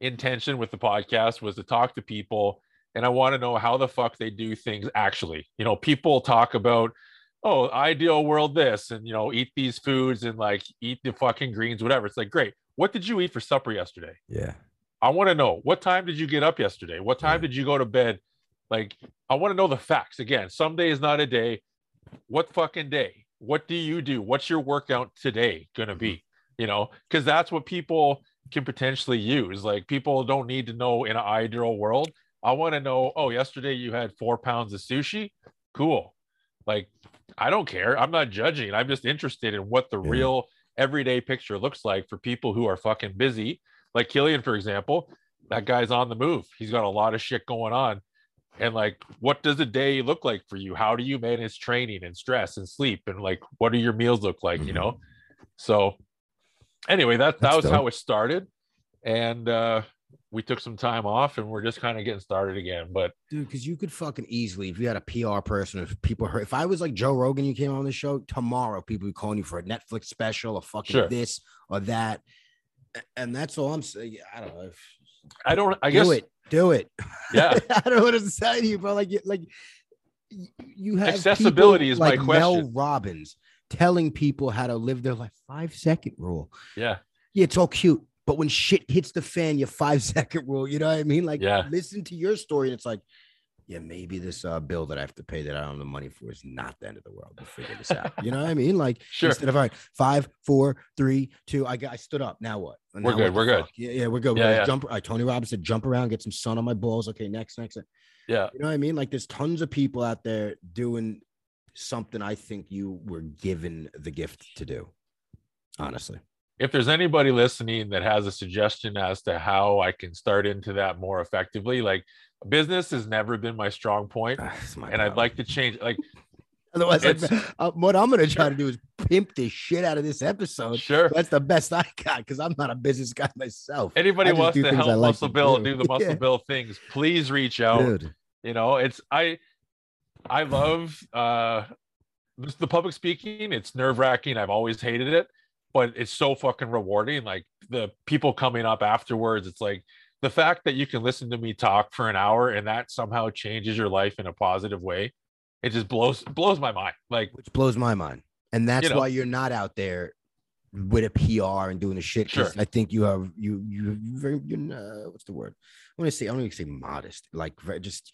intention with the podcast was to talk to people and I want to know how the fuck they do things actually. You know, people talk about oh, ideal world this and you know, eat these foods and like eat the fucking greens, whatever. It's like, great. What did you eat for supper yesterday? Yeah. I want to know what time did you get up yesterday? What time Yeah. did you go to bed? Like, I want to know the facts. Again, some day is not a day. What fucking day? What do you do? What's your workout today going to be? Mm-hmm. You know, because that's what people can potentially use. Like, people don't need to know in an ideal world. I want to know, oh, yesterday you had four pounds of sushi. Cool. Like, I don't care. I'm not judging. I'm just interested in what the Yeah. real everyday picture looks like for people who are fucking busy like Killian, for example, that guy's on the move. He's got a lot of shit going on. And like, what does a day look like for you? How do you manage training and stress and sleep? And like, what do your meals look like? You Mhm. know, So anyway, that that was dope. how it started, and uh, we took some time off, and we're just kind of getting started again. But Dude, because you could fucking easily, if you had a PR person, if people heard, if I was like Joe Rogan, you came on the show tomorrow, people would be calling you for a Netflix special, a fucking Sure. this or that, and that's all I'm saying. I don't know. If, I don't. I do guess it, do it. Yeah. I don't know what to say to you, bro. Like, you- like you have Accessibility is my like Mel. Robbins telling people how to live their life. Five second rule. Yeah. Yeah, it's all cute. But when shit hits the fan, your five second rule, you know what I mean? Like, Yeah. listen to your story, and it's like, yeah, maybe this uh, bill that I have to pay that I don't have the money for is not the end of the world. We'll figure this out. You know what I mean? Like, Sure. instead of all right, five, four, three, two, I got, I stood up. Now what? We're good, we're good. Yeah, yeah, we're good. We're Yeah. Jump. Uh, Tony Robbins said, jump around, get some sun on my balls. Okay, next, next. Yeah. You know what I mean? Like, there's tons of people out there doing something I think you were given the gift to do. Honestly. If there's anybody listening that has a suggestion as to how I can start into that more effectively, like business has never been my strong point, Ah, my and I'd like to change. Like, Otherwise, uh, what I'm gonna try to do is pimp the shit out of this episode. sure. That's the best I got because I'm not a business guy myself. Anybody wants to help like Muscle to Bill do. do the Muscle Yeah. Bill things, please reach out. Dude, you know it's i i love uh the public speaking it's nerve-wracking i've always hated it but it's so fucking rewarding like the people coming up afterwards it's like the fact that you can listen to me talk for an hour and that somehow changes your life in a positive way it just blows blows my mind like which blows my mind, and that's You know. why you're not out there with a PR and doing the shit. Sure. I think you have you you you very you're not, what's the word? I want to say I don't even say modest. Like just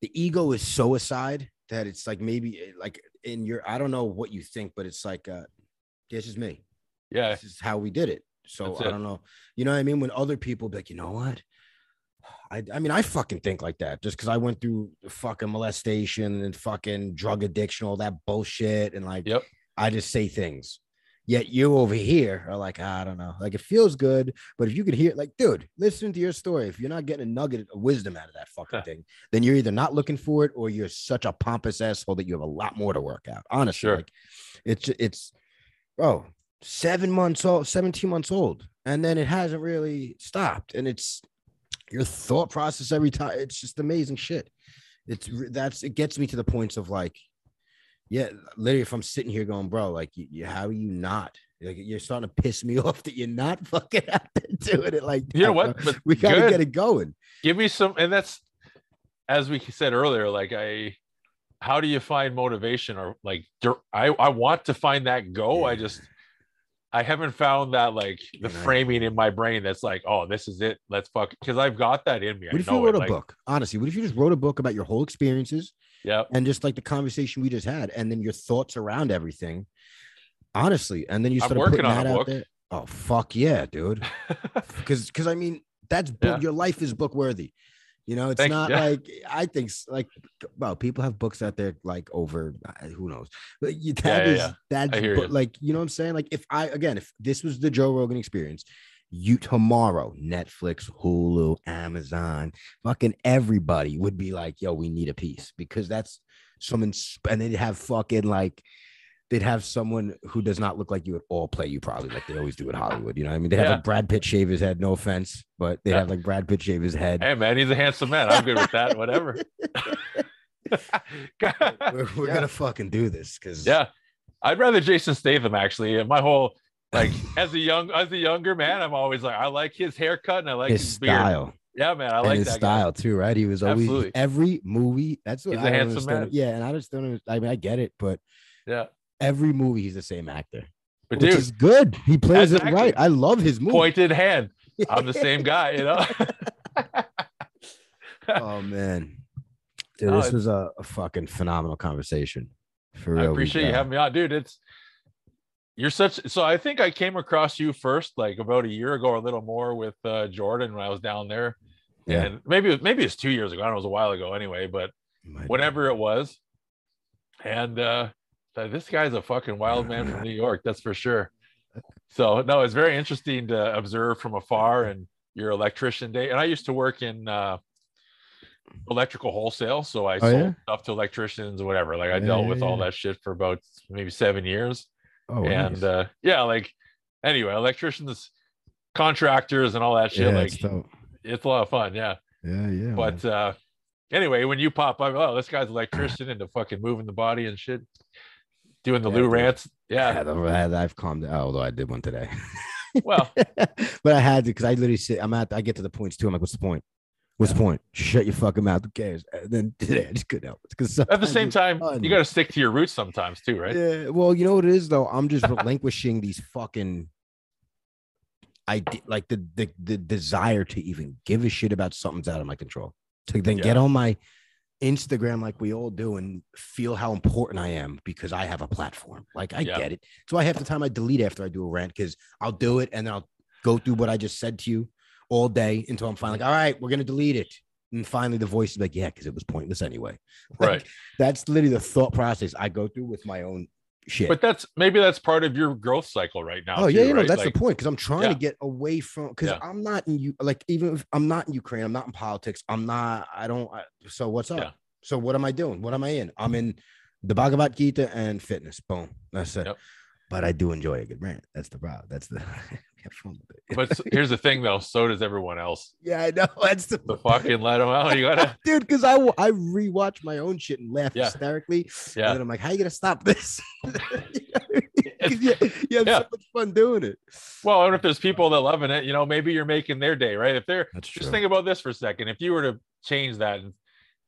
the ego is so aside that it's like maybe eh, like in your I don't know what you think, but it's like uh this is me. yeah this is how we did it. So That's I it. don't know. You know what I mean? When other people be like, you know what? I, I mean, I fucking think like that just because I went through fucking molestation and fucking drug addiction, all that bullshit. And like, Yep. I just say things. Yet you over here are like, I don't know. Like, it feels good. But if you could hear, like, dude, listen to your story. If you're not getting a nugget of wisdom out of that fucking thing, then you're either not looking for it or you're such a pompous asshole that you have a lot more to work out. Honestly, Sure. like, it's, it's, bro, seven months old, 17 months old, and then it hasn't really stopped. And it's your thought process every time. It's just amazing shit. It's that's it gets me to the points of like, yeah, literally, if I'm sitting here going, bro, like, you, you, how are you not? Like, you're starting to piss me off that you're not fucking out there doing it. Like, you know what but We gotta good. get it going. give me some and that's as we said earlier like i how do you find motivation or like i i want to find that go i just i haven't found that like the Yeah. framing in my brain that's like oh this is it let's fuck because i've got that in me What I if know you wrote it, a like, book? Honestly, what if you just wrote a book about your whole experiences yeah and just like the conversation we just had, and then your thoughts around everything? Honestly, and then you I'm working putting on that out book. there. Oh fuck yeah, dude! Because because I mean that's book. Yeah. Your life is book worthy. You know, it's Thank you. not Yeah. like I think like well, people have books out there like over uh, who knows, but you, that yeah, is yeah. that's I bu- you. like you know what I'm saying. Like if I again, if this was the Joe Rogan experience, you tomorrow Netflix, Hulu, Amazon, fucking everybody would be like, yo, we need a piece because that's someone, and they'd have fucking like. They'd have someone who does not look like you at all play you probably like they always do in Hollywood. You know what I mean? They have Yeah. like Brad Pitt shave his head. No offense, but they Yeah. have like Brad Pitt shave his head. hey man he's a handsome man i'm good with that whatever we're we're yeah. gonna fucking do this because yeah i'd rather jason statham actually my whole like as a young as a younger man i'm always like i like his haircut and i like his, his beard style yeah man i and like his that guy. style too, right? He was always Absolutely. every movie. That's what He's a I don't handsome understand. man. Yeah, and I just don't. under- I mean, I get it, but yeah every movie he's the same actor, but which dude is good. He plays it right. I love his movie. pointed hand i'm the same guy you know oh man, dude, No, this was a, a fucking phenomenal conversation. For I real, we, appreciate you uh, having me on, dude. It's you're such so I think I came across you first like about a year ago or a little more with uh Jordan when I was down there. Yeah, And maybe maybe it's two years ago. I don't know, it was a while ago anyway, but might- whenever it was. And uh this guy's a fucking wild man from New York, that's for sure. So no, it's very interesting to observe from afar and your electrician day. And I used to work in uh electrical wholesale. So I Oh, sold yeah? stuff to electricians or whatever. Like I Yeah, dealt yeah, with all that shit for about maybe seven years. Oh, and nice. uh, yeah, like anyway, electricians, contractors, and all that shit. yeah, like it's it's a lot of fun. Yeah. yeah, yeah. But uh anyway, when you pop up, oh, this guy's electrician into fucking moving the body and shit, doing the Yeah, Lou rants. yeah, Yeah. I've, calmed down. Although I did one today. Well, but I had to because I literally sit. I'm at. I get to the points too. I'm like, what's the point? What's the point? Shut your fucking mouth. Who cares? And then today I just couldn't help it because at the same time, you got to stick to your roots sometimes too, right? Yeah. Well, you know what it is though. I'm just relinquishing these fucking. I like the, the the desire to even give a shit about something's out of my control. To then get on my Instagram like we all do and feel how important I am because I have a platform. Like I Yeah. get it. So I half the time I delete after I do a rant because I'll do it and then I'll go through what I just said to you all day until I'm finally like, all right, we're gonna delete it. And finally the voice is like, yeah, because it was pointless anyway. Like, Right. That's literally the thought process I go through with my own shit. But that's maybe that's part of your growth cycle right now. Oh yeah, you know right? that's Like, the point because I'm trying yeah. to get away from because Yeah. I'm not in you like even if I'm not in Ukraine, I'm not in politics, I'm not. I don't. I, so what's up? Yeah. So what am I doing? What am I in? I'm in the Bhagavad Gita and fitness. Boom, that's it. Yep. But I do enjoy a good rant. That's the problem. That's the we have fun with it. But here's the thing though, so does everyone else. yeah, I know. That's the The fucking let them out. You gotta dude. Because I wa- I rewatch my own shit and laugh Yeah. hysterically. Yeah. And then I'm like, how you gonna stop this you, you have Yeah. so much fun doing it. well, and if there's people that loving it, you know, maybe you're making their day, right? If they're That's just think about this for a second. If you were to change that and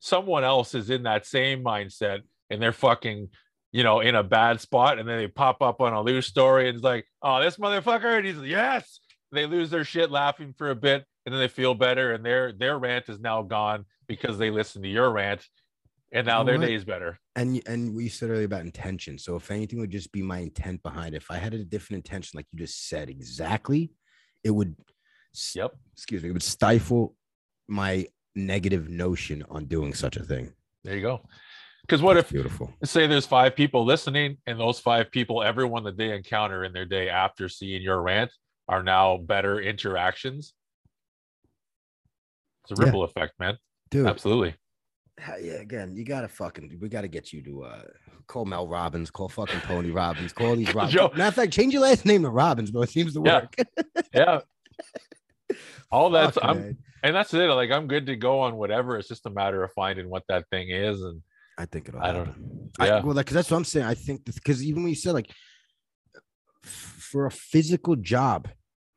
someone else is in that same mindset and they're fucking, you know, in a bad spot and then they pop up on a Lou's story and it's like, oh, this motherfucker, and he's like, yes. They lose their shit laughing for a bit and then they feel better and their their rant is now gone because they listened to your rant and now know their what? day is better. and and we said earlier about intention. So if anything would just be my intent behind it. If I had a different intention, like you just said exactly, it would. Yep. Excuse me. It would stifle my negative notion on doing such a thing. There you go. Because what That's if beautiful? say there's five people listening and those five people everyone that they encounter in their day after seeing your rant are now better interactions it's a Yeah. ripple effect man Dude, absolutely yeah. Again, you gotta fucking. We gotta get you to uh call Mel Robbins, call fucking Tony Robbins, call these Robbins. Joe- Matter of fact, change your last name to Robbins, bro. It seems to Yeah. work. yeah all that's Fuck, i'm man. and that's it like i'm good to go on whatever it's just a matter of finding what that thing is and I think it'll I don't- happen. yeah. I, well, like, cause that's what I'm saying. I think because even when you said like f- for a physical job,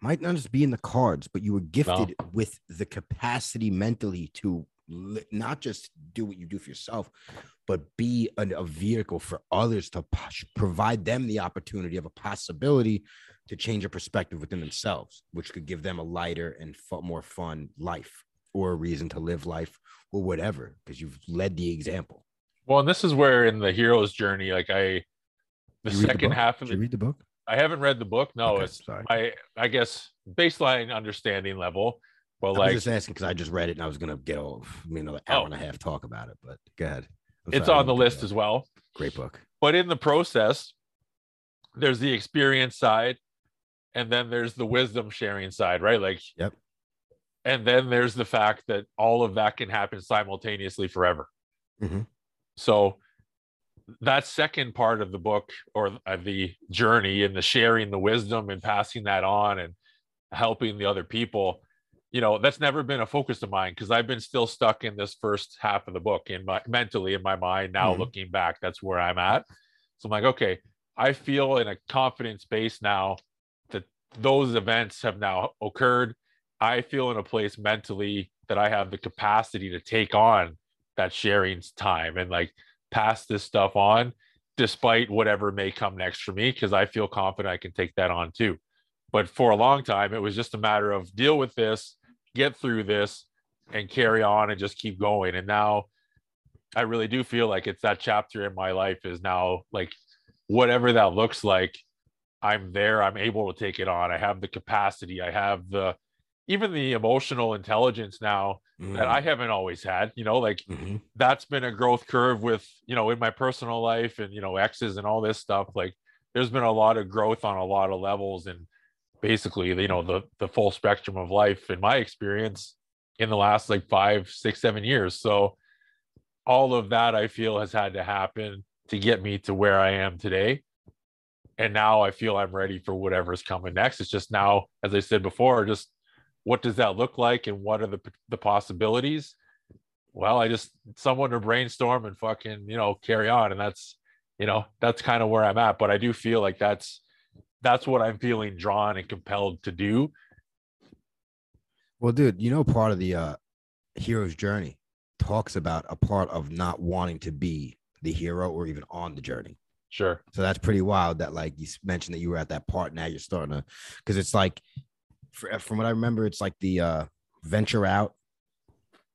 might not just be in the cards, but you were gifted with the capacity mentally to li- not just do what you do for yourself, but be an, a vehicle for others to pos- provide them the opportunity of a possibility to change a perspective within themselves, which could give them a lighter and fu- more fun life or a reason to live life or whatever, because you've led the example. Well and this is where in the hero's journey like i the second book? half of Did you the read the book? i haven't read the book no Okay, it's sorry. my i guess baseline understanding level but I like was just asking because I just read it and I was gonna get all I mean another hour Oh. and a half talk about it, but go ahead. I'm it's sorry, on the list as well Great book. but in the process there's the experience side and then there's the wisdom sharing side right like Yep. and then there's the fact that all of that can happen simultaneously forever Mhm. So that second part of the book or the journey and the sharing the wisdom and passing that on and helping the other people you know that's never been a focus of mine because i've been still stuck in this first half of the book in my mentally in my mind now Mhm. looking back that's where i'm at so i'm like okay i feel in a confident space now that those events have now occurred i feel in a place mentally that i have the capacity to take on that sharing time and like pass this stuff on despite whatever may come next for me because i feel confident i can take that on too. But for a long time it was just a matter of deal with this get through this and carry on and just keep going. And now i really do feel like it's that chapter in my life is now like whatever that looks like i'm there i'm able to take it on. I have the capacity i have the even the emotional intelligence now that i haven't always had you know like Mhm. that's been a growth curve with you know in my personal life and you know exes and all this stuff like there's been a lot of growth on a lot of levels and basically you know the the full spectrum of life in my experience in the last like five six seven years so all of that i feel has had to happen to get me to where i am today and now I feel I'm ready for whatever's coming next. It's just now, as I said before, just what does that look like and what are the the possibilities? Well, I just someone to brainstorm and fucking you know carry on, and that's you know that's kind of where I'm at. But I do feel like that's that's what I'm feeling drawn and compelled to do. Well, dude, you know, part of the uh, hero's journey talks about a part of not wanting to be the hero or even on the journey. Sure. So that's pretty wild that like you mentioned that you were at that part. Now you're starting to, because it's like, for, from what I remember, it's like the uh, venture out,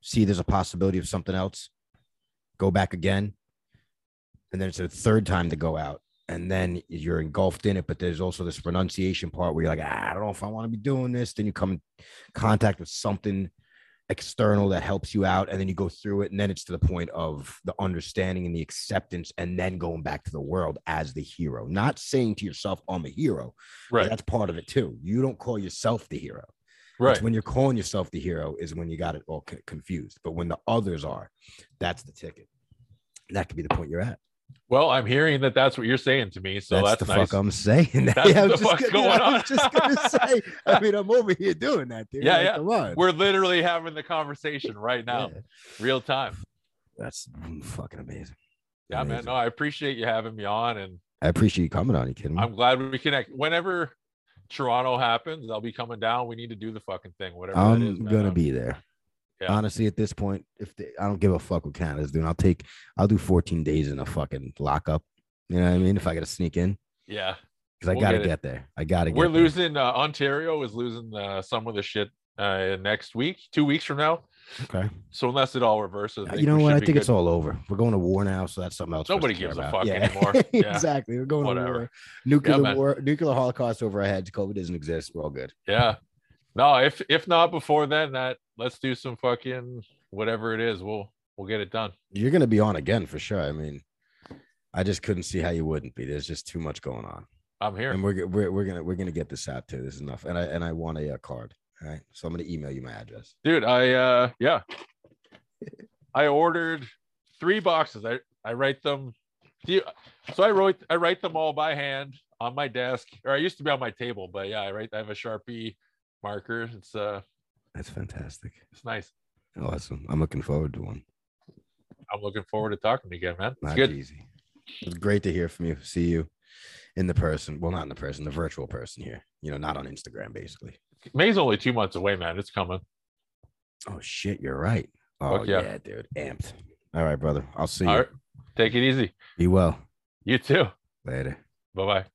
see there's a possibility of something else, go back again, and then it's a third time to go out, and then you're engulfed in it. But there's also this renunciation part where you're like, ah, I don't know if I want to be doing this. Then you come in contact with something external that helps you out and then you go through it and then it's to the point of the understanding and the acceptance and then going back to the world as the hero. Not saying to yourself i'm a hero Right. that's part of it too. You don't call yourself the hero. Right. It's when you're calling yourself the hero is when you got it all c- confused. But when the others are that's the ticket. That could be the point you're at Well, I'm hearing that that's what you're saying to me, so that's, the nice. fuck i'm saying That's I the was just fuck gonna- going I'm just gonna say i mean i'm over here doing that dude Yeah, Like, yeah. come on. We're literally having the conversation right now, Yeah. real time. that's fucking amazing Yeah, man. No, I appreciate you having me on, and I appreciate you coming on. You kidding me? I'm glad we connect. Whenever Toronto happens, I'll be coming down. We need to do the fucking thing, whatever I'm that is. gonna I'm- be there. Yeah. Honestly, at this point, if they, I don't give a fuck what Canada's doing, I'll take. I'll do 14 days in a fucking lockup. You know what I mean? If I gotta sneak in, Yeah, because I We'll gotta get get there. I gotta. Get we're losing. Uh, Ontario is losing uh, some of the shit uh, next week, two weeks from now. Okay. So unless it all reverses, you know what? I think it's all over. We're going to war now, so that's something else. Nobody gives a about. fuck Yeah. anymore. Yeah. exactly. We're going Whatever. to war. Nuclear man. war. Nuclear holocaust over our heads. COVID doesn't exist. We're all good. Yeah. No, if if not before then, that let's do some fucking whatever it is. We'll we'll get it done. You're gonna be on again for sure. I mean, I just couldn't see how you wouldn't be. There's just too much going on. I'm here. and we're, we're we're gonna we're gonna get this out too. This is enough, and I and I want a uh, card. All right, so I'm gonna email you my address. dude i uh yeah i ordered three boxes i i write them you, so i wrote i write them all by hand on my desk or i used to be on my table but yeah i write i have a sharpie marker it's uh That's fantastic. it's nice Awesome. I'm looking forward to one. i'm looking forward to talking to you again man it's Not good easy. It's great to hear from you. See you in the person. Well, not in the person, the virtual person here. You know, not on Instagram, basically. may's only two months away man it's coming Oh shit, you're right. Oh yeah. yeah. dude. Amped. All right, brother. I'll see you. all right take it easy Be well. you too Later. bye-bye